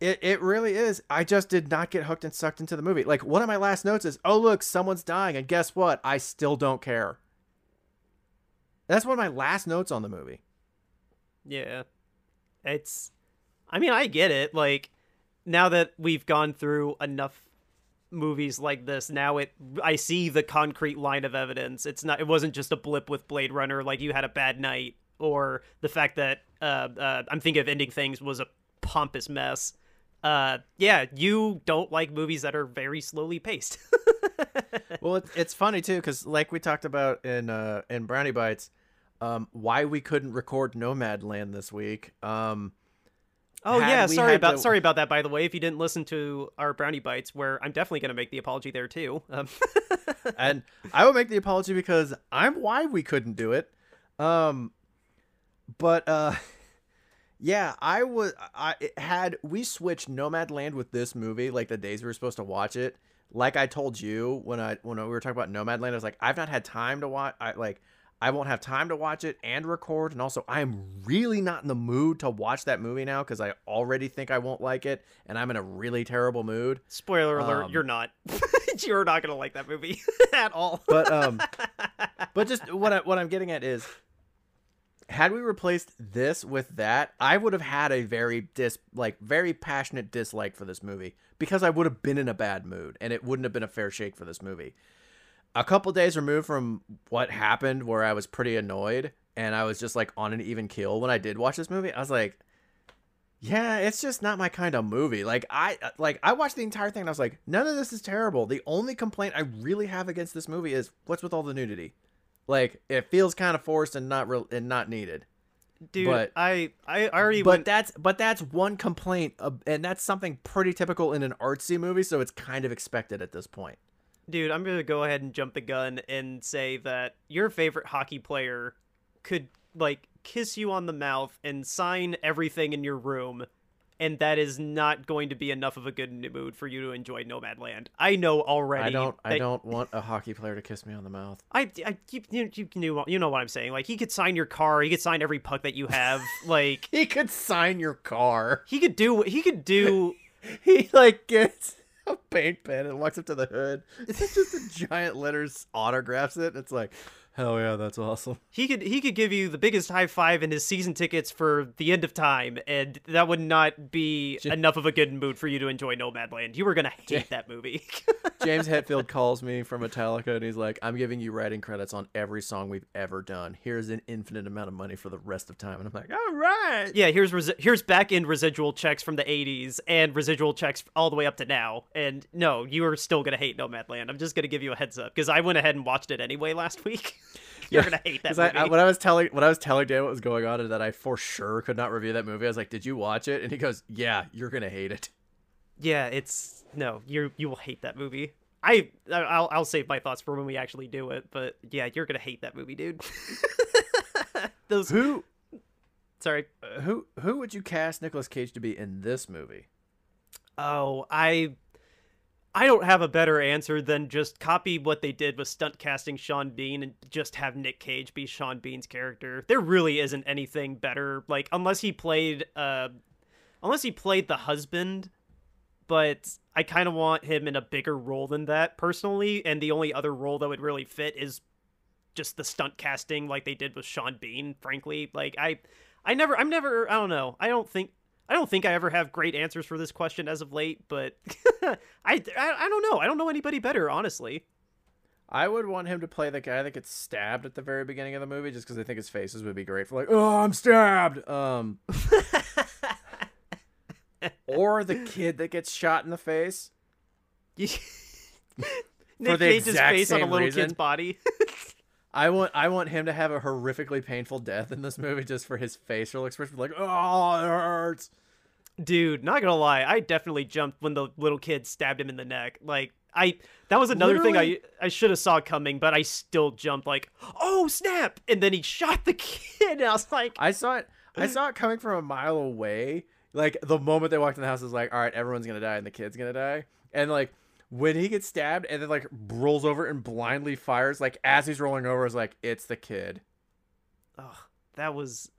it, it really is. I just did not get hooked and sucked into the movie. Like, one of my last notes is, oh, look, someone's dying. And guess what? I still don't care. That's one of my last notes on the movie. Yeah. It's I mean, I get it. Like now that we've gone through enough movies like this, now it I see the concrete line of evidence. It's not it wasn't just a blip with Blade Runner like you had a bad night or the fact that uh, uh I'm thinking of ending things was a pompous mess. Uh yeah, you don't like movies that are very slowly paced. Well, it's, it's funny, too, because like we talked about in uh, in Brownie Bites, um, why we couldn't record Nomadland this week. Um, Oh yeah, sorry about the- sorry about that. By the way, if you didn't listen to our brownie bites, where I'm definitely going to make the apology there too. Um, and I will make the apology because I'm why we couldn't do it. Um, but uh, yeah, I was. I it had we switched Nomadland with this movie, like the days we were supposed to watch it. Like I told you when I when we were talking about Nomadland, I was like, I've not had time to watch. I like. I won't have time to watch it and record, and also I am really not in the mood to watch that movie now because I already think I won't like it, and I'm in a really terrible mood. spoiler alert: Um, you're not. you're not going to like that movie at all. But um, but just what I, what I'm getting at is, had we replaced this with that, I would have had a very dis like very passionate dislike for this movie because I would have been in a bad mood and it wouldn't have been a fair shake for this movie. A couple days removed from what happened where I was pretty annoyed and I was just like on an even keel when I did watch this movie, I was like yeah, it's just not my kind of movie. Like I like I watched the entire thing and I was like, none of this is terrible. The only complaint I really have against this movie is what's with all the nudity. Like it feels kind of forced and not real and not needed. Dude, But- I I already But went that's but that's one complaint, uh, and that's something pretty typical in an artsy movie. So it's kind of expected at this point. Dude, I'm gonna go ahead and jump the gun and say that your favorite hockey player could like kiss you on the mouth and sign everything in your room, and that is not going to be enough of a good mood for you to enjoy Nomadland. I know already. I don't I don't want a hockey player to kiss me on the mouth. I, I you, you, you knew you know what I'm saying. Like he could sign your car, he could sign every puck that you have. like He could sign your car. he could do he could do He like gets a paint pen and walks up to the hood. It's just a giant letters, autographs it. It's like, hell yeah, that's awesome. he could he could give you the biggest high five in his season tickets for the end of time, and that would not be enough of a good mood for you to enjoy Nomadland. You were gonna hate that movie. James Hetfield calls me from Metallica and he's like, I'm giving you writing credits on every song we've ever done. Here's an infinite amount of money for the rest of time. And I'm like, all right. yeah, here's resi- here's back end residual checks from the '80s and residual checks all the way up to now. And no, you are still gonna hate Nomadland. I'm just gonna give you a heads up because I went ahead and watched it anyway last week. You're gonna hate that. I, I, when I was telling when I was telling Dan what was going on and that I for sure could not review that movie, I was like, "Did you watch it?" And he goes, "Yeah, you're gonna hate it." Yeah, it's no, you you will hate that movie. I I'll I'll save my thoughts for when we actually do it, but yeah, you're gonna hate that movie, dude. Those Who sorry. uh, who who would you cast Nicolas Cage to be in this movie? Oh, I I don't have a better answer than just copy what they did with stunt casting Sean Bean and just have Nick Cage be Sean Bean's character. There really isn't anything better, like unless he played uh unless he played the husband, but I kind of want him in a bigger role than that personally, and the only other role that would really fit is just the stunt casting like they did with Sean Bean, frankly. Like I I never I'm never I don't know. I don't think I don't think I ever have great answers for this question as of late, but I, I I don't know. I don't know anybody better, honestly. I would want him to play the guy that gets stabbed at the very beginning of the movie, just because I think his faces would be great for like, "Oh, I'm stabbed." Um, or the kid that gets shot in the face. Nick the Cage's face on a little reason. kid's body. I want I want him to have a horrifically painful death in this movie just for his facial expression, like, "Oh, it hurts." Dude, not gonna lie, I definitely jumped when the little kid stabbed him in the neck. Like I that was another thing I I should have saw coming, but I still jumped like, oh snap! And then he shot the kid, and I was like, I saw it. I saw it coming from a mile away. Like the moment they walked in the house, was like, all right, everyone's gonna die and the kid's gonna die. And like when he gets stabbed and then like rolls over and blindly fires, like as he's rolling over, is like it's the kid. Ugh, that was.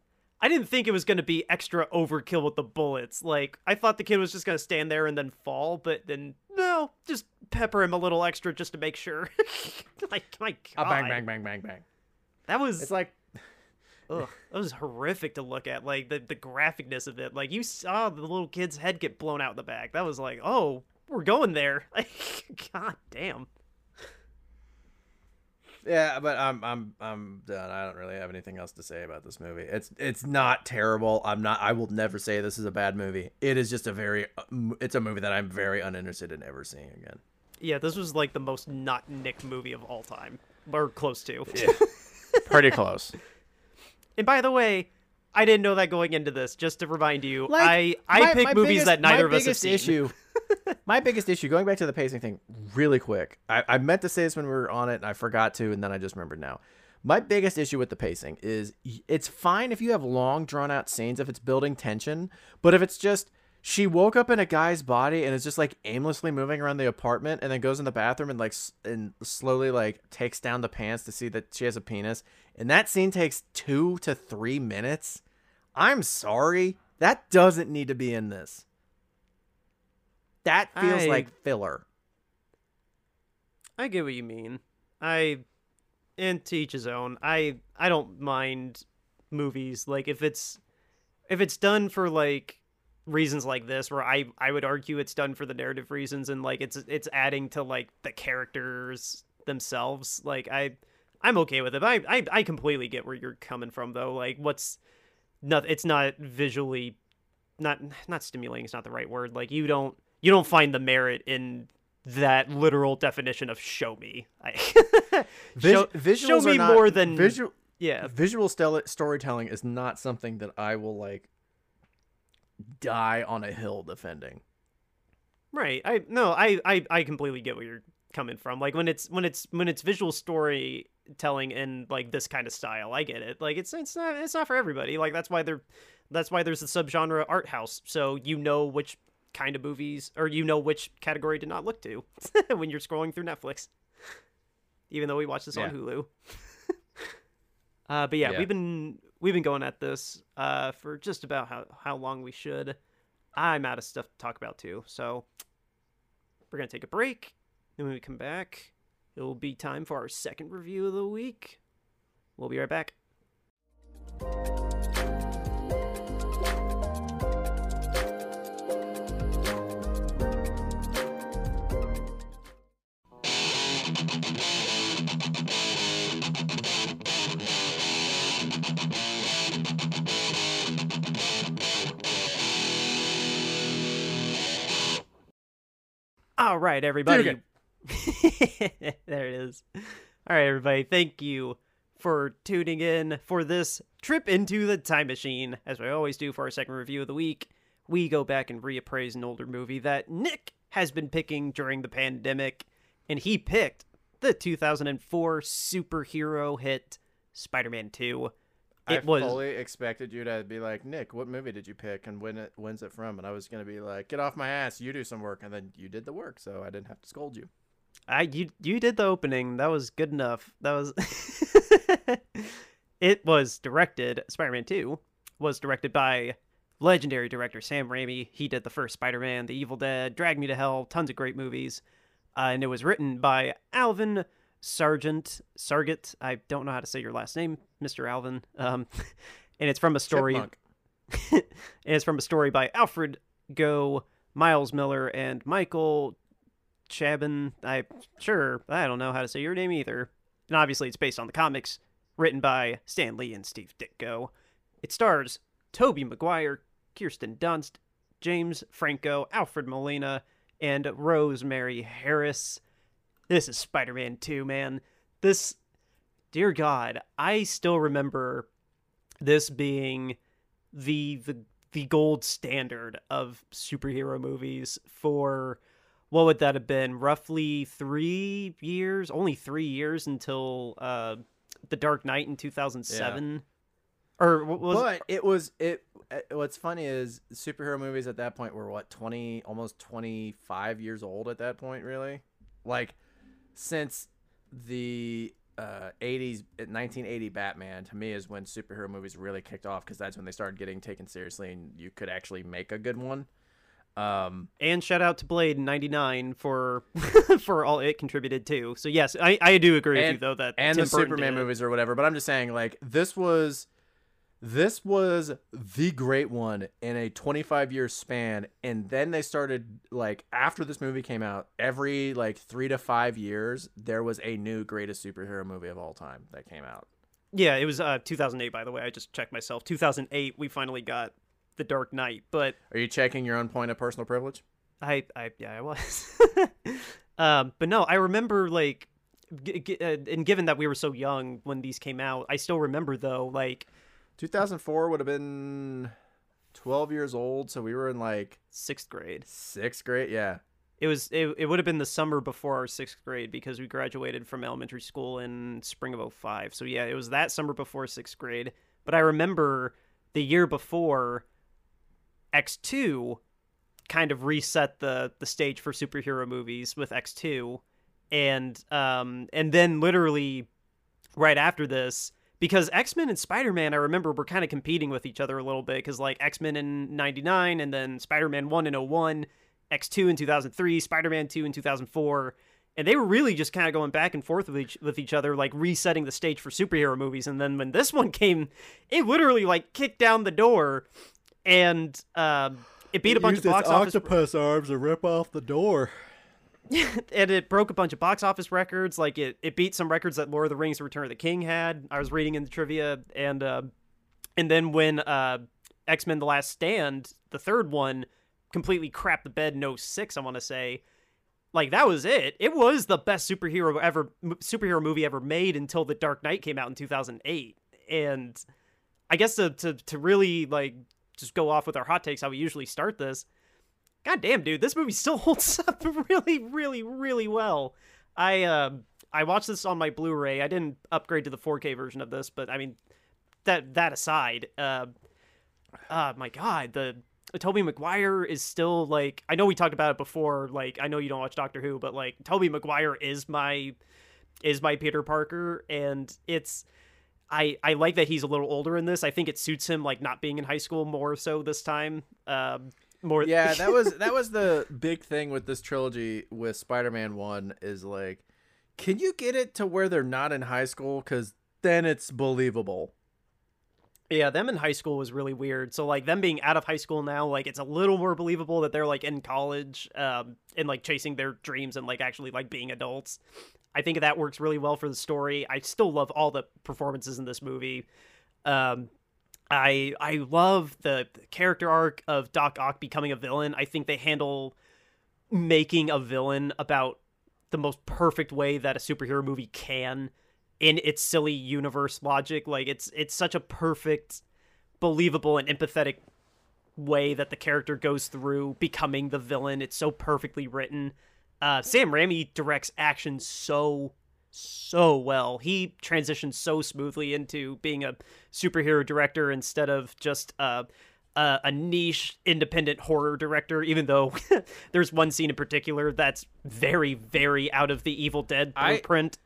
I didn't think it was going to be extra overkill with the bullets. Like, I thought the kid was just going to stand there and then fall, but then, no, just pepper him a little extra just to make sure. like, my God. bang, bang, bang, bang, bang. That was, It's like ugh, that was horrific to look at. Like, the, the graphicness of it. Like, you saw the little kid's head get blown out in the back. That was like, oh, we're going there. Like, God damn. yeah, but I'm I'm I'm done. I don't really have anything else to say about this movie. It's it's not terrible. I'm not. I will never say this is a bad movie. It is just a very. uh, It's a movie that I'm very uninterested in ever seeing again. Yeah, this was like the most not Nick movie of all time. Or close to. Pretty close. And by the way, I didn't know that going into this. Just to remind you, Like, I I my- pick my movies biggest- that neither my of us have biggest seen. issue. My biggest issue, going back to the pacing thing, really quick. I, I meant to say this when we were on it, and I forgot to, and then I just remembered now. My biggest issue with the pacing is it's fine if you have long, drawn out scenes if it's building tension, but if it's just she woke up in a guy's body and is just like aimlessly moving around the apartment and then goes in the bathroom and like and slowly like takes down the pants to see that she has a penis and that scene takes 2 to 3 minutes i'm sorry that doesn't need to be in this that feels I- like filler I get what you mean. I and to each his own. I I don't mind movies. Like if it's if it's done for like reasons like this where I I would argue it's done for the narrative reasons and like it's it's adding to like the characters themselves. Like I I'm okay with it. But I I I completely get where you're coming from though. Like what's not it's not visually not not stimulating is not the right word. Like you don't you don't find the merit in that literal definition of show me. Vis- show, show me not- more than visual. yeah. Visual stel- storytelling is not something that I will like die on a hill defending. Right. I no, I, I I completely get where you're coming from. Like when it's when it's when it's visual storytelling in like this kind of style, I get it. Like it's it's not it's not for everybody. Like that's why they're that's why there's the subgenre art house. So you know which kind of movies or you know which category to not look to when you're scrolling through Netflix. Even though we watch this on Hulu. uh but yeah, Yeah. we've been we've been going at this uh for just about how how long we should. I'm out of stuff to talk about too. So we're going to take a break. Then when we come back, it will be time for our second review of the week. We'll be right back. All right, everybody. There it is. All right, everybody. Thank you for tuning in for this trip into the time machine. As we always do for our second review of the week, we go back and reappraise an older movie that Nick has been picking during the pandemic, and he picked the 2004 superhero hit Spider-Man 2. It I was fully expected you to be like, Nick, what movie did you pick and when it when's it from? And I was gonna be like, get off my ass, you do some work, and then you did the work, so I didn't have to scold you. I you you did the opening. That was good enough. That was It was directed Spider-Man 2 was directed by legendary director Sam Raimi. He did the first Spider-Man, The Evil Dead, Drag Me to Hell, tons of great movies. Uh, and it was written by Alvin Sargent Sargent. I don't know how to say your last name, Mr. Alvin. Um and it's from a story and it's from a story by Alfred Gough, Miles Millar, and Michael Chabon. I sure I don't know how to say your name either. And obviously, it's based on the comics written by Stan Lee and Steve Ditko. It stars Tobey Maguire, Kirsten Dunst, James Franco, Alfred Molina, and Rosemary Harris. This is Spider-Man 2, man. This, dear God, I still remember this being the the the gold standard of superhero movies for what would that have been roughly three years only three years until uh the dark knight in 2007 or what was but it was it. uh, What's funny is superhero movies at that point were what twenty, almost twenty five years old at that point. Really, like since the uh, 80s, 1980 Batman to me is when superhero movies really kicked off because that's when they started getting taken seriously and you could actually make a good one. Um, and shout out to blade 99 for for all it contributed to so yes i i do agree with you And- though that and Tim the Burton Superman did movies or whatever. But I'm just saying, like this was, this was the great one in a 25 year span, and then they started like after this movie came out, every like three to five years there was a new greatest superhero movie of all time that came out. Yeah, it was uh 2008 by the way. I just checked myself. 2008 we finally got The Dark Knight, but Are you checking your own point of personal privilege? I I yeah, I was. um but no, I remember like g- g- uh, and given that we were so young when these came out, I still remember though like 2004 would have been 12 years old, so we were in like 6th grade. sixth grade. Yeah, It was it, it would have been the summer before our 6th grade because we graduated from elementary school in spring of 05. So yeah, it was that summer before 6th grade. But I remember the year before X2 kind of reset the the stage for superhero movies with X2 and um and then literally right after this because X-Men and Spider-Man I remember were kind of competing with each other a little bit cuz like X-Men in 99 and then Spider-Man 1 in 01, X2 in 2003, Spider-Man 2 in 2004 and they were really just kind of going back and forth with each with each other, like resetting the stage for superhero movies. And then when this one came, it literally like kicked down the door, and uh, it beat a bunch of box office Octopus arms to rip off the door. and it broke a bunch of box office records. Like it, it beat some records that Lord of the Rings: Return of the King had. I was reading in the trivia, and uh, and then when uh, X Men: The Last Stand, the third one, completely crapped the bed. No six, I want to say. Like that was it. It was the best superhero ever superhero movie ever made until The Dark Knight came out in 2008. And I guess to to to really like just go off with our hot takes how we usually start this God damn, dude, this movie still holds up really, really, really well. I uh, I watched this on my Blu-ray. I didn't upgrade to the 4K version of this, but I mean, that that aside, uh, uh my God, the Tobey Maguire is still like I know we talked about it before. Like I know you don't watch Doctor Who, but like Tobey Maguire is my is my Peter Parker, and it's. I, I like that he's a little older in this. I think it suits him like not being in high school more so this time. Um, more yeah that was that was the big thing with this trilogy with spider-man 1 is like can you get it to where they're not in high school? Because then it's believable. Yeah them in high school was really weird. So like them being out of high school now like it's a little more believable that they're like in college um and like chasing their dreams and like actually like being adults. I think that works really well for the story. I still love all the performances in this movie. Um I I love the character arc of Doc Ock becoming a villain. I think they handle making a villain about the most perfect way that a superhero movie can in its silly universe logic. Like it's it's such a perfect, believable and empathetic way that the character goes through becoming the villain. It's so perfectly written. Uh, Sam Raimi directs action so so well. He transitioned so smoothly into being a superhero director instead of just uh, a, a niche independent horror director. Even though there's one scene in particular that's very, very out of the Evil Dead blueprint.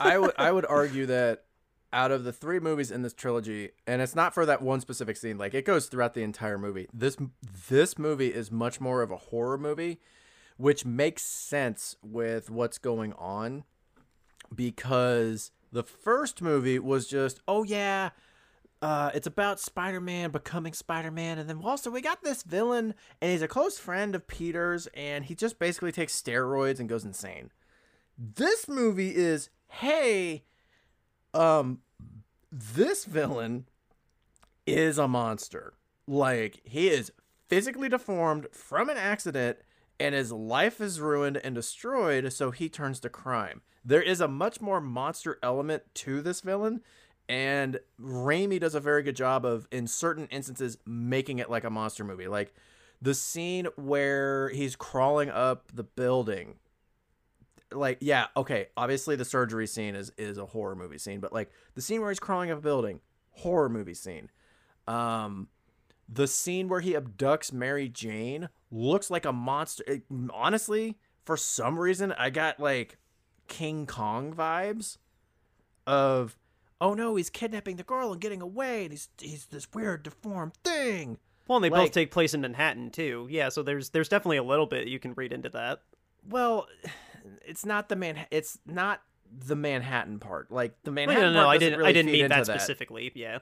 I, I would I would argue that out of the three movies in this trilogy, and it's not for that one specific scene. Like it goes throughout the entire movie. This this movie is much more of a horror movie, which makes sense with what's going on because the first movie was just, oh yeah, uh, it's about Spider-Man becoming Spider-Man, and then also we got this villain, and he's a close friend of Peter's, and he just basically takes steroids and goes insane. This movie is, hey, um, this villain is a monster. Like he is physically deformed from an accident, and his life is ruined and destroyed, so he turns to crime there is a much more monster element to this villain and Raimi does a very good job of in certain instances making it like a monster movie. Like the scene where he's crawling up the building. Like yeah, okay, obviously the surgery scene is is a horror movie scene, but like the scene where he's crawling up a building, horror movie scene. Um the scene where he abducts Mary Jane looks like a monster. It, honestly, for some reason I got like King Kong vibes of oh no, he's kidnapping the girl and getting away, and he's he's this weird deformed thing. Well, and they Like- both take place in Manhattan too. Yeah, so there's there's definitely a little bit you can read into that. Well, it's not the man. It's not the Manhattan part. Like the Well, Manhattan no, no, part no, I didn't really I didn't mean that specifically. Yeah.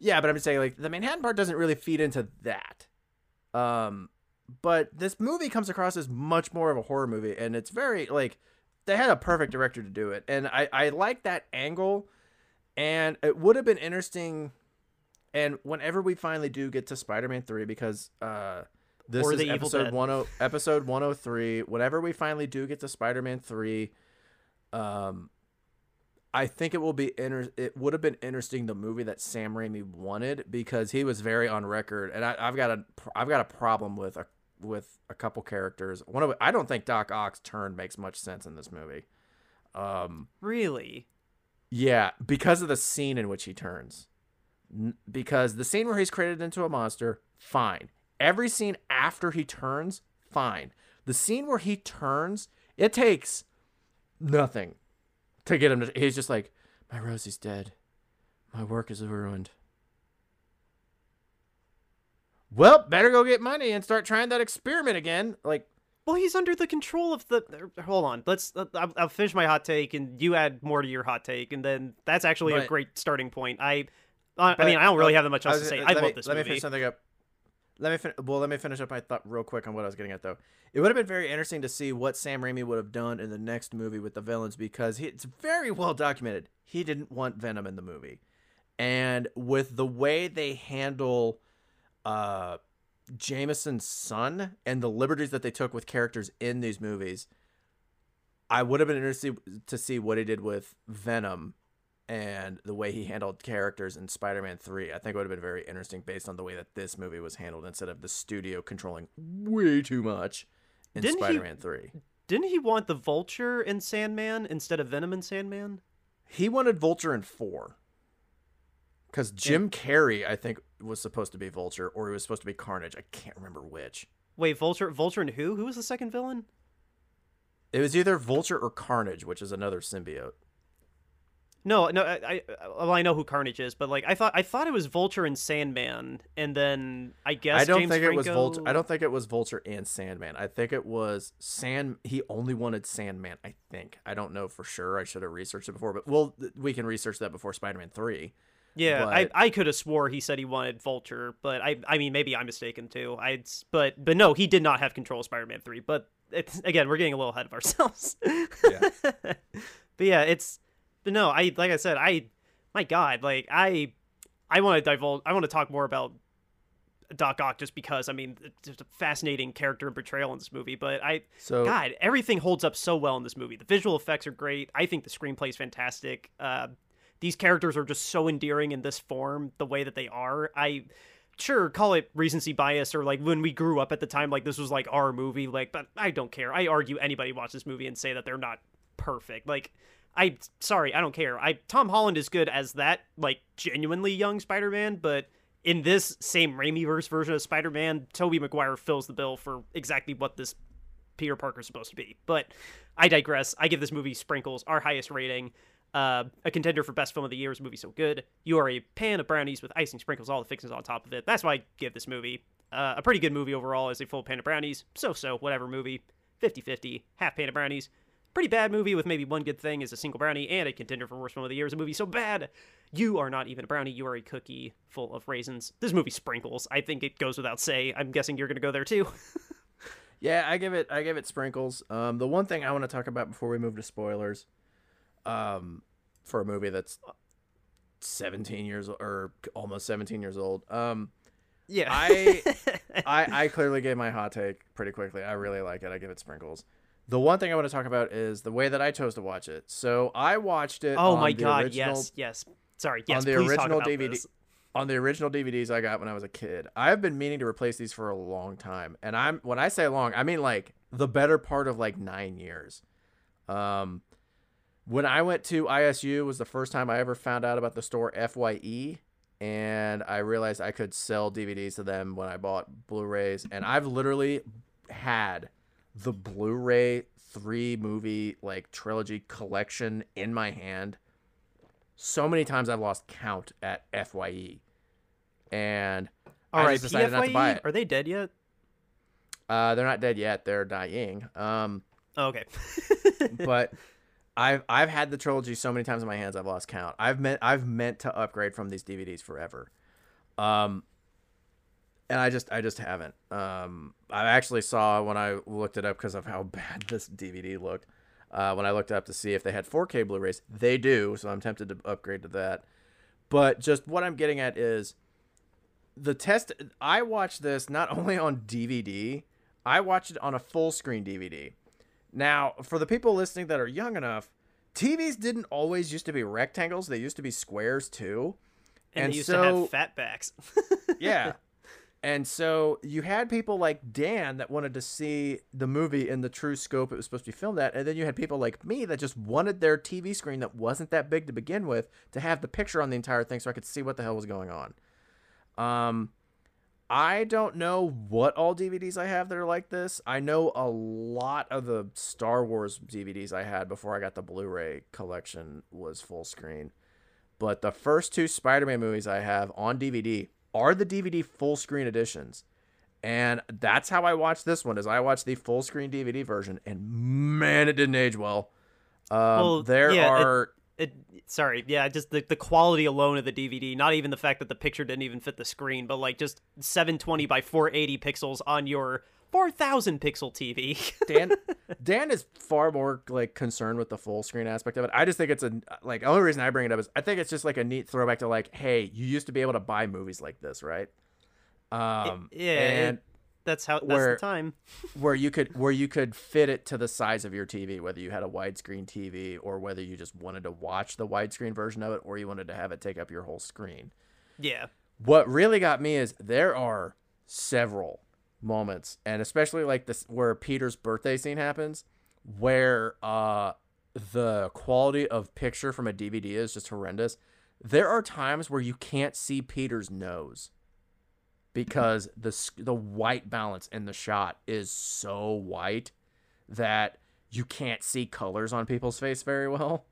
Yeah, but I'm saying like the Manhattan part doesn't really feed into that. Um, but this movie comes across as much more of a horror movie, and it's very like they had a perfect director to do it, and I I like that angle, and it would have been interesting. And whenever we finally do get to Spider-Man three, because uh, this is episode one oh episode one oh three. Whenever we finally do get to Spider-Man three, um, I think it will be inter- it would have been interesting the movie that Sam Raimi wanted because he was very on record and I, I've got a I've got a problem with a with a couple characters. One of I don't think Doc Ock's turn makes much sense in this movie. Um Really? yeah, because of the scene in which he turns. N- Because the scene where he's created into a monster, fine. Every scene after he turns, fine. The scene where he turns, it takes nothing to get him to. He's just like, my Rosie's dead. My work is ruined. Well, better go get money and start trying that experiment again. Like, Well, he's under the control of the. er, Hold on, let's. uh, I'll, I'll finish my hot take, and you add more to your hot take, and then that's actually a great starting point. I, I, I mean, I don't really oh, have that much else was to say. I love me, this let movie. me finish something up. Let me fin- well, let me finish up my thought real quick on what I was getting at though. It would have been very interesting to see what Sam Raimi would have done in the next movie with the villains because he, it's very well documented. He didn't want Venom in the movie, and with the way they handle uh, Jameson's son and the liberties that they took with characters in these movies, I would have been interested to see what he did with Venom and the way he handled characters in Spider-Man 3. I think it would have been very interesting based on the way that this movie was handled instead of the studio controlling way too much in Didn't Spider-Man 3. Didn't he want the Vulture in Sandman instead of Venom in Sandman? He wanted Vulture in 4. Cuz Jim Carrey I think was supposed to be Vulture or he was supposed to be Carnage. I can't remember which. Wait, Vulture, Vulture, and who? Who was the second villain? It was either Vulture or Carnage, which is another symbiote. No, no, I, I, well, I know who Carnage is, but like, I thought, I thought it was Vulture and Sandman, and then I guess I don't James think it was Franco- Vulture. I don't think it was Vulture and Sandman. I think it was Sand. He only wanted Sandman. I think. I don't know for sure. I should have researched it before, but well, we can research that before Spider-Man Three. Yeah, I, but- I could have swore he said he wanted Vulture, but I I mean maybe I'm mistaken too. I but but no, he did not have control of Spider-Man three. But it's again we're getting a little ahead of ourselves. Yeah. but yeah, it's but no, I like I said I my God like I I want to divulge I want to talk more about Doc Ock just because I mean it's just a fascinating character and portrayal in this movie. But I So God, everything holds up so well in this movie. The visual effects are great. I think the screenplay is fantastic. Uh, these characters are just so endearing in this form, the way that they are. I sure call it recency bias or like when we grew up at the time, like this was like our movie. Like, but I don't care. I argue anybody watch this movie and say that they're not perfect. Like, I sorry, I don't care. I Tom Holland is good as that like genuinely young Spider-Man, but in this Sam Raimi-verse version of Spider-Man, Tobey Maguire fills the bill for exactly what this Peter Parker's supposed to be. But I digress. I give this movie Sprinkles our highest rating. Uh, a contender for best film of the year is a movie so good. You are a pan of brownies with icing sprinkles, all the fixings on top of it. That's why I give this movie uh, a pretty good movie overall as a full pan of brownies. So so, whatever movie. 50 50, half pan of brownies. Pretty bad movie with maybe one good thing is a single brownie and a contender for worst film of the year is a movie so bad you are not even a brownie. You are a cookie full of raisins. This movie sprinkles. I think it goes without say. I'm guessing you're going to go there too. yeah, I give it. I give it sprinkles. Um, the one thing I want to talk about before we move to spoilers, um, for a movie that's 17 years or almost 17 years old. Um, yeah. I- I, I clearly gave my hot take pretty quickly. I really like it. I give it sprinkles. The one thing I want to talk about is the way that I chose to watch it. So I watched it. Oh on my the god, original, yes, yes. Sorry, yes, on the original DVD. this. On the original DVDs I got when I was a kid. I've been meaning to replace these for a long time, and I'm when I say long, I mean like the better part of like nine years. Um, when I went to ISU was the first time I ever found out about the store Fye, and I realized I could sell DVDs to them when I bought Blu-rays, and I've literally had the Blu-ray three movie like trilogy collection in my hand so many times I've lost count at Fye, and All I right, decided not to buy it. are they dead yet? Uh, they're not dead yet; they're dying. Um, Oh, okay. but I've I've had the trilogy so many times in my hands I've lost count. I've meant I've meant to upgrade from these DVDs forever, um, and I just I just haven't. Um, I actually saw when I looked it up because of how bad this DVD looked. Uh, when I looked up to see if they had 4K Blu-rays, they do. So I'm tempted to upgrade to that. But just what I'm getting at is the test. I watched this not only on DVD, I watched it on a full screen DVD. Now, for the people listening that are young enough, TVs didn't always used to be rectangles; they used to be squares too. and, and they used so- to have fat backs. Yeah. And so you had people like Dan that wanted to see the movie in the true scope it was supposed to be filmed at, and then you had people like me that just wanted their TV screen that wasn't that big to begin with to have the picture on the entire thing so I could see what the hell was going on. Um I don't know what all DVDs I have that are like this. I know a lot of the Star Wars DVDs I had before I got the Blu-ray collection was full screen. But the first two Spider-Man movies I have on DVD are the DVD full screen editions. And that's how I watched this one. Is I watched the full screen DVD version, and man, it didn't age well. Um, Well, there yeah, are It, sorry, yeah, just the, the quality alone of the DVD, not even the fact that the picture didn't even fit the screen, but like just 720 by 480 pixels on your 4000 pixel TV. Dan Dan is far more like concerned with the full screen aspect of it. I just think it's a like the only reason I bring it up is I think it's just like a neat throwback to like, hey, you used to be able to buy movies like this, right? Um yeah, it- and that's how that's Where- the time. where you could where you could fit it to the size of your TV, whether you had a widescreen TV or whether you just wanted to watch the widescreen version of it or you wanted to have it take up your whole screen. Yeah. What really got me is there are several moments, and especially like this where Peter's birthday scene happens, where uh the quality of picture from a DVD is just horrendous. There are times where you can't see Peter's nose because the the white balance in the shot is so white that you can't see colors on people's face very well.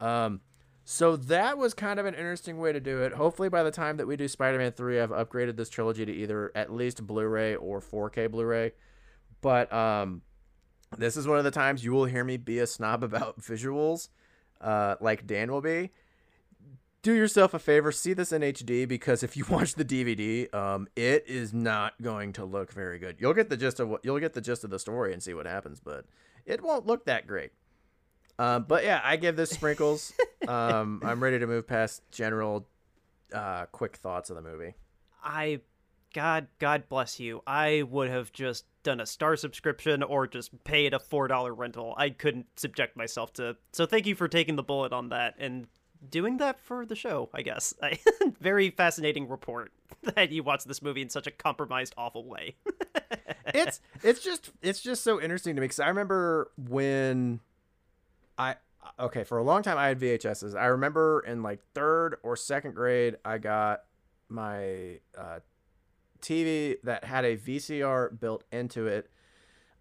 Um, so that was kind of an interesting way to do it. Hopefully, by the time that we do Spider-Man Three, I've upgraded this trilogy to either at least Blu-ray or 4K Blu-ray. But um, this is one of the times you will hear me be a snob about visuals, uh, like Dan will be. Do yourself a favor, see this in HD because if you watch the DVD, um, it is not going to look very good. You'll get the gist of what you'll get the gist of the story and see what happens, but it won't look that great. Um, but yeah, I give this sprinkles. um, I'm ready to move past general, uh, quick thoughts of the movie. I God God bless you. I would have just done a star subscription or just paid a $4 rental. I couldn't subject myself to. So thank you for taking the bullet on that and doing that for the show, I guess. Very fascinating report that you watched this movie in such a compromised awful way. it's it's just it's just so interesting to me because I remember when I okay for a long time I had VHSs. I remember in like third or second grade I got my uh, TV that had a VCR built into it.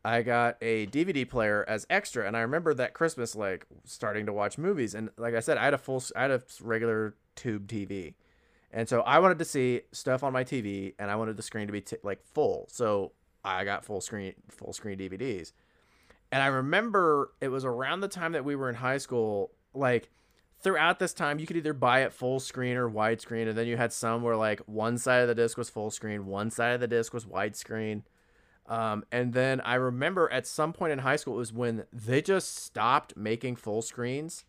I got a DVD player as extra, and I remember that Christmas like starting to watch movies. And like I said, I had a full, I had a regular tube TV, and so I wanted to see stuff on my TV, and I wanted the screen to be t- like full. So I got full screen, full screen DVDs. And I remember it was around the time that we were in high school, like throughout this time you could either buy it full screen or widescreen and then you had some where like one side of the disc was full screen one side of the disc was widescreen um, and then i remember at some point in high school it was when they just stopped making full screens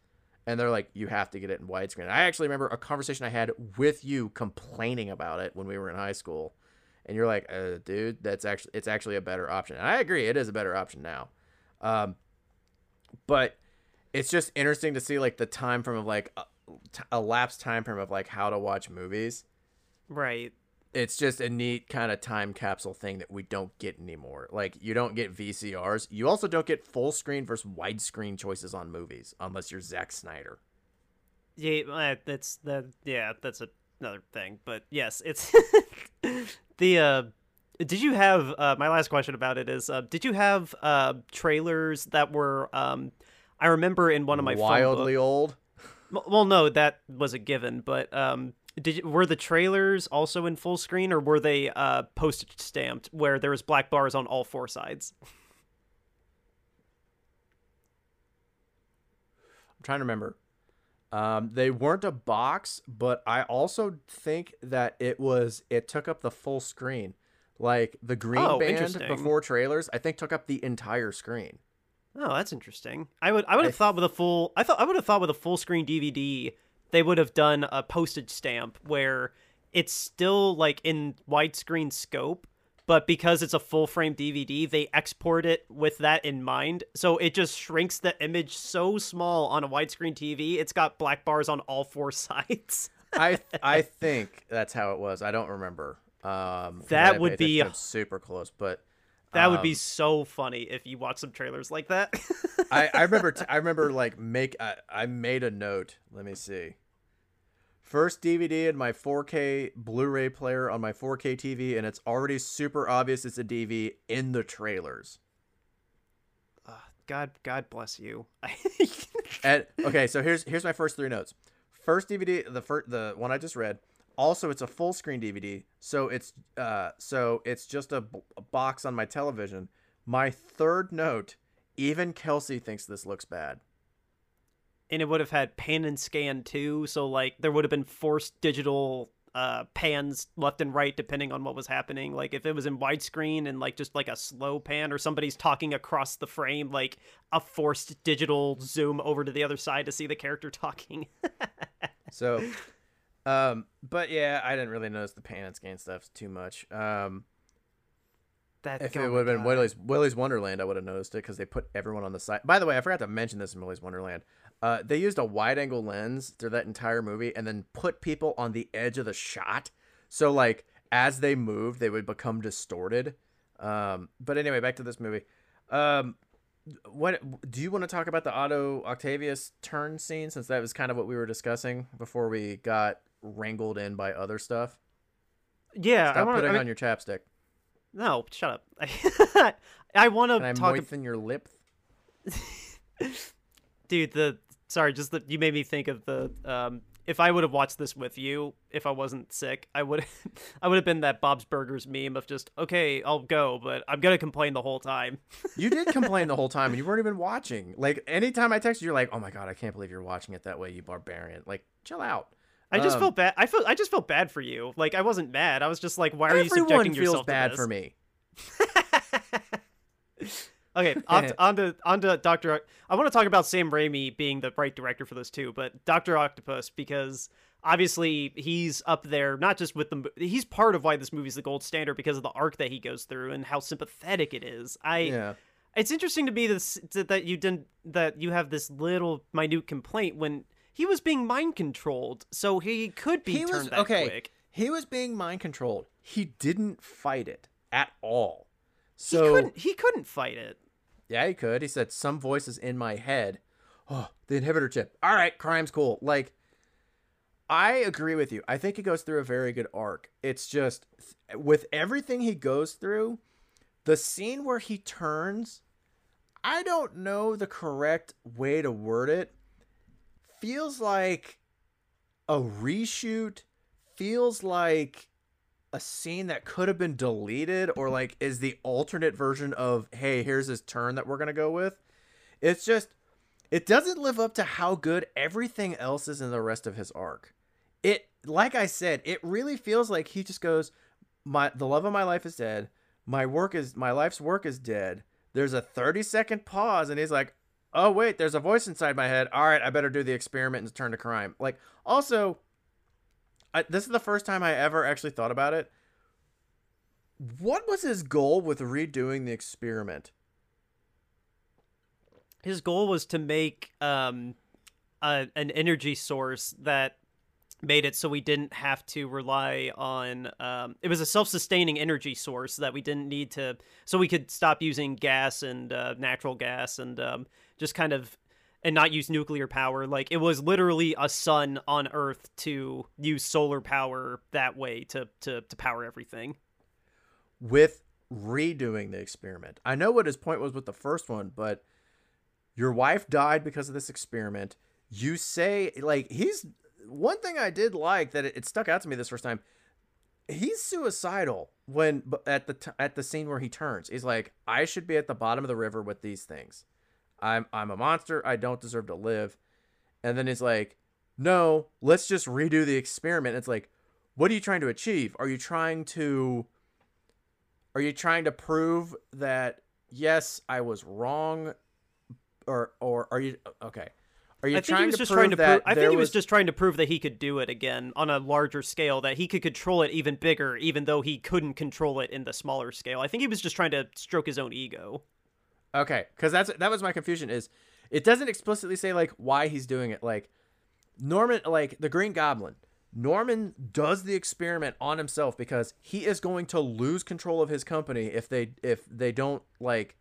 and they're like you have to get it in widescreen i actually remember a conversation i had with you complaining about it when we were in high school and you're like uh, dude that's actually it's actually a better option and i agree it is a better option now um, but it's just interesting to see like the time frame of like a, lapsed time frame of like how to watch movies. right. It's just a neat kind of time capsule thing that we don't get anymore. Like you don't get VCRs. You also don't get full screen versus widescreen choices on movies unless you're Zack Snyder. Yeah, that's the yeah, that's a, another thing. But yes, it's the uh did you have uh my last question about it is uh did you have uh trailers that were um I remember in one of my wildly old. Well no, that was a given, but um did were the trailers also in full screen or were they uh postage stamped where there was black bars on all four sides? I'm trying to remember. Um, they weren't a box, but I also think that it was it took up the full screen. Like the green Oh, band before trailers, I think took up the entire screen. Oh, that's interesting. I would I would have I thought with a full I thought I would have thought with a full screen DVD they would have done a postage stamp where it's still like in widescreen scope, but because it's a full frame DVD, they export it with that in mind. So it just shrinks the image so small on a widescreen TV. It's got black bars on all four sides. I I think that's how it was. I don't remember. Um, That would be- super close, but That would be um, so funny if you watch some trailers like that. I I remember t- I remember like make I, I made a note. Let me see. First DVD in my 4K Blu-ray player on my 4K TV, and it's already super obvious it's a DV in the trailers. Ugh, God God bless you. And okay, so here's here's my first three notes. First DVD, the first the one I just read, also it's a full screen DVD, so it's uh so it's just a, b- a box on my television. My third note, even Kelsey thinks this looks bad. and it would have had pan and scan too so like there would have been forced digital uh pans left and right depending on what was happening like if it was in widescreen and like just like a slow pan or somebody's talking across the frame like a forced digital zoom over to the other side to see the character talking So, um, but yeah, I didn't really notice the pan and scan stuff too much. Um, that if it would have been. Willy's Willy's Wonderland, I would have noticed it because they put everyone on the side. By the way, I forgot to mention this in Willy's Wonderland. Uh, they used a wide angle lens through that entire movie and then put people on the edge of the shot. So like as they moved, they would become distorted. Um, but anyway, back to this movie. Um, what do you want to talk about the Otto Octavius turn scene since that was kind of what we were discussing before we got wrangled in by other stuff? yeah Stop i wanna, putting to on your chapstick. no shut up i want I to talk moisten your lip? dude the sorry just that you made me think of the um if i would have watched this with you if i wasn't sick i would i would have been that bob's burgers meme of just okay i'll go but i'm gonna complain the whole time You did complain the whole time, and you weren't even watching. Like anytime I text you, you're like, "Oh my god, I can't believe you're watching it that way, you barbarian!" Like, chill out. I just Um, felt bad i felt i just felt bad for you like i wasn't mad i was just like why are you subjecting yourself? Everyone feels bad for me. okay, on to, on to on to Doctor. I want to talk about Sam Raimi being the right director for this too, but Doctor Octopus because obviously he's up there not just with the he's part of why this movie's the gold standard because of the arc that he goes through and how sympathetic it is. I Yeah, it's interesting to me this that you didn't that you have this little minute complaint when he was being mind controlled, so he could be he turned was that okay. quick. He was being mind controlled. He didn't fight it at all. He So couldn't he couldn't fight it. yeah, he could. He said some voices in my head. Oh, the inhibitor chip. All right, crime's cool. Like, I agree with you. I think he goes through a very good arc. It's just with everything he goes through, the scene where he turns, I don't know the correct way to word it. Feels like a reshoot. Feels like a scene that could have been deleted or like is the alternate version of hey here's his turn that we're gonna go with. It's just it doesn't live up to how good everything else is in the rest of his arc. It like i said it really feels like he just goes my the love of my life is dead. My work is my life's work is dead. There's a 30 second pause and he's like oh wait there's a voice inside my head all right i better do the experiment and turn to crime like also I, this is the first time I ever actually thought about it. What was his goal with redoing the experiment? his goal was to make um a, an energy source that made it so we didn't have to rely on um it was a self-sustaining energy source that we didn't need to so we could stop using gas and uh, natural gas and um just kind of and not use nuclear power like it was literally a sun on earth to use solar power that way to to to power everything With redoing the experiment. I know what his point was with the first one, but your wife died because of this experiment. You say, like, he's one thing I did like that it, it stuck out to me this first time. He's suicidal when at the t- at the scene where he turns. He's like, I should be at the bottom of the river with these things. I'm I'm a monster. I don't deserve to live. And then he's like, No, let's just redo the experiment. It's like, what are you trying to achieve? Are you trying to are you trying to prove that yes, I was wrong or or are you okay? Are you I think he was to just prove trying to prove. I think he was just trying to prove that he could do it again on a larger scale, that he could control it even bigger, even though he couldn't control it in the smaller scale. I think he was just trying to stroke his own ego. Okay, because that's that was my confusion. Is it doesn't explicitly say like why he's doing it. Like Norman, like the Green Goblin, Norman does the experiment on himself because he is going to lose control of his company if they if they don't like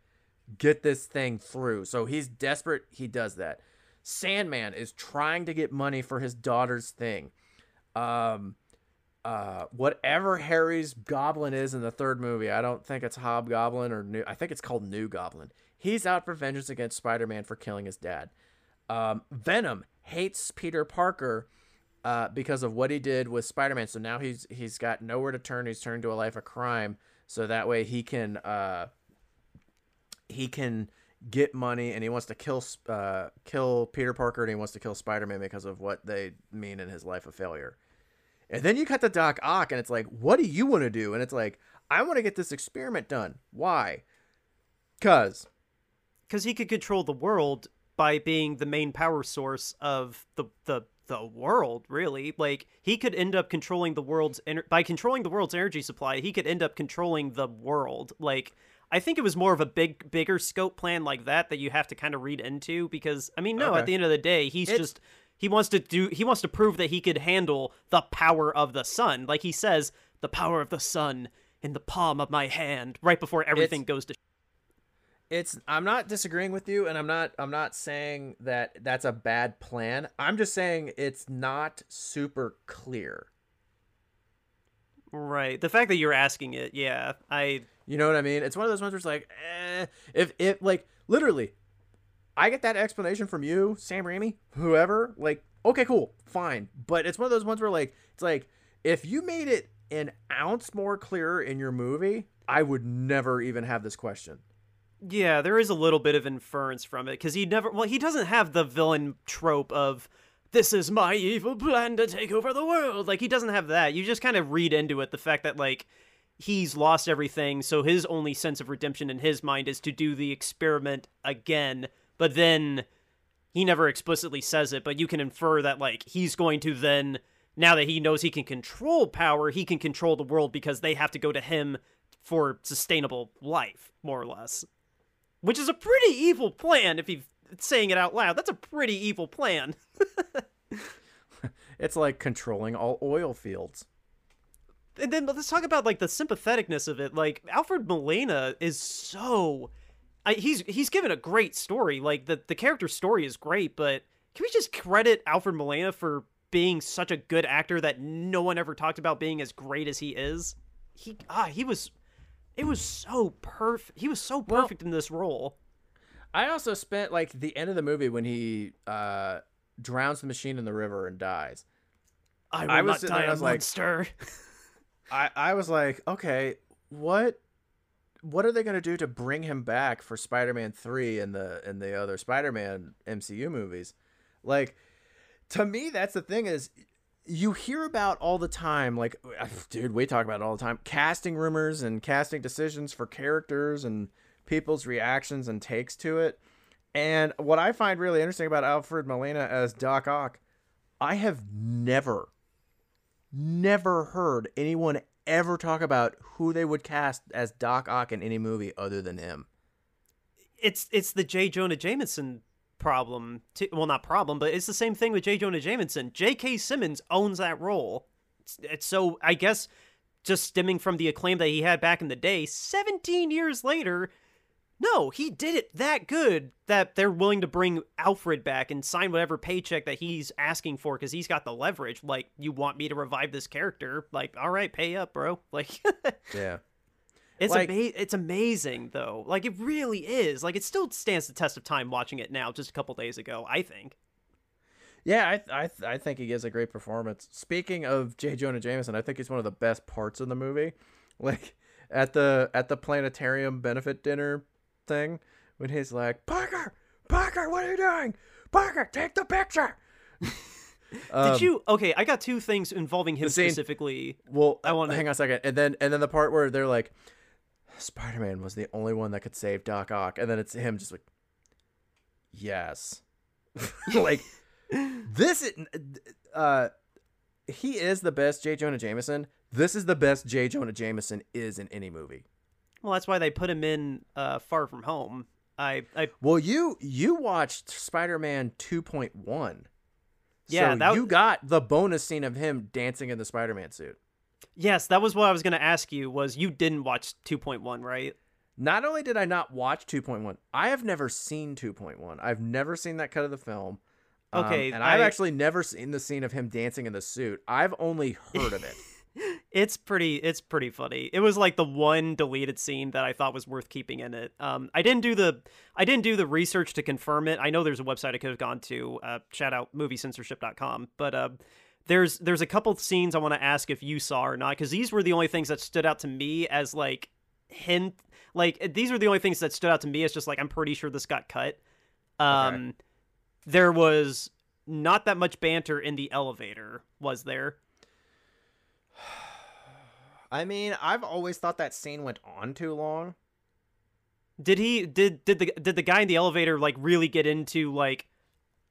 get this thing through. So he's desperate. He does that. Sandman is trying to get money for his daughter's thing. Um, uh, whatever Harry's goblin is in the third movie, I don't think it's Hobgoblin or New. I think it's called New Goblin. He's out for vengeance against Spider-Man for killing his dad. Um, Venom hates Peter Parker uh, because of what he did with Spider-Man. So now he's he's got nowhere to turn. He's turned to a life of crime. So that way he can uh, he can get money, and he wants to kill uh, kill Peter Parker, and he wants to kill Spider-Man because of what they mean in his life of failure. And then you cut to Doc Ock, and it's like, what do you want to do? And it's like, I want to get this experiment done. Why? Cause because he could control the world by being the main power source of the the the world really. Like he could end up controlling the world's ener- by controlling the world's energy supply he could end up controlling the world. Like i think it was more of a big bigger scope plan like that that you have to kind of read into because i mean no Okay. at the end of the day he's It- just he wants to do he wants to prove that he could handle the power of the sun. Like he says the power of the sun in the palm of my hand right before everything goes to it's I'm not disagreeing with you and I'm not I'm not saying that that's a bad plan. I'm just saying it's not super clear. right the fact that you're asking it yeah i You know what I mean? It's one of those ones where it's like, eh, if it like literally, I get that explanation from you, Sam Raimi, whoever. Like, okay, cool, fine. But it's one of those ones where like it's like if you made it an ounce more clearer in your movie, I would never even have this question. Yeah, there is a little bit of inference from it because he never. Well, he doesn't have the villain trope of "this is my evil plan to take over the world." Like he doesn't have that. You just kind of read into it the fact that like he's lost everything, so his only sense of redemption in his mind is to do the experiment again. But then he never explicitly says it, but you can infer that like he's going to then now that he knows he can control power, he can control the world because they have to go to him for sustainable life, more or less. Which is a pretty evil plan if he's saying it out loud. That's a pretty evil plan. It's like controlling all oil fields. And then let's talk about like the sympatheticness of it. Like Alfred Molina is so I, he's he's given a great story. Like the the character story is great, but can we just credit Alfred Molina for being such a good actor that no one ever talked about being as great as he is? He ah he was it was so perfect. He was so Well- perfect in this role. I also spent like the end of the movie when he uh drowns the machine in the river and dies. I will I was not there, die I was like- monster. I I was like, okay, what what are they going to do to bring him back for Spider-Man 3 and the and the other Spider-Man MCU movies? Like to me that's the thing is you hear about all the time like uh, dude, we talk about it all the time, casting rumors and casting decisions for characters and people's reactions and takes to it. And what I find really interesting about Alfred Molina as Doc Ock, I have never never heard anyone ever talk about who they would cast as Doc Ock in any movie other than him. it's it's the J. Jonah Jameson problem. Too. Well, not problem, but it's the same thing with J. Jonah Jameson. J.K. Simmons owns that role. It's, it's so I guess just stemming from the acclaim that he had back in the day, 17 years later, no, he did it that good that they're willing to bring Alfred back and sign whatever paycheck that he's asking for because he's got the leverage. Like, you want me to revive this character? Like, all right, pay up, bro. Like, Yeah. It's Like- ama- it's amazing though. Like it really is. Like it still stands the test of time watching it now just a couple days ago, I think. Yeah, I I I think he gives a great performance. Speaking of J. Jonah Jameson, I think he's one of the best parts of the movie. Like at the at the planetarium benefit dinner thing when he's like, "Parker, Parker, what are you doing? Parker, take the picture." Um, Did you Okay, I got two things involving him scene- specifically. Well, I want to hang on a second, and then and then the part where they're like, Spider-Man was the only one that could save Doc Ock, and then it's him just like, yes, like this is, uh, he is the best J. Jonah Jameson. This is the best J. Jonah Jameson is in any movie. Well, that's why they put him in uh Far From Home. I I Well, you you watched Spider-Man 2.1. Yeah, so that- you got the bonus scene of him dancing in the Spider-Man suit. Yes, that was what I was going to ask you was you didn't watch 2.1, right? Not only did I not watch 2.1, I have never seen 2.1. I've never seen that cut of the film. Um, Okay, and I've I- actually never seen the scene of him dancing in the suit. I've only heard of it. It's pretty it's pretty funny. It was like the one deleted scene that I thought was worth keeping in it. Um I didn't do the I didn't do the research to confirm it. I know there's a website I could have gone to, uh shout out moviecensorship.com, but uh there's there's a couple scenes I want to ask if you saw or not because these were the only things that stood out to me as like hint like these are the only things that stood out to me as just like I'm pretty sure this got cut. Um, there was not that much banter in the elevator, was there? I mean, I've always thought that scene went on too long. Did he did did the did the guy in the elevator like really get into like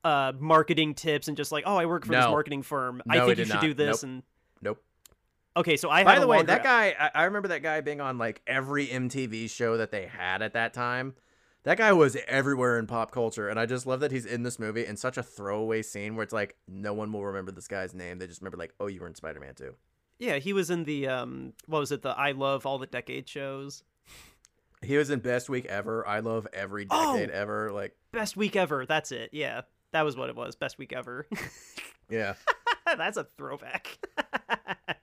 uh marketing tips and just like oh I work for this marketing firm No, I he think you should not. do this Nope. and Nope. okay so I By had the a way, longer- that guy, I, I remember that guy being on like every MTV show that they had at that time. That guy was everywhere in pop culture, and I just love that he's in this movie in such a throwaway scene where it's like no one will remember this guy's name. They just remember like, oh, you were in Spider Man too. yeah he was in the um what was it the I love all the decade shows He was in Best Week Ever. I love every Oh! decade ever. Like, best week ever that's it yeah that was what it was best week ever. Yeah. that's a throwback.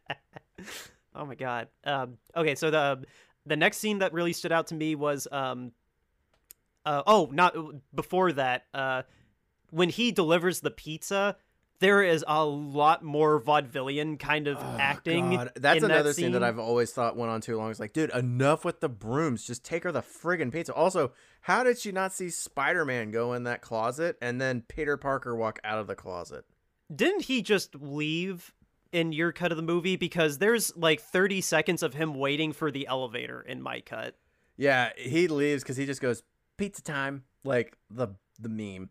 Oh my god. Um okay so the the next scene that really stood out to me was um uh oh not before that uh when he delivers the pizza there is a lot more vaudevillian kind of Oh, acting God. That's in that another scene that. I've always thought went on too long. It's like, dude, enough with the brooms. Just take her the friggin' pizza. Also, how did she not see Spider Man go in that closet and then Peter Parker walk out of the closet? didn't he just leave in your cut of the movie because there's like 30 seconds of him waiting for the elevator in my cut Yeah, he leaves because he just goes pizza time, like the the meme.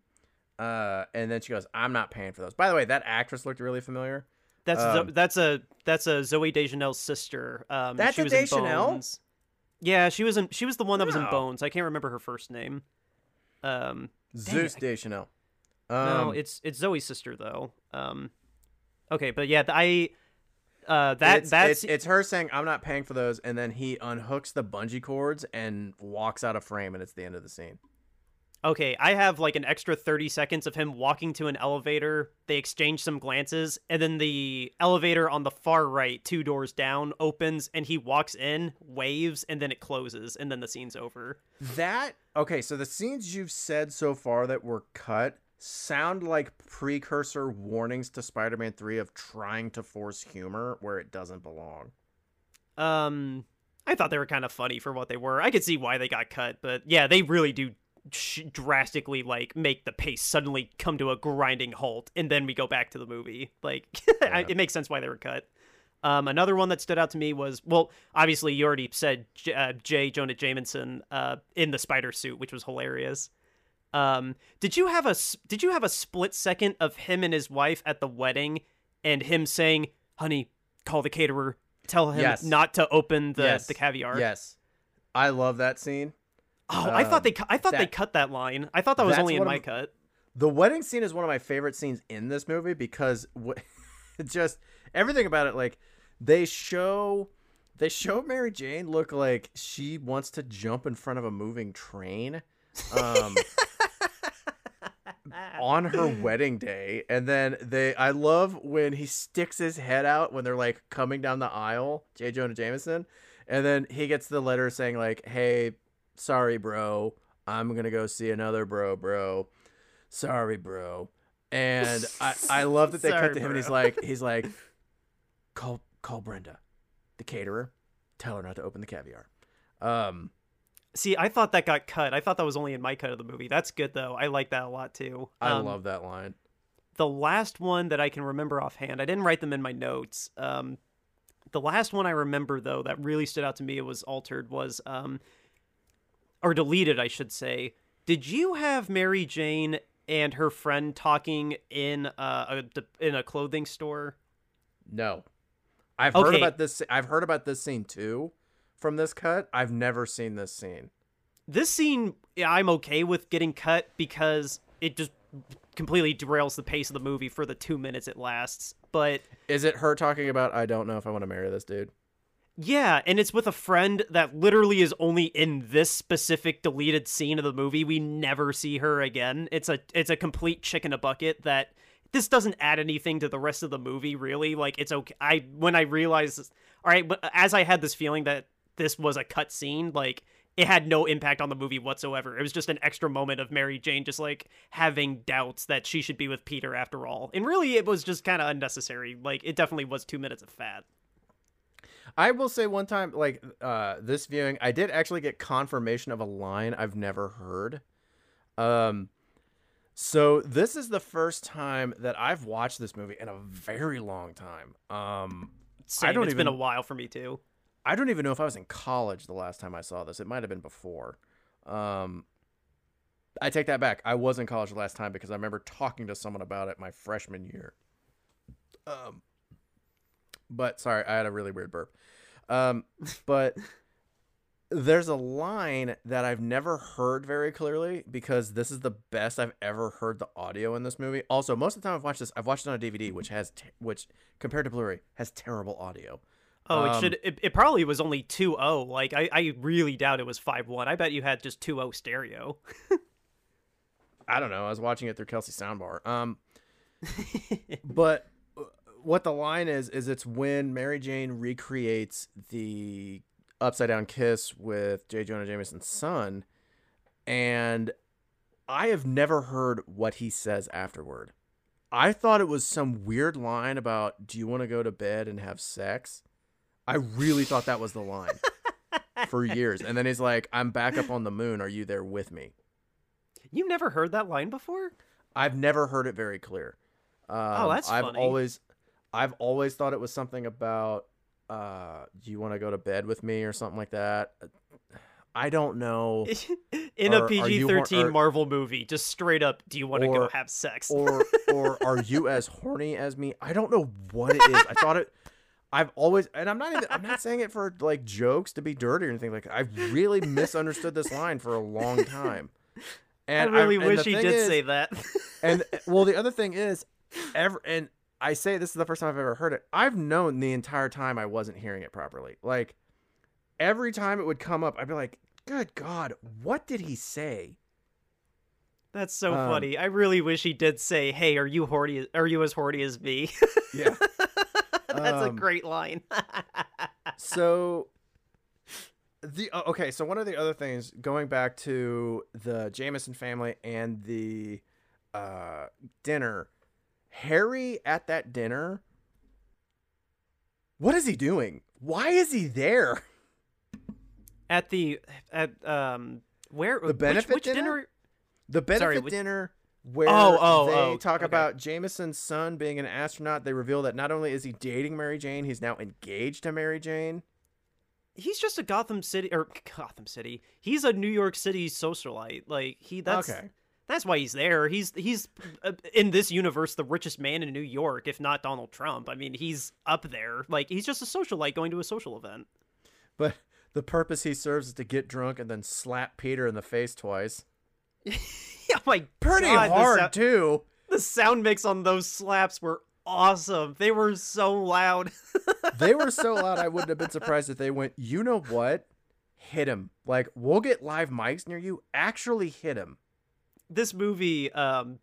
Uh, and then she goes, "I'm not paying for those." By the way, that actress looked really familiar. That's Um, that's a that's a Zooey Deschanel's sister. Um, That's she a was in Deschanel? Yeah, she was in. She was the one that was in Bones. I can't remember her first name. Um, Zeus I- Deschanel. no, Um, it's it's Zooey's sister though. Um, okay, but yeah, I uh that it's, that's it's, it's her saying, "I'm not paying for those," and then he unhooks the bungee cords and walks out of frame, and it's the end of the scene. Okay. I have like an extra thirty seconds of him walking to an elevator. They exchange some glances, and then the elevator on the far right, two doors down, opens, and he walks in, waves, and then it closes, and then the scene's over. That okay, so the scenes you've said so far that were cut sound like precursor warnings to Spider-Man 3 of trying to force humor where it doesn't belong. Um, I thought they were kind of funny for what they were. I could see why they got cut, but yeah, they really do sh- drastically like make the pace suddenly come to a grinding halt, and then we go back to the movie. Like, Yeah. it makes sense why they were cut. Um, another one that stood out to me was well, obviously you already said J- uh, J. Jonah Jameson uh, in the spider suit, which was hilarious. Um, did you have a did you have a split second of him and his wife at the wedding, and him saying, "Honey, call the caterer, tell him Yes. not to open the yes. the caviar." Yes. I love that scene. Oh, I thought Um, they cu- I thought they cut that line. I thought that was only in my cut. The wedding scene is one of my favorite scenes in this movie because wh- it just everything about it like they show they show Mary Jane look like she wants to jump in front of a moving train. Um on her wedding day and then they I love when he sticks his head out when they're like coming down the aisle, J. Jonah Jameson, and then he gets the letter saying like, "Hey, sorry, bro. I'm going to go see another bro, bro. Sorry, bro." And I I love that they Sorry, cut to him and he's like he's like call call Brenda, the caterer. Tell her not to open the caviar. Um See, I thought that got cut. I thought that was only in my cut of the movie. That's good though. I like that a lot too. I Um, love that line. the last one that I can remember offhand. I didn't write them in my notes. Um, the last one I remember though that really stood out to me. It was altered. Was um, or deleted, I should say. Did you have Mary Jane and her friend talking in uh, a in a clothing store? No. I've heard about this I've heard about this scene too from this cut. I've never seen this scene. This scene, I'm okay with getting cut because it just completely derails the pace of the movie for the two minutes it lasts. But Is it her talking about I don't know if I want to marry this dude? Yeah, and it's with a friend that literally is only in this specific deleted scene of the movie. We never see her again. It's a it's a complete chick in a bucket that this doesn't add anything to the rest of the movie really. Like it's okay. I when I realized all right, but as I had this feeling that this was a cut scene, like it had no impact on the movie whatsoever. It was just an extra moment of Mary Jane just like having doubts that she should be with Peter after all. And really, it was just kind of unnecessary. Like, it definitely was two minutes of fat. I will say one time, like uh, this viewing, I did actually get confirmation of a line I've never heard. Um, so this is the first time that I've watched this movie in a very long time. Um, Same. don't It's been a while for me too. I don't even know if I was in college the last time I saw this. It might have been before. Um, I take that back. I was in college the last time because I remember talking to someone about it my freshman year. Um, but sorry, I had a really weird burp. Um, but there's a line that I've never heard very clearly because this is the best I've ever heard the audio in this movie. Also, most of the time I've watched this, I've watched it on a DVD, which has, te- which compared to Blu-ray has terrible audio. Oh, it Um, should. It, it probably was only 2-0. Like, I, I really doubt it was 5-1. I bet you had just 2-0 stereo. I don't know. I was watching it through Kelsey soundbar. Um, but what the line is is it's when Mary Jane recreates the upside down kiss with J. Jonah Jameson's son, and I have never heard what he says afterward. I thought it was some weird line about "Do you want to go to bed and have sex?" I really thought that was the line for years, and then he's like, "I'm back up on the moon. Are you there with me?" You've never heard that line before? I've never heard it very clear. Um, Oh, that's I've funny. always, I've always thought it was something about, uh, do you want to go to bed with me or something like that. I don't know, In Are- a PG thirteen Marvel movie, just straight up, do you want to go have sex? or or are you as horny as me? I don't know what it is. I thought it. I've always, and I'm not even. I'm not saying it for like jokes to be dirty or anything like. that. I've really misunderstood this line for a long time. And I really and wish he did is- say that. and well the other thing is ever and i say this is the first time i've ever heard it i've known the entire time i wasn't hearing it properly like every time it would come up i'd be like good god what did he say That's so Um, funny. I really wish he did say, "Hey, are you horny? Are you as horny as me?" yeah That's a Um, great line. so the okay so one of the other things going back to the Jameson family and the uh dinner harry at that dinner what is he doing why is he there at the at um where The benefit which, which dinner? The benefit Sorry, which- dinner where Oh, oh, they oh, talk okay. about Jameson's son being an astronaut, they reveal that not only is he dating Mary Jane, he's now engaged to Mary Jane. He's just a Gotham City or Gotham City. He's a New York City socialite. Like he that's okay. That's why he's there. He's he's uh, in this universe the richest man in New York, if not Donald Trump. I mean, he's up there. Like he's just a socialite going to a social event. But the purpose he serves is to get drunk and then slap Peter in the face twice. oh my Pretty God, the hard too. the sound mix on those slaps were awesome. They were so loud. they were so loud I wouldn't have been surprised if they went, you know what? Hit him. Like, we'll get live mics near you. Actually hit him. This movie um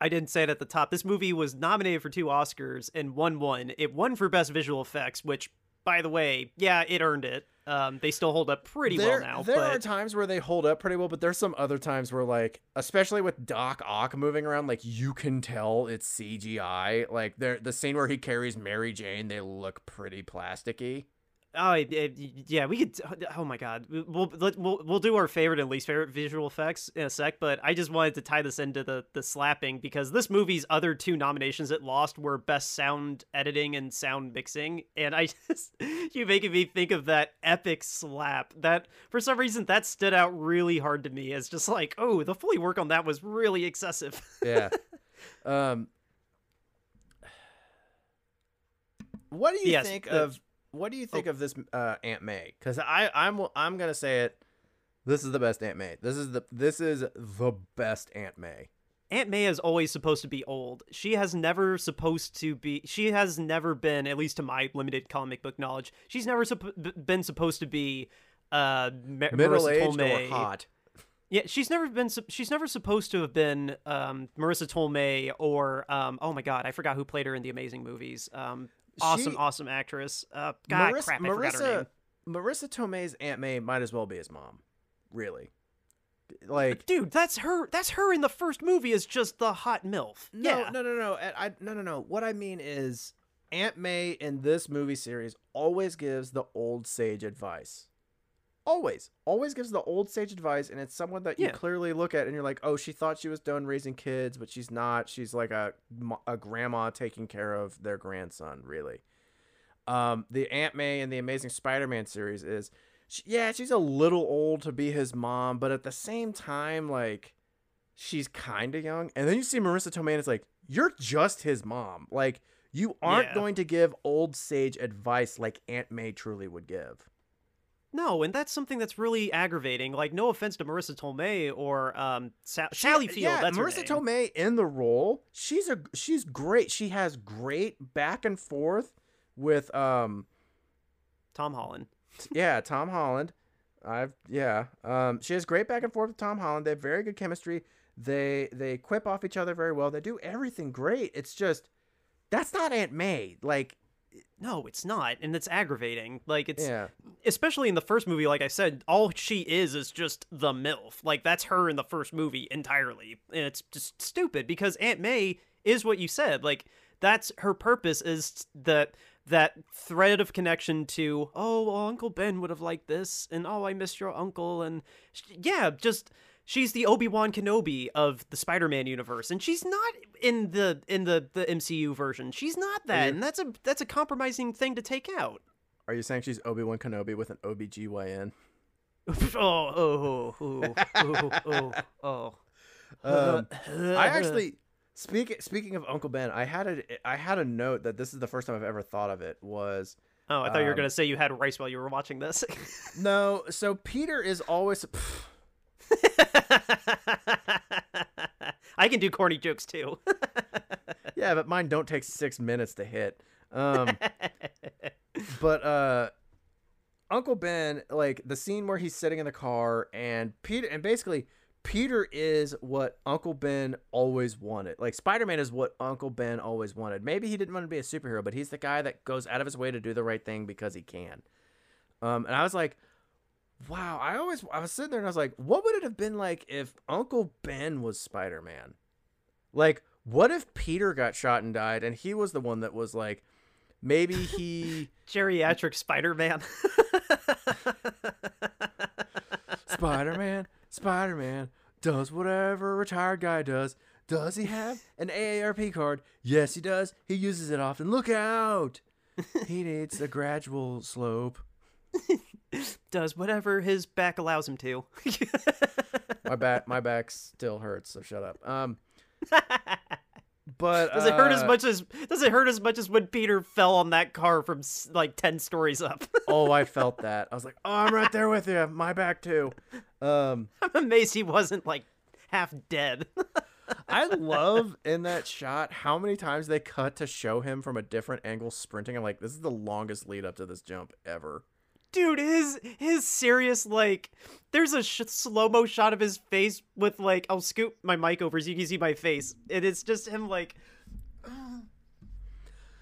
I didn't say it at the top. This movie was nominated for two Oscars and won one. It won for best visual effects, which by the way, yeah, it earned it. Um they still hold up pretty there, well now, There but are times where they hold up pretty well, but there's some other times where, like, especially with Doc Ock moving around, like you can tell it's CGI. Like, there, the scene where he carries Mary Jane, they look pretty plasticky. Oh, it, it- yeah, we could. Oh my god, we'll let, we'll we'll do our favorite and least favorite visual effects in a sec. But I just wanted to tie this into the the slapping because this movie's other two nominations it lost were best sound editing and sound mixing, and I just you making me think of that epic slap that for some reason that stood out really hard to me as just like oh the foley work on that was really excessive. Yeah. um. What do you Yes, think the- of what do you think of this uh, Aunt May? Because I I'm I'm gonna say it. This is the best Aunt May. This is the this is the best Aunt May. Aunt May is always supposed to be old. She has never supposed to be. She has never been, at least to my limited comic book knowledge, she's never supp- been supposed to be uh Ma- Middle Marisa aged or hot. Yeah, she's never been. She's never supposed to have been um Marisa Tomei or um. Oh my God, I forgot who played her in the Amazing movies. Um, awesome, She- awesome actress. Uh, God, Marisa, crap, I forgot her name. Marisa Marisa Tomei's Aunt May might as well be his mom. really. Like Dude, that's her. That's her in the first movie. Is just the hot milf. no, yeah. no, no, no. I, I no, no, no. What I mean is Aunt May in this movie series always gives the old sage advice. Always, always gives the old sage advice, and it's someone that you Yeah. clearly look at and you're like, oh, she thought she was done raising kids, but she's not. She's like a a grandma taking care of their grandson, really. Um, the Aunt May in the Amazing Spider-Man series is, she, yeah, she's a little old to be his mom, but at the same time, like, she's kind of young. And then you see Marisa Tomei, and it's like, you're just his mom. Like, you aren't Yeah. going to give old sage advice like Aunt May truly would give. No, and that's something that's really aggravating. Like, no offense to Marisa Tomei or um, Sa- Sally Field. Yeah, that's Marisa. Tomei in the role. She's a she's great. She has great back and forth with um Tom Holland. yeah, Tom Holland. I've yeah. Um, she has great back and forth with Tom Holland. They have very good chemistry. They they quip off each other very well. They do everything great. It's just that's not Aunt May. Like No, it's not, and it's aggravating. Like, it's yeah, especially in the first movie. Like I said, all she is is just the milf. Like that's her in the first movie entirely, and it's just stupid because Aunt May is what you said. Like that's her purpose is that that thread of connection to oh well, Uncle Ben would have liked this, and oh I missed your uncle, and yeah, just she's the Obi Wan Kenobi of the Spider Man universe, and she's not in the in the the MCU version. She's not that, you- and that's a that's a compromising thing to take out. are you saying she's Obi Wan Kenobi with an OBGYN? oh, oh, oh, oh, oh, oh. Um, I actually speak speaking of Uncle Ben, I had a I had a note that this is the first time I've ever thought of it was Oh, I thought you were um, gonna say you had rice while you were watching this. no. So Peter is always. I can do corny jokes too. yeah, but mine don't take six minutes to hit. Um, but uh, Uncle Ben, like the scene where he's sitting in the car and Peter, and basically Peter is what Uncle Ben always wanted. Like Spider Man is what Uncle Ben always wanted. Maybe he didn't want to be a superhero, but he's the guy that goes out of his way to do the right thing because he can. Um, and I was like, wow. I always I was sitting there and I was like, what would it have been like if Uncle Ben was Spider Man? Like, what if Peter got shot and died, and he was the one that was like, maybe he Geriatric Spider-Man. Spider Man, Spider Man does whatever a retired guy does. Does he have an AARP card? Yes, he does. He uses it often. Look out! He needs a gradual slope. Does whatever his back allows him to. My back, my back still hurts. So shut up. Um, but Does it hurt as uh, much as Does it hurt as much as when Peter fell on that car from like ten stories up? oh, I felt that. I was like, oh, I'm right there with you. My back too. Um, I'm amazed he wasn't like half dead. I love in that shot how many times they cut to show him from a different angle sprinting. I'm like, this is the longest lead up to this jump ever. Dude, his his serious like there's a sh- slow mo shot of his face with like I'll scoop my mic over so you can see my face. And it's just him like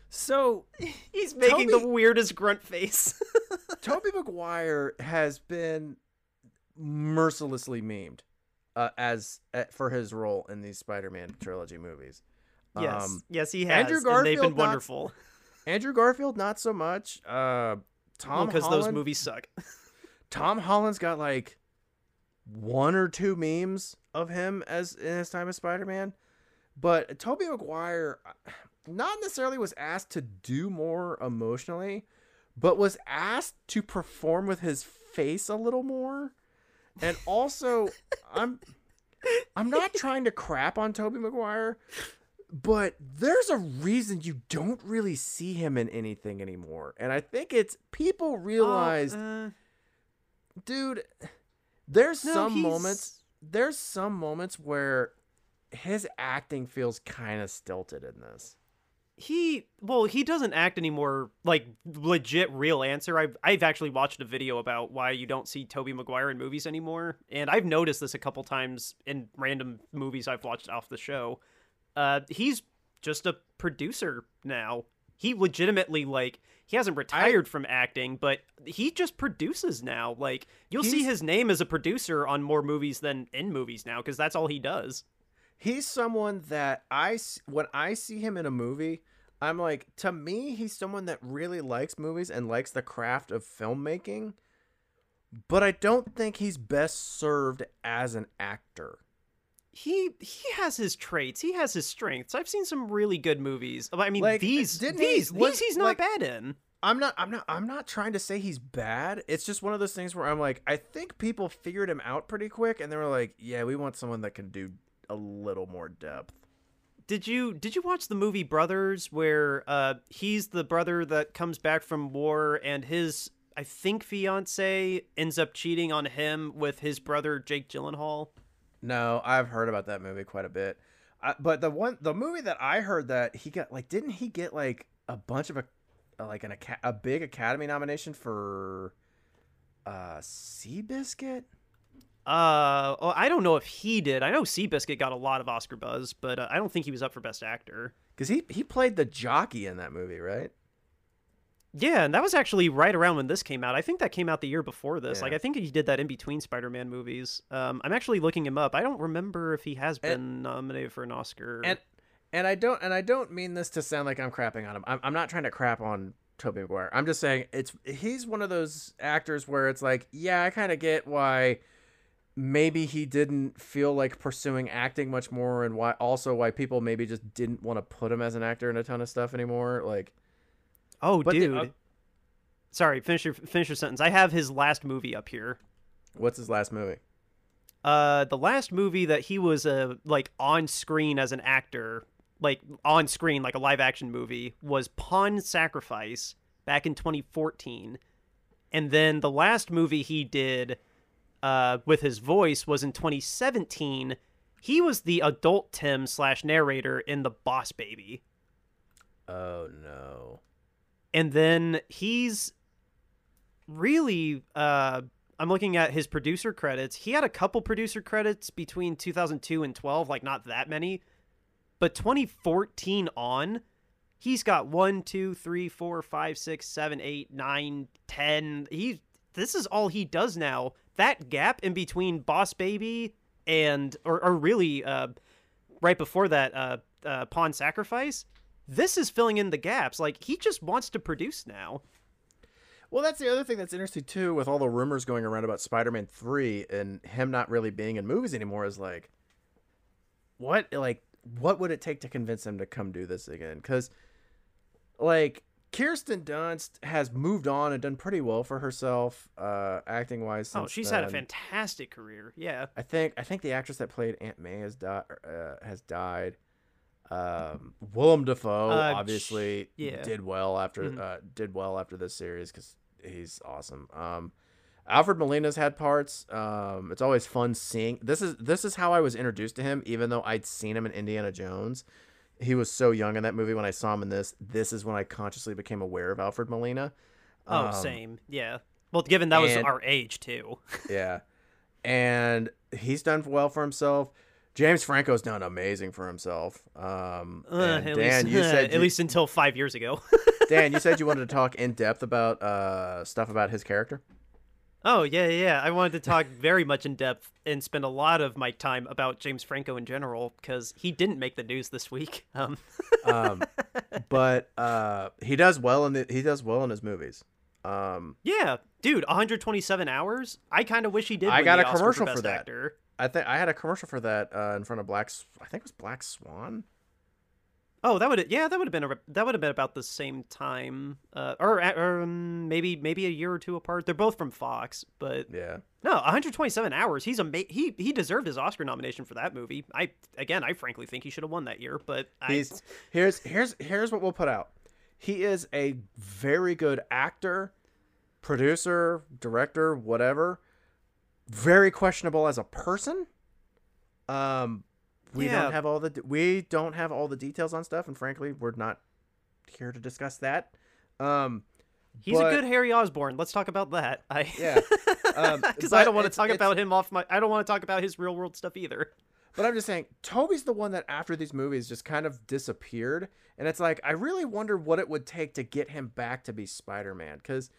So he's making the weirdest grunt face. Tobey Maguire has been mercilessly memed uh, as uh, for his role in these Spider-Man trilogy movies. yes, Um, yes, he has. Andrew and they've been Garfield not- wonderful. Andrew Garfield, not so much. Uh, Tom because those movies suck. Tom Holland's got like one or two memes of him as in his time as Spider-Man, but Tobey Maguire not necessarily was asked to do more emotionally, but was asked to perform with his face a little more. And also, I'm I'm not trying to crap on Tobey Maguire, but there's a reason you don't really see him in anything anymore. And I think it's people realized Oh, uh, dude there's no, some he's- moments there's some moments where his acting feels kind of stilted in this. He well he doesn't act anymore like legit real answer. I've, I've actually watched a video about why you don't see tobey maguire in movies anymore and i've noticed this a couple times in random movies i've watched off the show uh he's just a producer now he legitimately like he hasn't retired from acting, but he just produces now. Like you'll see his name as a producer on more movies than in movies now because that's all he does. He's someone that I when I see him in a movie, I'm like to me he's someone that really likes movies and likes the craft of filmmaking. But I don't think he's best served as an actor. He he has his traits. He has his strengths. I've seen some really good movies. I mean, Like, these didn't he- these was- these he's not like- bad in. I'm not I'm not I'm not trying to say he's bad. It's just one of those things where I'm like I think people figured him out pretty quick and they were like, "Yeah, we want someone that can do a little more depth." Did you did you watch the movie Brothers where uh he's the brother that comes back from war and his I think fiance ends up cheating on him with his brother Jake Gyllenhaal? No, I've heard about that movie quite a bit. I, but the one, the movie that I heard that he got, like, didn't he get like a bunch of a, like an a big Academy nomination for, uh, Seabiscuit? Uh, oh, I don't know if he did. I know Seabiscuit got a lot of Oscar buzz, but uh, I don't think he was up for Best Actor. Because he he played the jockey in that movie, right? Yeah, and that was actually right around when this came out. I think that came out the year before this. Yeah. Like, I think he did that in between Spider-Man movies. Um, I'm actually looking him up. I don't remember if he has been And- nominated for an Oscar. And and I don't and I don't mean this to sound like I'm crapping on him. I'm, I'm not trying to crap on Tobey Maguire. I'm just saying it's he's one of those actors where it's like, yeah, I kind of get why maybe he didn't feel like pursuing acting much more, and why also why people maybe just didn't want to put him as an actor in a ton of stuff anymore. Like, oh, but the- dude. uh, Sorry, finish your finish your sentence. I have his last movie up here. what's his last movie? Uh, the last movie that he was uh, like on screen as an actor, like on screen, like a live action movie, was Pawn Sacrifice back in 2014, and then the last movie he did, uh, with his voice was in 2017. He was the adult Tim slash narrator in The Boss Baby, Oh no. And then he's really uh I'm looking at his producer credits. He had a couple producer credits between 2002 and 12, like not that many. But 2014 on, he's got one, two, three, four, five, six, seven, eight, nine, ten. He this is all he does now. That gap in between Boss Baby and or, or really uh right before that uh, uh Pawn Sacrifice, this is filling in the gaps. Like he just wants to produce now. Well, that's the other thing that's interesting too, with all the rumors going around about Spider-Man Three and him not really being in movies anymore. Is like, what like what would it take to convince him to come do this again? Because, like, Kirsten Dunst has moved on and done pretty well for herself, uh, acting wise. Oh, she's had a fantastic career. Yeah. I think I think the actress that played Aunt May has died. Uh, has died. Um, Willem Dafoe Uh, obviously yeah. did well after Mhm. uh, did well after this series because he's awesome. Um, Alfred Molina's had parts. Um, it's always fun seeing this is this is how I was introduced to him, even though I'd seen him in Indiana Jones. He was so young in that movie when I saw him in this. This is when I consciously became aware of Alfred Molina. Oh, Um, same. Yeah. Well, given that was our age too. yeah. And he's done well for himself. James Franco's done amazing for himself. Um, Uh, at Dan, least, you said at you, least until five years ago. Dan, you said you wanted to talk in depth about uh, stuff about his character. oh yeah, yeah. yeah. I wanted to talk very much in depth and spend a lot of my time about James Franco in general because he didn't make the news this week. Um, Um, but uh, he does well in the, he does well in his movies. Um, yeah, dude, 127 hours. I kind of wish he did. I got a commercial for, for that. Actor. I think I had a commercial for that uh, in front of Black. I think it was Black Swan. Oh, that would yeah, that would have been a, that would have been about the same time, uh, or, or um, maybe maybe a year or two apart. They're both from Fox, but Yeah. no, 127 hours. He's a he he deserved his Oscar nomination for that movie. I again, I frankly think he should have won that year, but I, He's here's here's here's what we'll put out. He is a very good actor, producer, director, whatever. Very questionable as a person. Um, we Yeah. don't have all the de- we don't have all the details on stuff, and frankly, we're not here to discuss that. Um, he's but- a good Harry Osborn. Let's talk about that. I Yeah, um, because but I don't want to talk about him off my. I don't want to talk about his real world stuff either. But I'm just saying, Tobey's the one that after these movies just kind of disappeared, and it's like I really wonder what it would take to get him back to be Spider-Man because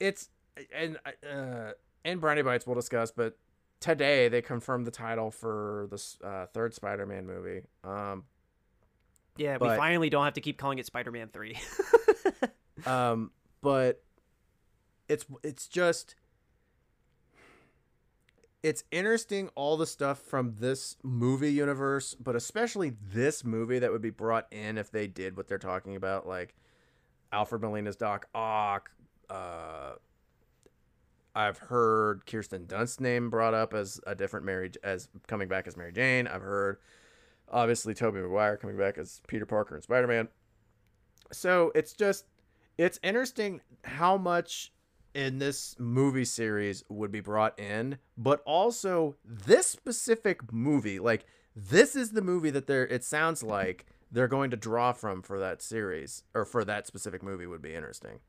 it's and uh, in Brownie Bites we'll discuss, but today they confirmed the title for the uh, third Spider-Man movie. Um, Yeah, we finally don't have to keep calling it Spider-Man 3. um, but it's it's just it's interesting all the stuff from this movie universe, but especially this movie that would be brought in if they did what they're talking about, like Alfred Molina's Doc Ock. Uh, I've heard Kirsten Dunst's name brought up as a different Mary as coming back as Mary Jane. I've heard obviously Tobey Maguire coming back as Peter Parker and Spider Man. So it's just it's interesting how much in this movie series would be brought in, but also this specific movie, like this is the movie that they're it sounds like they're going to draw from for that series or for that specific movie would be interesting.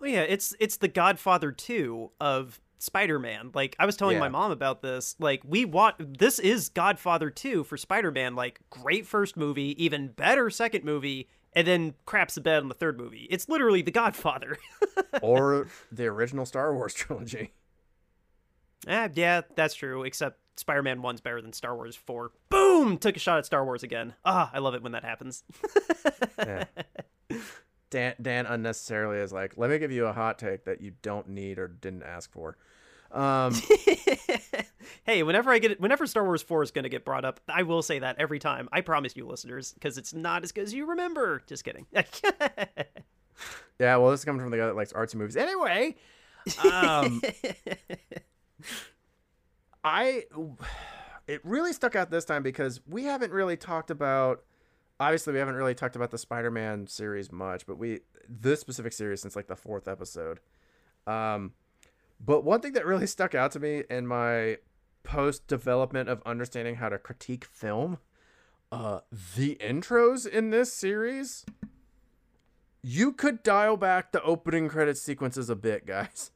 Well, yeah, it's it's the Godfather 2 of Spider-Man. Like I was telling Yeah. my mom about this. Like we want this is Godfather 2 for Spider-Man. Like great first movie, even better second movie, and then craps the bed on the third movie. It's literally the Godfather. or the original Star Wars trilogy. eh, yeah, that's true. Except Spider-Man 1's better than Star Wars 4. Boom! Took a shot at Star Wars again. Ah, I love it when that happens. Yeah. Dan Dan unnecessarily is like, let me give you a hot take that you don't need or didn't ask for. Um, hey, whenever I get whenever Star Wars 4 is going to get brought up, I will say that every time. I promise you, listeners, because it's not as good as you remember. Just kidding. yeah, well, this is coming from the guy that likes artsy movies. Anyway, um, I it really stuck out this time because we haven't really talked about obviously we haven't really talked about the Spider-Man series much, but we this specific series since like the fourth episode. Um but one thing that really stuck out to me in my post development of understanding how to critique film, uh the intros in this series you could dial back the opening credit sequences a bit, guys.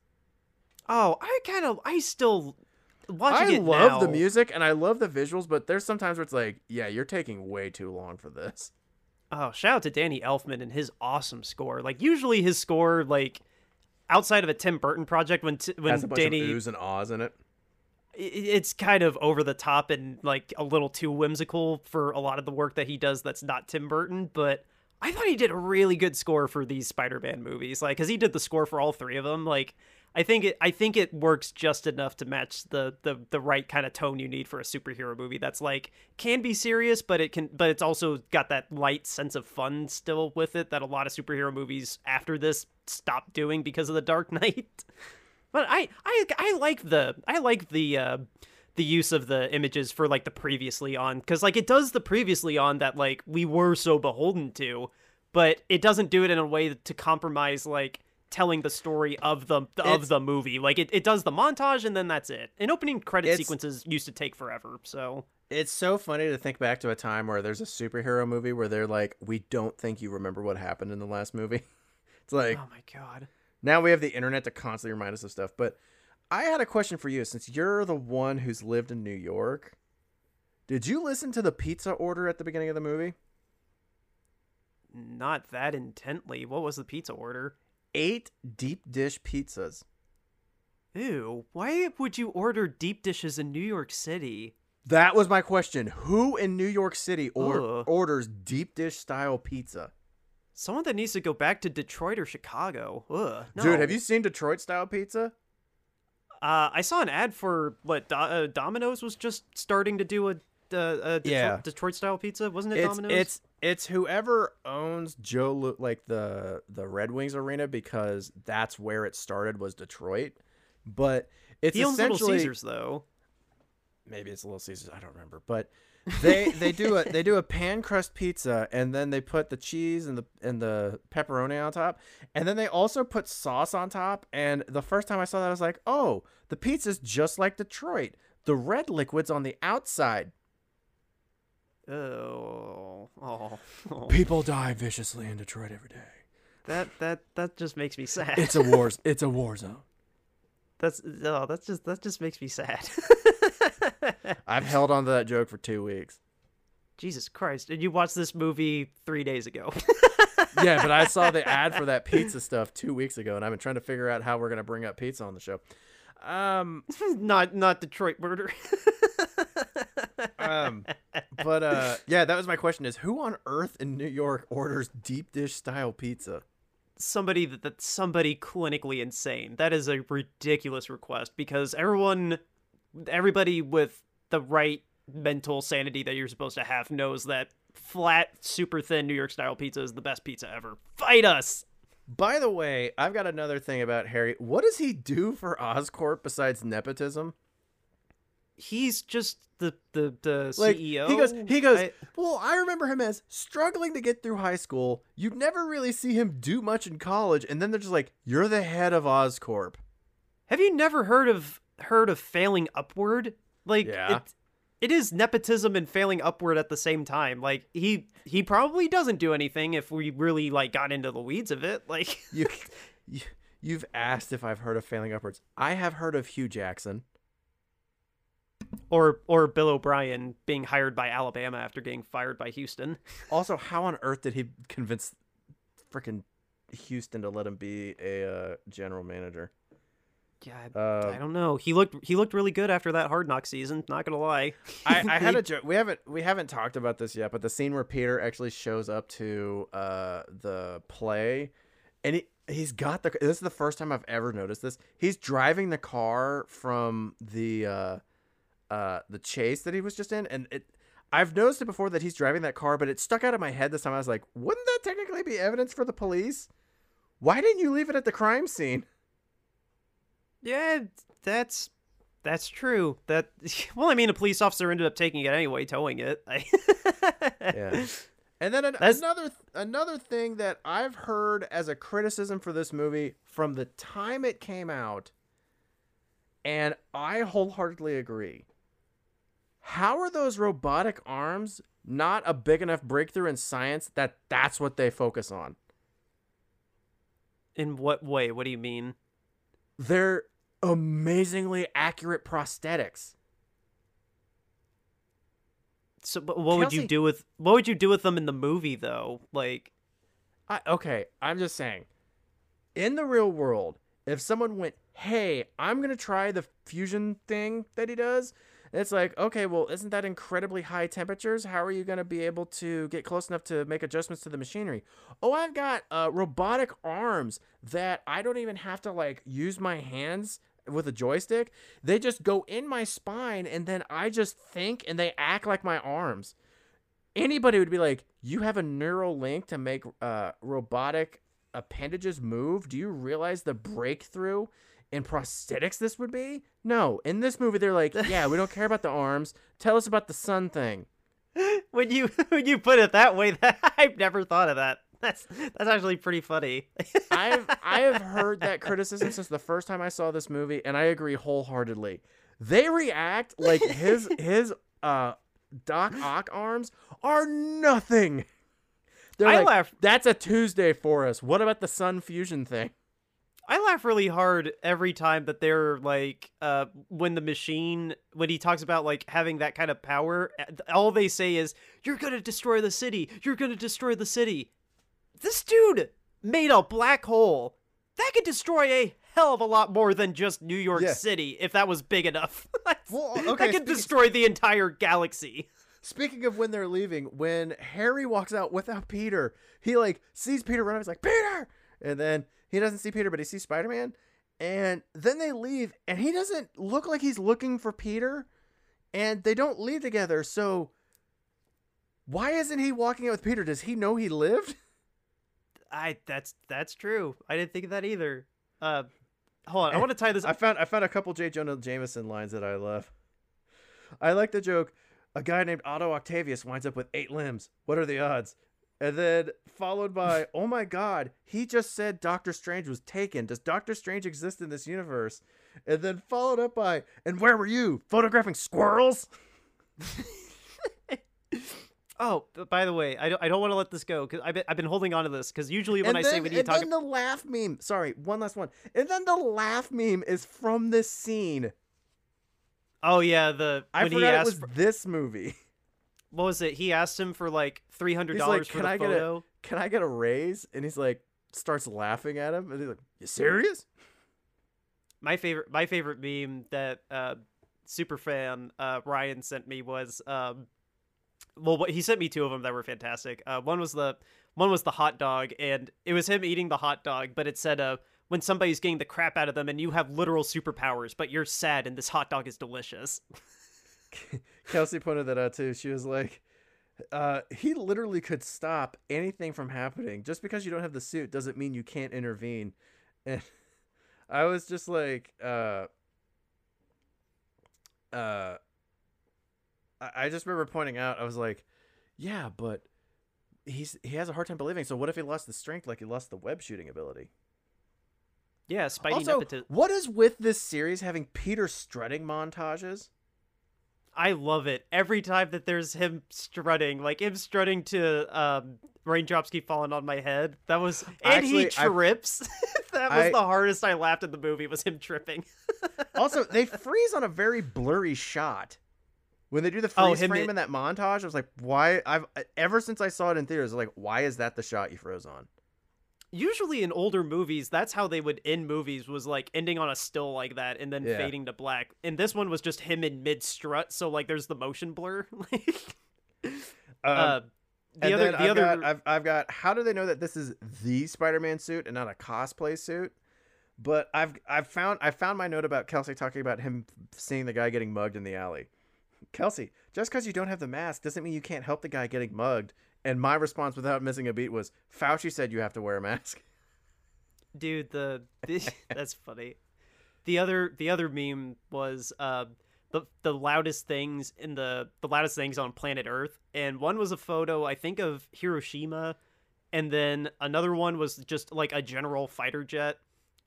oh, I kind of, I still watching I it love the music and I love the visuals, but there's sometimes where it's like, yeah, you're taking way too long for this. Oh, shout out to Danny Elfman and his awesome score. Like usually his score, like outside of a Tim Burton project, when t- when Has a bunch Danny, of oohs and ahs in it. it's kind of over the top and like a little too whimsical for a lot of the work that he does. That's not Tim Burton, but I thought he did a really good score for these Spider-Man movies. Like, cause he did the score for all three of them. Like, I think it, I think it works just enough to match the the the right kind of tone you need for a superhero movie. That's like can be serious, but it can, but it's also got that light sense of fun still with it that a lot of superhero movies after this stopped doing because of the Dark Knight. But I I I like the I like the uh the use of the images for like the previously on cuz like it does the previously on that like we were so beholden to, but it doesn't do it in a way to compromise like telling the story of the of It's- the movie. Like it, it does the montage and then that's it. And opening credit sequences used to take forever. So It's so funny to think back to a time where there's a superhero movie where they're like, we don't think you remember what happened in the last movie. It's like oh my god. now we have the internet to constantly remind us of stuff. But I had a question for you since you're the one who's lived in New York. Did you listen to the pizza order at the beginning of the movie? Not that intently. What was the pizza order? Eight deep dish pizzas. Ew, why would you order deep dishes in New York City? That was my question. Who in New York City or- Ugh. orders deep dish style pizza? Someone that needs to go back to Detroit or Chicago. Ugh. No. Dude, have you seen Detroit style pizza? Uh, I saw an ad for what Do- uh, Domino's was just starting to do a, uh, a Detroit, Yeah. Detroit style pizza, wasn't it? It's Domino's. it's it's whoever owns Joe Lu- like the the Red Wings arena because that's where it started was Detroit. But it's he owns Little essentially Caesars though. maybe it's a Little Caesars, I don't remember. But they they do a they do a pan crust pizza and then they put the cheese and the and the pepperoni on top and then they also put sauce on top and the first time I saw that I was like, "Oh, the pizza's just like Detroit. The red liquid's on the outside. Oh, oh, oh. People die viciously in Detroit every day. that that that just makes me sad. It's a war it's a war zone." That's oh, that's just that just makes me sad. I've held on to that joke for two weeks. Jesus Christ! And you watched this movie three days ago. Yeah, but I saw the ad for that pizza stuff two weeks ago, and I've been trying to figure out how we're gonna bring up pizza on the show. Um, not not Detroit murder. Um, but uh, yeah, that was my question: is who on earth in New York orders deep dish style pizza? somebody that, that's somebody clinically insane. That is a ridiculous request because everyone, everybody with the right mental sanity that you're supposed to have knows that flat, super thin New York style pizza is the best pizza ever. Fight us. By the way, I've got another thing about Harry. What does he do for Oscorp besides nepotism? He's just the the the Like CEO. he goes, he goes. I- well, I remember him as struggling to get through high school. You never really see him do much in college, and then they're just like, "You're the head of Oscorp." have you never heard of heard of failing upward? Like Yeah. it, it is nepotism and failing upward at the same time. Like he he probably doesn't do anything if we really like got into the weeds of it. Like You, you, you've asked if I've heard of failing upwards. I have heard of Hue Jackson. Or or Bill O'Brien being hired by Alabama after getting fired by Houston. Also, how on earth did he convince freaking Houston to let him be a uh, general manager? Yeah, I, Uh, I don't know. He looked he looked really good after that Hard Knocks season. Not gonna lie. I, I had a joke. We haven't we haven't talked about this yet, but the scene where Peter actually shows up to uh, the play, and he he's got the. This is the first time I've ever noticed this. He's driving the car from the uh, the chase that he was just in, and it. I've noticed it before that he's driving that car, but it stuck out of my head this time. I was like, wouldn't that technically be evidence for the police? Why didn't you leave it at the crime scene? yeah, that's that's true. That well, I mean, a police officer ended up taking it anyway, towing it. Yeah. And then an, another another thing that I've heard as a criticism for this movie from the time it came out, and I wholeheartedly agree. How are those robotic arms not a big enough breakthrough in science that that's what they focus on? In what way? What do you mean? They're amazingly accurate prosthetics. So, but what would you do with what would you do with them in the movie though? Like, I, okay, I'm just saying. In the real world, if someone went, "Hey, I'm gonna try the fusion thing that he does," it's like, okay, well, isn't that incredibly high temperatures? How are you gonna be able to get close enough to make adjustments to the machinery? Oh, I've got uh, robotic arms that I don't even have to like use my hands with a joystick. They just go in my spine, and then I just think, and they act like my arms anybody would be like, "You have a neural link to make uh, robotic appendages move. Do you realize the breakthrough in prosthetics this would be?" No, in this movie, they're like, "Yeah, we don't care about the arms. Tell us about the sun thing." when you when you put it that way, that I've never thought of that. That's that's actually pretty funny. I've I have heard that criticism since the first time I saw this movie, and I agree wholeheartedly. They react like his his uh Doc Ock arms are nothing. They're I like, laugh- That's a Tuesday for us. What about the sun fusion thing? I laugh really hard every time that they're like, uh, when the machine, when he talks about like having that kind of power, all they say is, "You're gonna destroy the city. You're gonna destroy the city." This dude made a black hole that could destroy a hell of a lot more than just New York Yeah. City if that was big enough. Well, that okay, could speaking- destroy the entire galaxy. Speaking of when they're leaving, when Harry walks out without Peter, he like sees Peter run. He's like Peter, and then he doesn't see Peter, but he sees Spider Man. And then they leave, and he doesn't look like he's looking for Peter, and they don't leave together. So why isn't he walking out with Peter? Does he know he lived? I that's that's true. I didn't think of that either. Uh, hold on, I want to tie this. I found I found a couple J. Jonah Jameson lines that I love. I like the joke. A guy named Otto Octavius winds up with eight limbs. What are the odds? And then followed by, oh my god, he just said Doctor Strange was taken. Does Doctor Strange exist in this universe? And then followed up by, and where were you? Photographing squirrels? Oh, by the way, I don't, I don't want to let this go because I've been, I've been holding on to this because usually when and I then, say we need to and talk, then the laugh meme. Sorry, one last one. And then the laugh meme is from this scene. Oh yeah, the I when he forgot it asked was for, this movie. what was it? He asked him for like three hundred dollars like, for "Can the I get a- photo. Can I get a raise? And he's like, starts laughing at him, and he's like, "You serious?" My favorite, my favorite meme that uh, super fan uh, Ryan sent me was, um, well, what, he sent me two of them that were fantastic. Uh, one was the one was the hot dog, and it was him eating the hot dog, but it said, uh, when somebody's getting the crap out of them, and you have literal superpowers, but you're sad, and this hot dog is delicious. Kelsey pointed that out too. She was like, uh, "He literally could stop anything from happening. Just because you don't have the suit doesn't mean you can't intervene." And I was just like, uh, uh, I I just remember pointing out. I was like, "Yeah, but." He's he has a hard time believing. So what if he lost the strength like he lost the web shooting ability? Yeah, Spidey also, nepotism. what is with this series having Peter strutting montages? I love it every time that there's him strutting, like him strutting to um, "Raindrops Keep Falling on My Head." That was, and he Actually, I- trips. that was I- the hardest I laughed in the movie was him tripping. also, they freeze on a very blurry shot. When they do the Oh, freeze him frame in- in that montage, I was like, why? I've ever since I saw it in theaters, I was like, why is that the shot you froze on? Usually in older movies, that's how they would end movies was like ending on a still like that and then Yeah. fading to black. And this one was just him in mid strut, so like there's the motion blur. Um, uh, the other, the I've other, got, I've, I've got. How do they know that this is the Spider-Man suit and not a cosplay suit? But I've I've found I found my note about Kelsey talking about him seeing the guy getting mugged in the alley. Kelsey, just because you don't have the mask doesn't mean you can't help the guy getting mugged. And my response, without missing a beat, was Fauci said you have to wear a mask. dude the, the that's funny the other the other meme was uh the the loudest things in the the loudest things on planet earth and one was a photo i think of hiroshima and then another one was just like a general fighter jet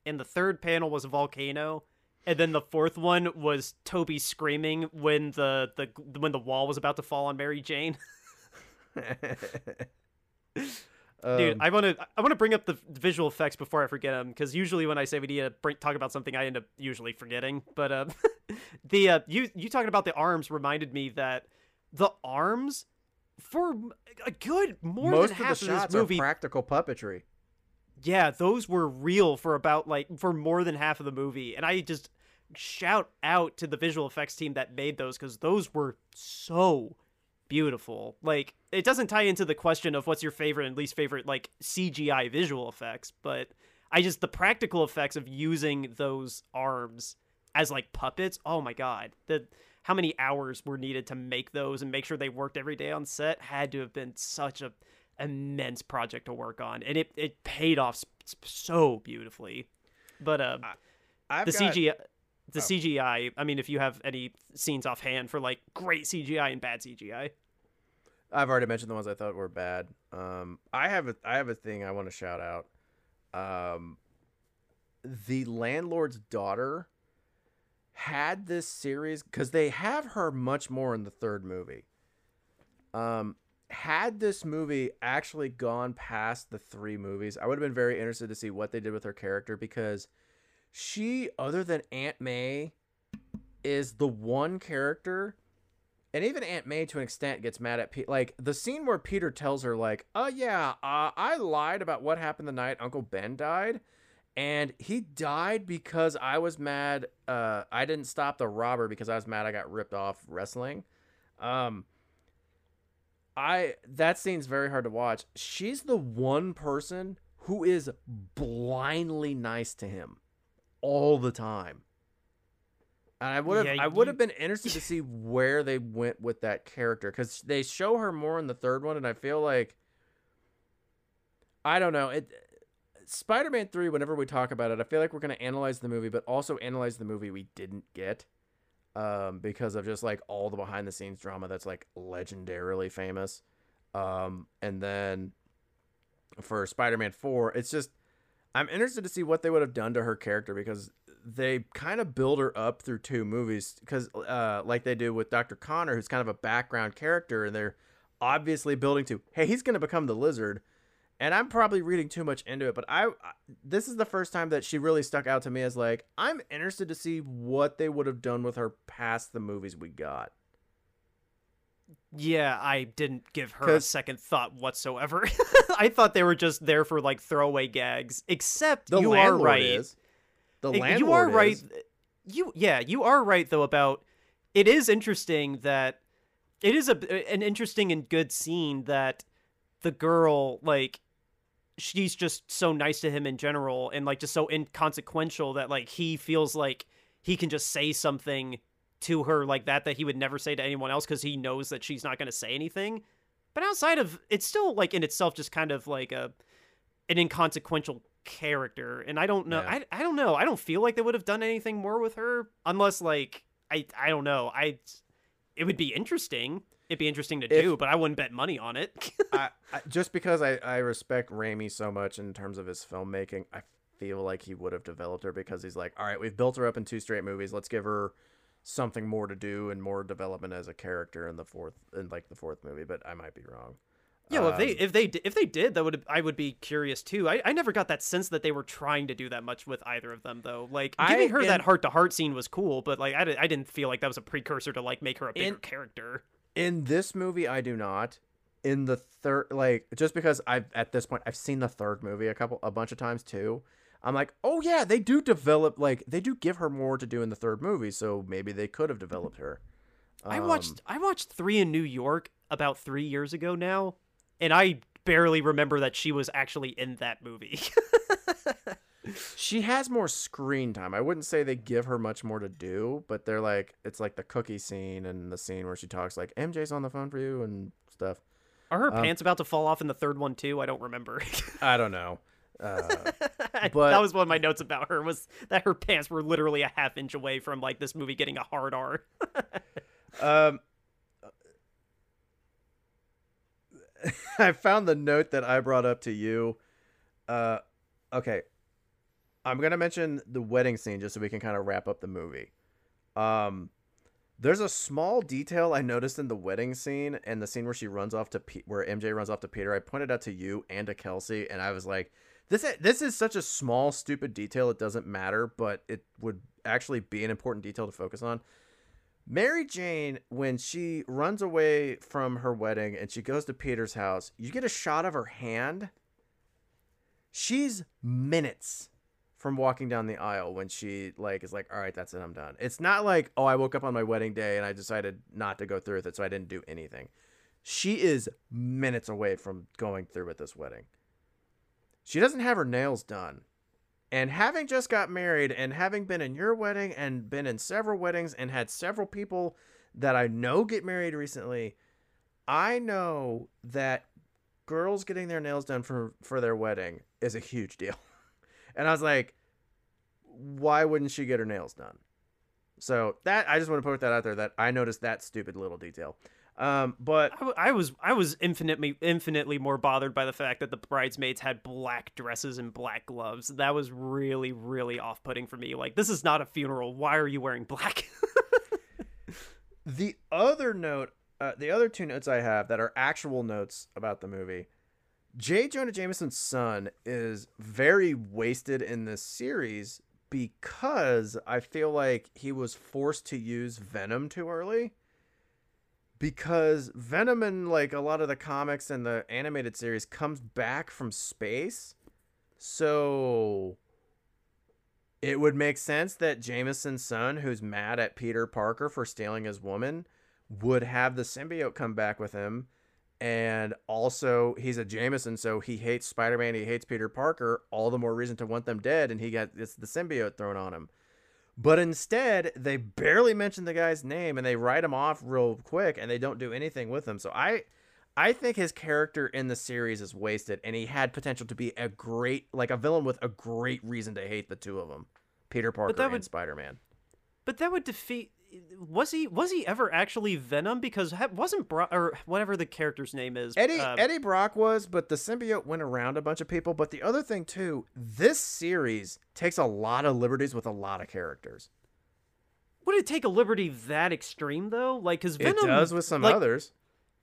and the third panel was a volcano and then the fourth one was tobey screaming when the the when the wall was about to fall on mary jane Dude, Um, I want to I want to bring up the visual effects before I forget them because usually when I say we need to bring, talk about something, I end up usually forgetting. But uh, the uh, you you talking about the arms reminded me that the arms for a good more most than of half the of, this movie, practical puppetry. yeah, those were real for about like for more than half of the movie, and I just shout out to the visual effects team that made those because those were so beautiful. Like it doesn't tie into the question of what's your favorite and least favorite like CGI visual effects, but I just the practical effects of using those arms as like puppets. Oh my god, the how many hours were needed to make those and make sure they worked every day on set had to have been such a immense project to work on, and it it paid off so beautifully. But uh, I've the got- CGI. The Oh. CGI. I mean, if you have any scenes offhand for like great CGI and bad CGI, I've already mentioned the ones I thought were bad. Um, I have a I have a thing I want to shout out. Um, the landlord's daughter had this series because they have her much more in the third movie. Um, had this movie actually gone past the three movies, I would have been very interested to see what they did with her character because she, other than Aunt May, is the one character and even Aunt May to an extent gets mad at Pete. Like the scene where Peter tells her, like, "Oh yeah, uh, I lied about what happened the night Uncle Ben died, and he died because I was mad. Uh, I didn't stop the robber because I was mad I got ripped off wrestling." Um, I that scene's very hard to watch. She's the one person who is blindly nice to him all the time. And I would have Yeah, I would have been interested to see where they went with that character cuz they show her more in the third one and I feel like I don't know. It Spider-Man 3 whenever we talk about it, I feel like we're going to analyze the movie but also analyze the movie we didn't get um because of just like all the behind the scenes drama that's like legendarily famous. Um and then for Spider-Man 4, it's just I'm interested to see what they would have done to her character because they kind of build her up through two movies because uh, like they do with Dr. Connor who's kind of a background character and they're obviously building to hey he's going to become the lizard and I'm probably reading too much into it, but I, I this is the first time that she really stuck out to me as like I'm interested to see what they would have done with her past the movies we got. Yeah, I didn't give her a second thought whatsoever. I thought they were just there for like throwaway gags. Except The you are right. is. The Uh, landlord you are right. is. You yeah, you are right though about it is interesting that it is a an interesting and good scene that the girl like she's just so nice to him in general and like just so inconsequential that like he feels like he can just say something to her like that that he would never say to anyone else because he knows that she's not going to say anything. But outside of it's still like in itself just kind of like a an inconsequential character. And i don't know Yeah. I, I don't know. I don't feel like they would have done anything more with her unless like i i don't know. I it would be interesting. It'd be interesting to If- do but i wouldn't bet money on it. I, I, just because I, I respect Raimi so much in terms of his filmmaking, I feel like he would have developed her because he's like, all right, we've built her up in two straight movies. Let's give her something more to do and more development as a character in the fourth, in like the fourth movie. But I might be wrong. Yeah, well, if they Um, if they if they did, that would I would be curious too. I, I never got that sense that they were trying to do that much with either of them though. Like I- giving her that heart to heart scene was cool, but like I, di- I didn't feel like that was a precursor to like make her a bigger In- character. In this movie, I do not. In the third, like, just because I've at this point I've seen the third movie a couple, a bunch of times too. I'm like, oh yeah, they do develop, like, they do give her more to do in the third movie, so maybe they could have developed her. I Um, watched I watched three in New York about three years ago now, and I barely remember that she was actually in that movie. She has more screen time. I wouldn't say they give her much more to do, but they're like it's like the cookie scene and the scene where she talks like MJ's on the phone for you and stuff. Are her Um, pants about to fall off in the third one too? I don't remember. I don't know. Uh, that was one of my notes about her was that her pants were literally a half inch away from like this movie getting a hard R. um, I found the note that I brought up to you. Uh, okay, I'm gonna mention the wedding scene just so we can kind of wrap up the movie. Um, there's a small detail I noticed in the wedding scene and the scene where she runs off to Pe- where MJ runs off to Peter. I pointed out to you and to Kelsey, and I was like, "This this is such a small, stupid detail. It doesn't matter, but it would actually be an important detail to focus on." Mary Jane, when she runs away from her wedding and she goes to Peter's house, you get a shot of her hand. She's minutes from walking down the aisle when she like is like, all right, that's it, I'm done. It's not like, oh, I woke up on my wedding day and I decided not to go through with it, so I didn't do anything. She is minutes away from going through with this wedding. She doesn't have her nails done. And having just got married and having been in your wedding and been in several weddings and had several people that I know get married recently, I know that girls getting their nails done for for their wedding is a huge deal. And I was like, why wouldn't she get her nails done? So that I just want to put that out there that I noticed that stupid little detail. Um, but I, w- I was I was infinitely infinitely more bothered by the fact that the bridesmaids had black dresses and black gloves. That was really really off putting for me. Like this is not a funeral. Why are you wearing black? The other note, uh, the other two notes I have that are actual notes about the movie, J. Jonah Jameson's son is very wasted in this series because I feel like he was forced to use Venom too early. Because Venom and like a lot of the comics and the animated series comes back from space. So it would make sense that Jameson's son, who's mad at Peter Parker for stealing his woman, would have the symbiote come back with him. And also, he's a Jameson, so he hates Spider Man, he hates Peter Parker. All the more reason to want them dead, and he got it's the symbiote thrown on him. But instead, they barely mention the guy's name and they write him off real quick and they don't do anything with him. So I I think his character in the series is wasted and he had potential to be a great like a villain with a great reason to hate the two of them. Peter Parker and Spider-Man. but that would defeat. Was he was he ever actually Venom? Because wasn't Brock or whatever the character's name is Eddie uh, Eddie Brock was, but the symbiote went around a bunch of people. But the other thing too, this series takes a lot of liberties with a lot of characters. Would it take a liberty that extreme though? Like, because Venom it does with some like, others.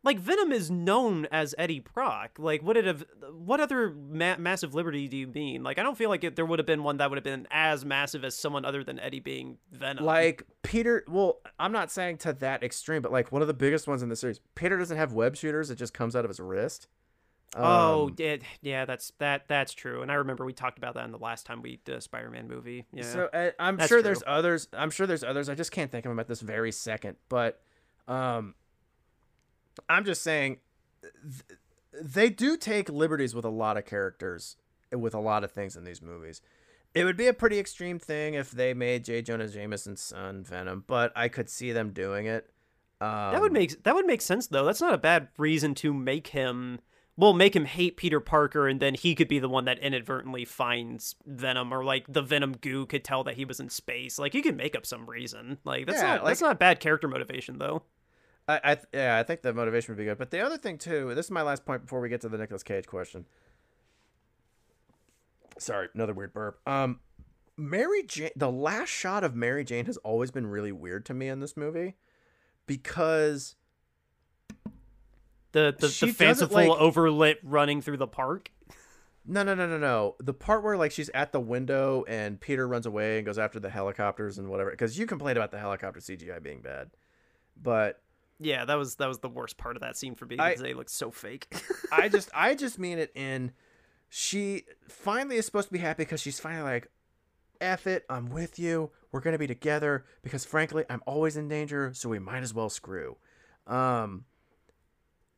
Like Venom is known as Eddie Brock. Like, would it have? What other ma- massive liberty do you mean? Like, I don't feel like it, there would have been one that would have been as massive as someone other than Eddie being Venom. Like Peter, well, I'm not saying to that extreme, but like one of the biggest ones in the series, Peter doesn't have web shooters; it just comes out of his wrist. oh, Um, yeah, yeah, that's that that's true. And I remember we talked about that in the last time we did a Spider-Man movie. Yeah. So uh, I'm That's sure true. there's others. I'm sure there's others. I just can't think of them at this very second. But um, I'm just saying th- they do take liberties with a lot of characters with a lot of things in these movies. It would be a pretty extreme thing if they made J. Jonah Jameson's son Venom, but I could see them doing it. Um, That would make that would make sense though. That's not a bad reason to make him well, make him hate Peter Parker and then he could be the one that inadvertently finds Venom or like the Venom goo could tell that he was in space. Like you can make up some reason. Like that's Yeah, not that's not bad character motivation though. I, I th- yeah, I think the motivation would be good. But the other thing too, this is my last point before we get to the Nicolas Cage question. Sorry, another weird burp. Um, Mary Jane, the last shot of Mary Jane has always been really weird to me in this movie, because The the, the fanciful like- overlit running through the park. no, no, no, no, no, the part where like she's at the window and Peter runs away and goes after the helicopters and whatever. Because you complained about the helicopter CGI being bad, but Yeah, that was that was the worst part of that scene for me I- because they looked so fake. I just I just mean it in she finally is supposed to be happy because she's finally like F it, I'm with you. We're gonna be together because frankly I'm always in danger, so we might as well screw. Um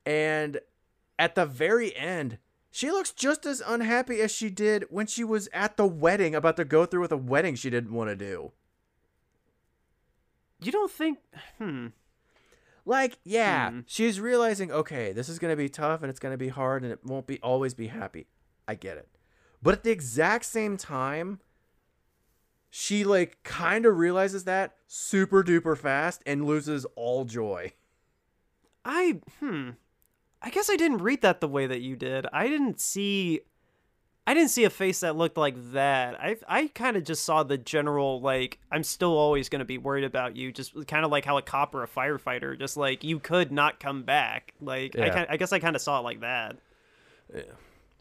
and at the very end, she looks just as unhappy as she did when she was at the wedding about to go through with a wedding she didn't want to do. you don't think hmm. Like, yeah, Hmm. she's realizing, okay, this is gonna be tough and it's gonna be hard and it won't be always be happy. I get it. But at the exact same time, she like kind of realizes that super duper fast and loses all joy. I hmm. I guess I didn't read that the way that you did. I didn't see I didn't see a face that looked like that. I I kind of just saw the general like I'm still always going to be worried about you just kind of like how a cop or a firefighter just like you could not come back. Like I Yeah. kind I guess I kind of saw it like that. Yeah.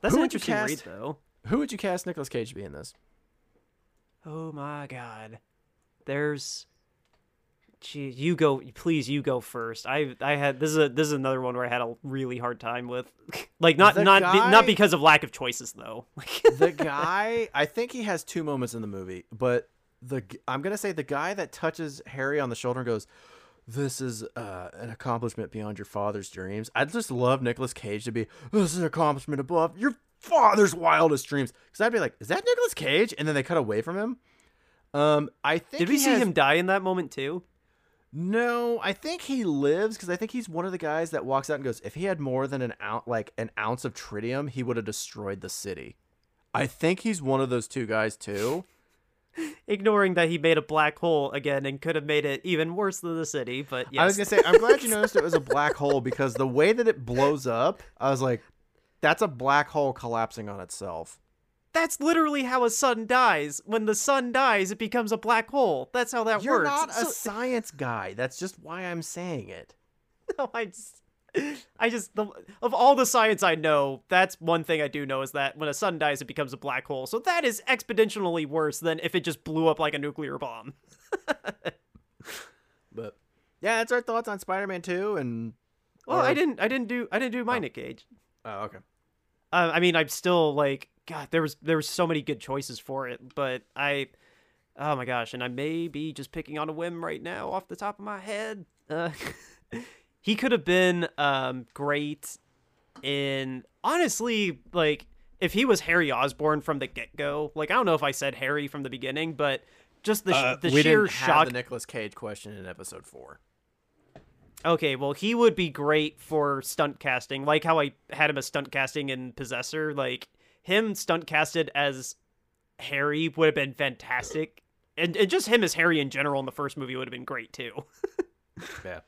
That's Who an interesting read though. Who would you cast Nicolas Cage to be in this? Oh my god. There's Gee, you go please you go first. I I had this is a this is another one where I had a really hard time with like not The not be, not because of lack of choices though. Like the guy i think he has two moments in the movie but the i'm gonna say the guy that touches harry on the shoulder and goes this is uh, an accomplishment beyond your father's dreams i'd just love Nicolas cage to be this is an accomplishment above your father's wildest dreams because i'd be like is that Nicolas cage and then they cut away from him um i think Did we see has- him die in that moment too? No, I think he lives because I think he's one of the guys that walks out and goes, if he had more than an ounce, like an ounce of tritium, he would have destroyed the city. I think he's one of those two guys too. Ignoring that he made a black hole again and could have made it even worse than the city, but yes. I was gonna say, I'm glad you noticed it was a black hole because the way that it blows up, I was like, that's a black hole collapsing on itself. That's literally how a sun dies. When the sun dies, it becomes a black hole. That's how that works. You're works. not a science guy. That's just why I'm saying it. No, I just, I just, the, of all the science I know, that's one thing I do know is that when a sun dies, it becomes a black hole. So that is exponentially worse than if it just blew up like a nuclear bomb. But yeah, that's our thoughts on Spider-Man 2 and Well, Or- I didn't, I didn't do, I didn't do my Nick Cage. Oh, okay. Uh, I mean, I'm still like, God, there was, there was so many good choices for it, but I, oh my gosh, and I may be just picking on a whim right now off the top of my head. Uh, he could have been um great in honestly like if he was Harry Osborn from the get go. Like I don't know if I said Harry from the beginning, but just the Uh, the we sheer didn't shock. have the Nicolas Cage question in episode 4. Okay, well, he would be great for stunt casting, like how I had him as stunt casting in Possessor. Like him stunt casted as Harry would have been fantastic, and, and just him as Harry in general in the first movie would have been great too. Yeah.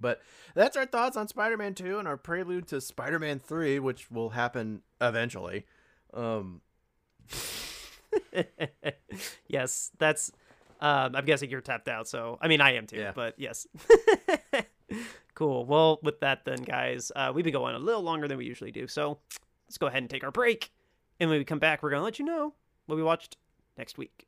But that's our thoughts on Spider-Man 2 and our prelude to Spider-Man 3, which will happen eventually. Um, yes, that's. Um, I'm guessing you're tapped out, so I mean I am too, Yeah. but yes. Cool. Well, with that, then, guys, uh, we've been going a little longer than we usually do. So let's go ahead and take our break. And when we come back, we're going to let you know what we watched next week.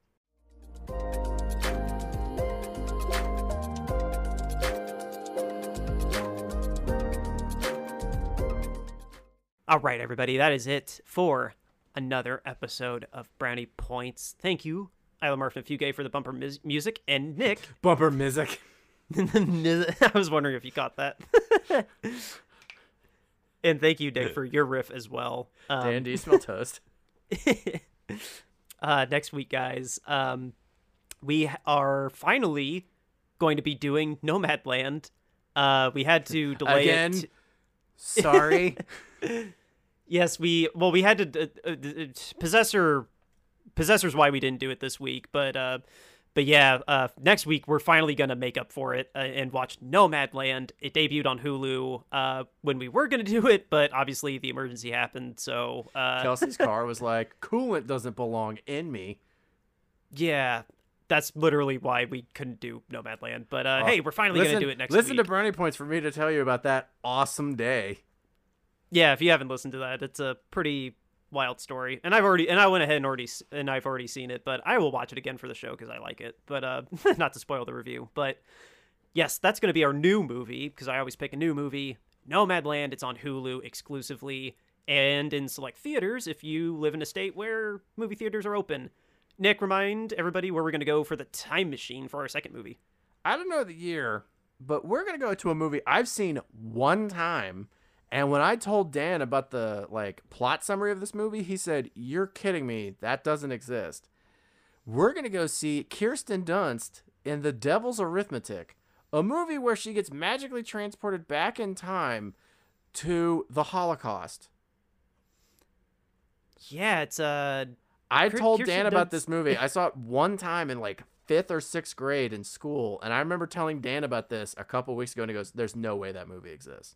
All right, everybody, that is it for another episode of Brownie Points. Thank you, Isla Murphy and Fugue, for the bumper mus- music, and Nick. Bumper music. I was wondering if you got that. and thank you, Nick, for your riff as well. Um, Dan, do you smell toast? uh, next week, guys, um, we are finally going to be doing Nomadland. Uh, we had to delay Again? it. Sorry. Yes, we well we had to uh, uh, uh, possessor possessor's why we didn't do it this week, but uh but yeah, uh next week we're finally going to make up for it uh, and watch Nomadland. It debuted on Hulu uh when we were going to do it, but obviously the emergency happened, so uh Kelsey's car was like, coolant doesn't belong in me. yeah, that's literally why we couldn't do Nomadland. But uh Oh, hey, we're finally going to do it next week. listen week. to Brownie Points for me to tell you about that awesome day. yeah, if you haven't listened to that, it's a pretty wild story. And I've already and I went ahead and already and I've already seen it, but I will watch it again for the show because I like it. But uh, not to spoil the review, but yes, that's going to be our new movie because I always pick a new movie. Nomadland. It's on Hulu exclusively and in select theaters if you live in a state where movie theaters are open. Nick, remind everybody where we're going to go for the time machine for our second movie. I don't know the year, but we're gonna go to a movie I've seen one time. And when I told Dan about the like plot summary of this movie, he said, "You're kidding me. That doesn't exist." We're gonna go see Kirsten Dunst in The Devil's Arithmetic, a movie where she gets magically transported back in time to the Holocaust. Yeah, it's uh I told Kirsten Dan about Dunst- this movie. I saw it one time in like fifth or sixth grade in school, and I remember telling Dan about this a couple weeks ago, and he goes, "There's no way that movie exists."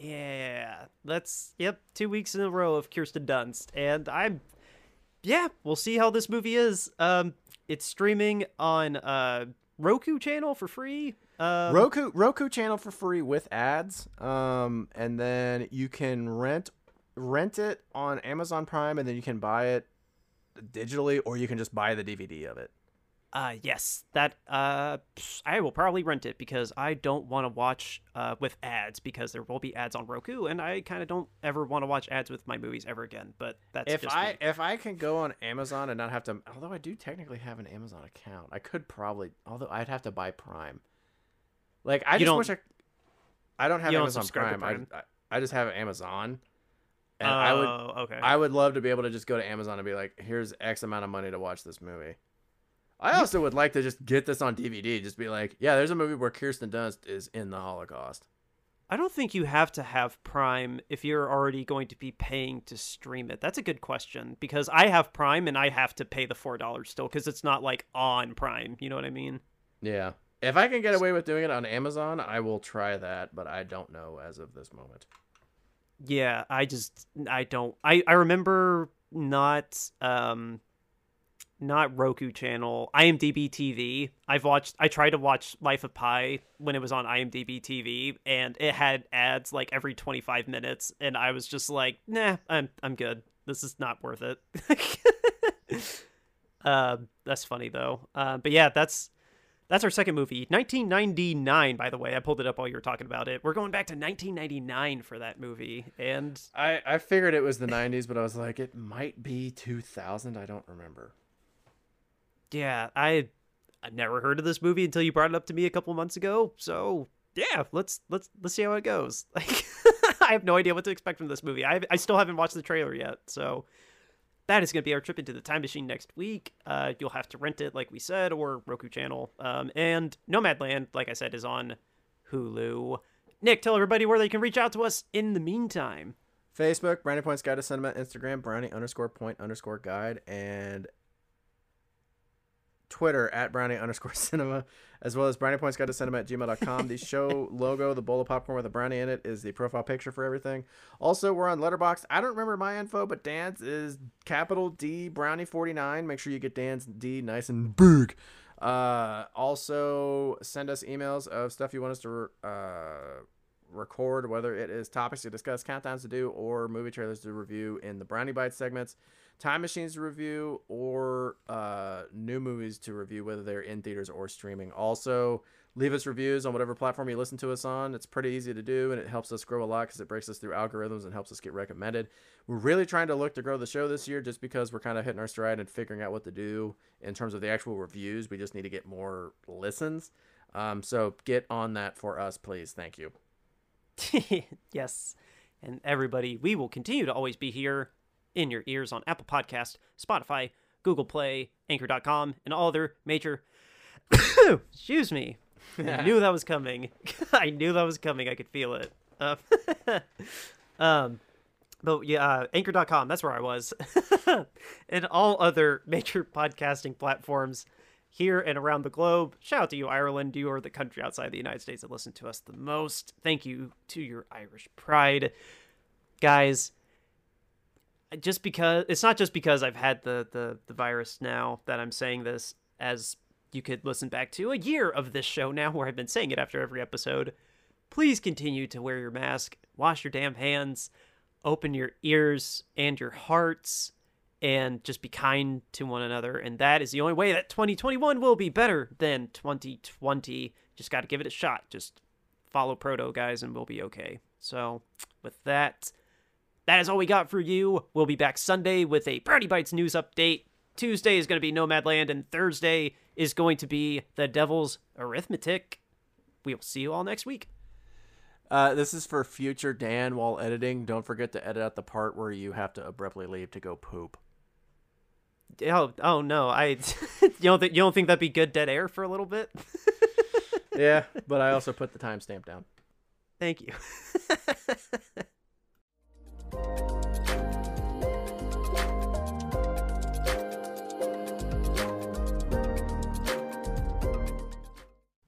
Yeah, that's yep, two weeks in a row of Kirsten Dunst, and I'm yeah, we'll see how this movie is. Um, it's streaming on uh Roku channel for free. Um, Roku Roku channel for free with ads, um, and then you can rent rent it on Amazon Prime, and then you can buy it digitally, or you can just buy the DVD of it. Uh, yes, that uh, I will probably rent it because I don't want to watch uh with ads because there will be ads on Roku, and I kind of don't ever want to watch ads with my movies ever again. But that's if I me. if I can go on Amazon and not have to, although I do technically have an Amazon account, I could probably, although I'd have to buy Prime. Like I You just don't- wish I, I don't have don't Amazon subscribe Prime. Prime? I, I just have Amazon, and I would Oh, okay. I would love to be able to just go to Amazon and be like, here's X amount of money to watch this movie. I also would like to just get this on DVD. Just be like, yeah, there's a movie where Kirsten Dunst is in the Holocaust. I don't think you have to have Prime if you're already going to be paying to stream it. That's a good question because I have Prime and I have to pay the four dollars still because it's not like on Prime. You know what I mean? Yeah. If I can get away with doing it on Amazon, I will try that, but I don't know as of this moment. Yeah, I just I don't. I I remember not um not Roku channel, IMDb TV. I've watched I tried to watch Life of Pi when it was on IMDb TV and it had ads like every 25 minutes and I was just like, "Nah, I'm I'm good. This is not worth it." Um that's funny though. Uh, but yeah, that's that's our second movie. 1999 by the way. I pulled it up while you were talking about it. We're going back to 1999 for that movie and I, I figured it was the 90s, but I was like, it might be 2000. I don't remember. Yeah, I I never heard of this movie until you brought it up to me a couple months ago. So yeah, let's let's let's see how it goes. Like I have no idea what to expect from this movie. I I still haven't watched the trailer yet. So that is going to be our trip into the time machine next week. Uh, you'll have to rent it, like we said, or Roku channel. Um, and Nomadland, like I said, is on Hulu. Nick, tell everybody where they can reach out to us in the meantime. Facebook, Brownie Points Guide to Cinema, Instagram, Brownie underscore point underscore guide, and Twitter at Brownie underscore cinema, as well as Brownie Points Guide to Cinema at gmail.com. The show logo, the bowl of popcorn with a brownie in it, is the profile picture for everything. Also, we're on Letterboxd. I don't remember my info, but Dan's is capital D Brownie 49. Make sure you get Dan's D nice and big. Uh, also, send us emails of stuff you want us to uh, record, whether it is topics to discuss, countdowns to do, or movie trailers to review in the Brownie Bites segments, time machines to review, or uh, new movies to review, whether they're in theaters or streaming. Also, leave us reviews on whatever platform you listen to us on. It's pretty easy to do, and it helps us grow a lot because it breaks us through algorithms and helps us get recommended. We're really trying to look to grow the show this year just because we're kind of hitting our stride and figuring out what to do in terms of the actual reviews. We just need to get more listens. Um, so get on that for us, please. Thank you. yes. And everybody, we will continue to always be here in your ears on Apple Podcast, Spotify, Google Play, Anchor.com, and all other major. Excuse me. I knew that was coming. I knew that was coming. I could feel it. Uh, um, but yeah, uh, Anchor.com. That's where I was. and all other major podcasting platforms here and around the globe. Shout out to you, Ireland. You are the country outside the United States that listen to us the most. Thank you to your Irish pride, guys. Just because it's not just because I've had the the the virus now that I'm saying this, as you could listen back to a year of this show now, where I've been saying it after every episode. Please continue to wear your mask, wash your damn hands, open your ears and your hearts and just be kind to one another. And that is the only way that 2021 will be better than 2020. Just got to give it a shot. Just follow Proto, guys, and we'll be okay. So, with that, that is all we got for you. We'll be back Sunday with a Brownie Bites news update. Tuesday is going to be Nomadland, and Thursday is going to be The Devil's Arithmetic. We will see you all next week. Uh, this is for future Dan while editing. Don't forget to edit out the part where you have to abruptly leave to go poop. Oh, oh no! I you don't think you don't think that'd be good dead air for a little bit? Yeah, but I also put the timestamp down. Thank you.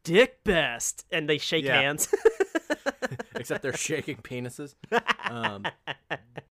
Dick best, and they shake Yeah. hands. Except they're shaking penises. Um,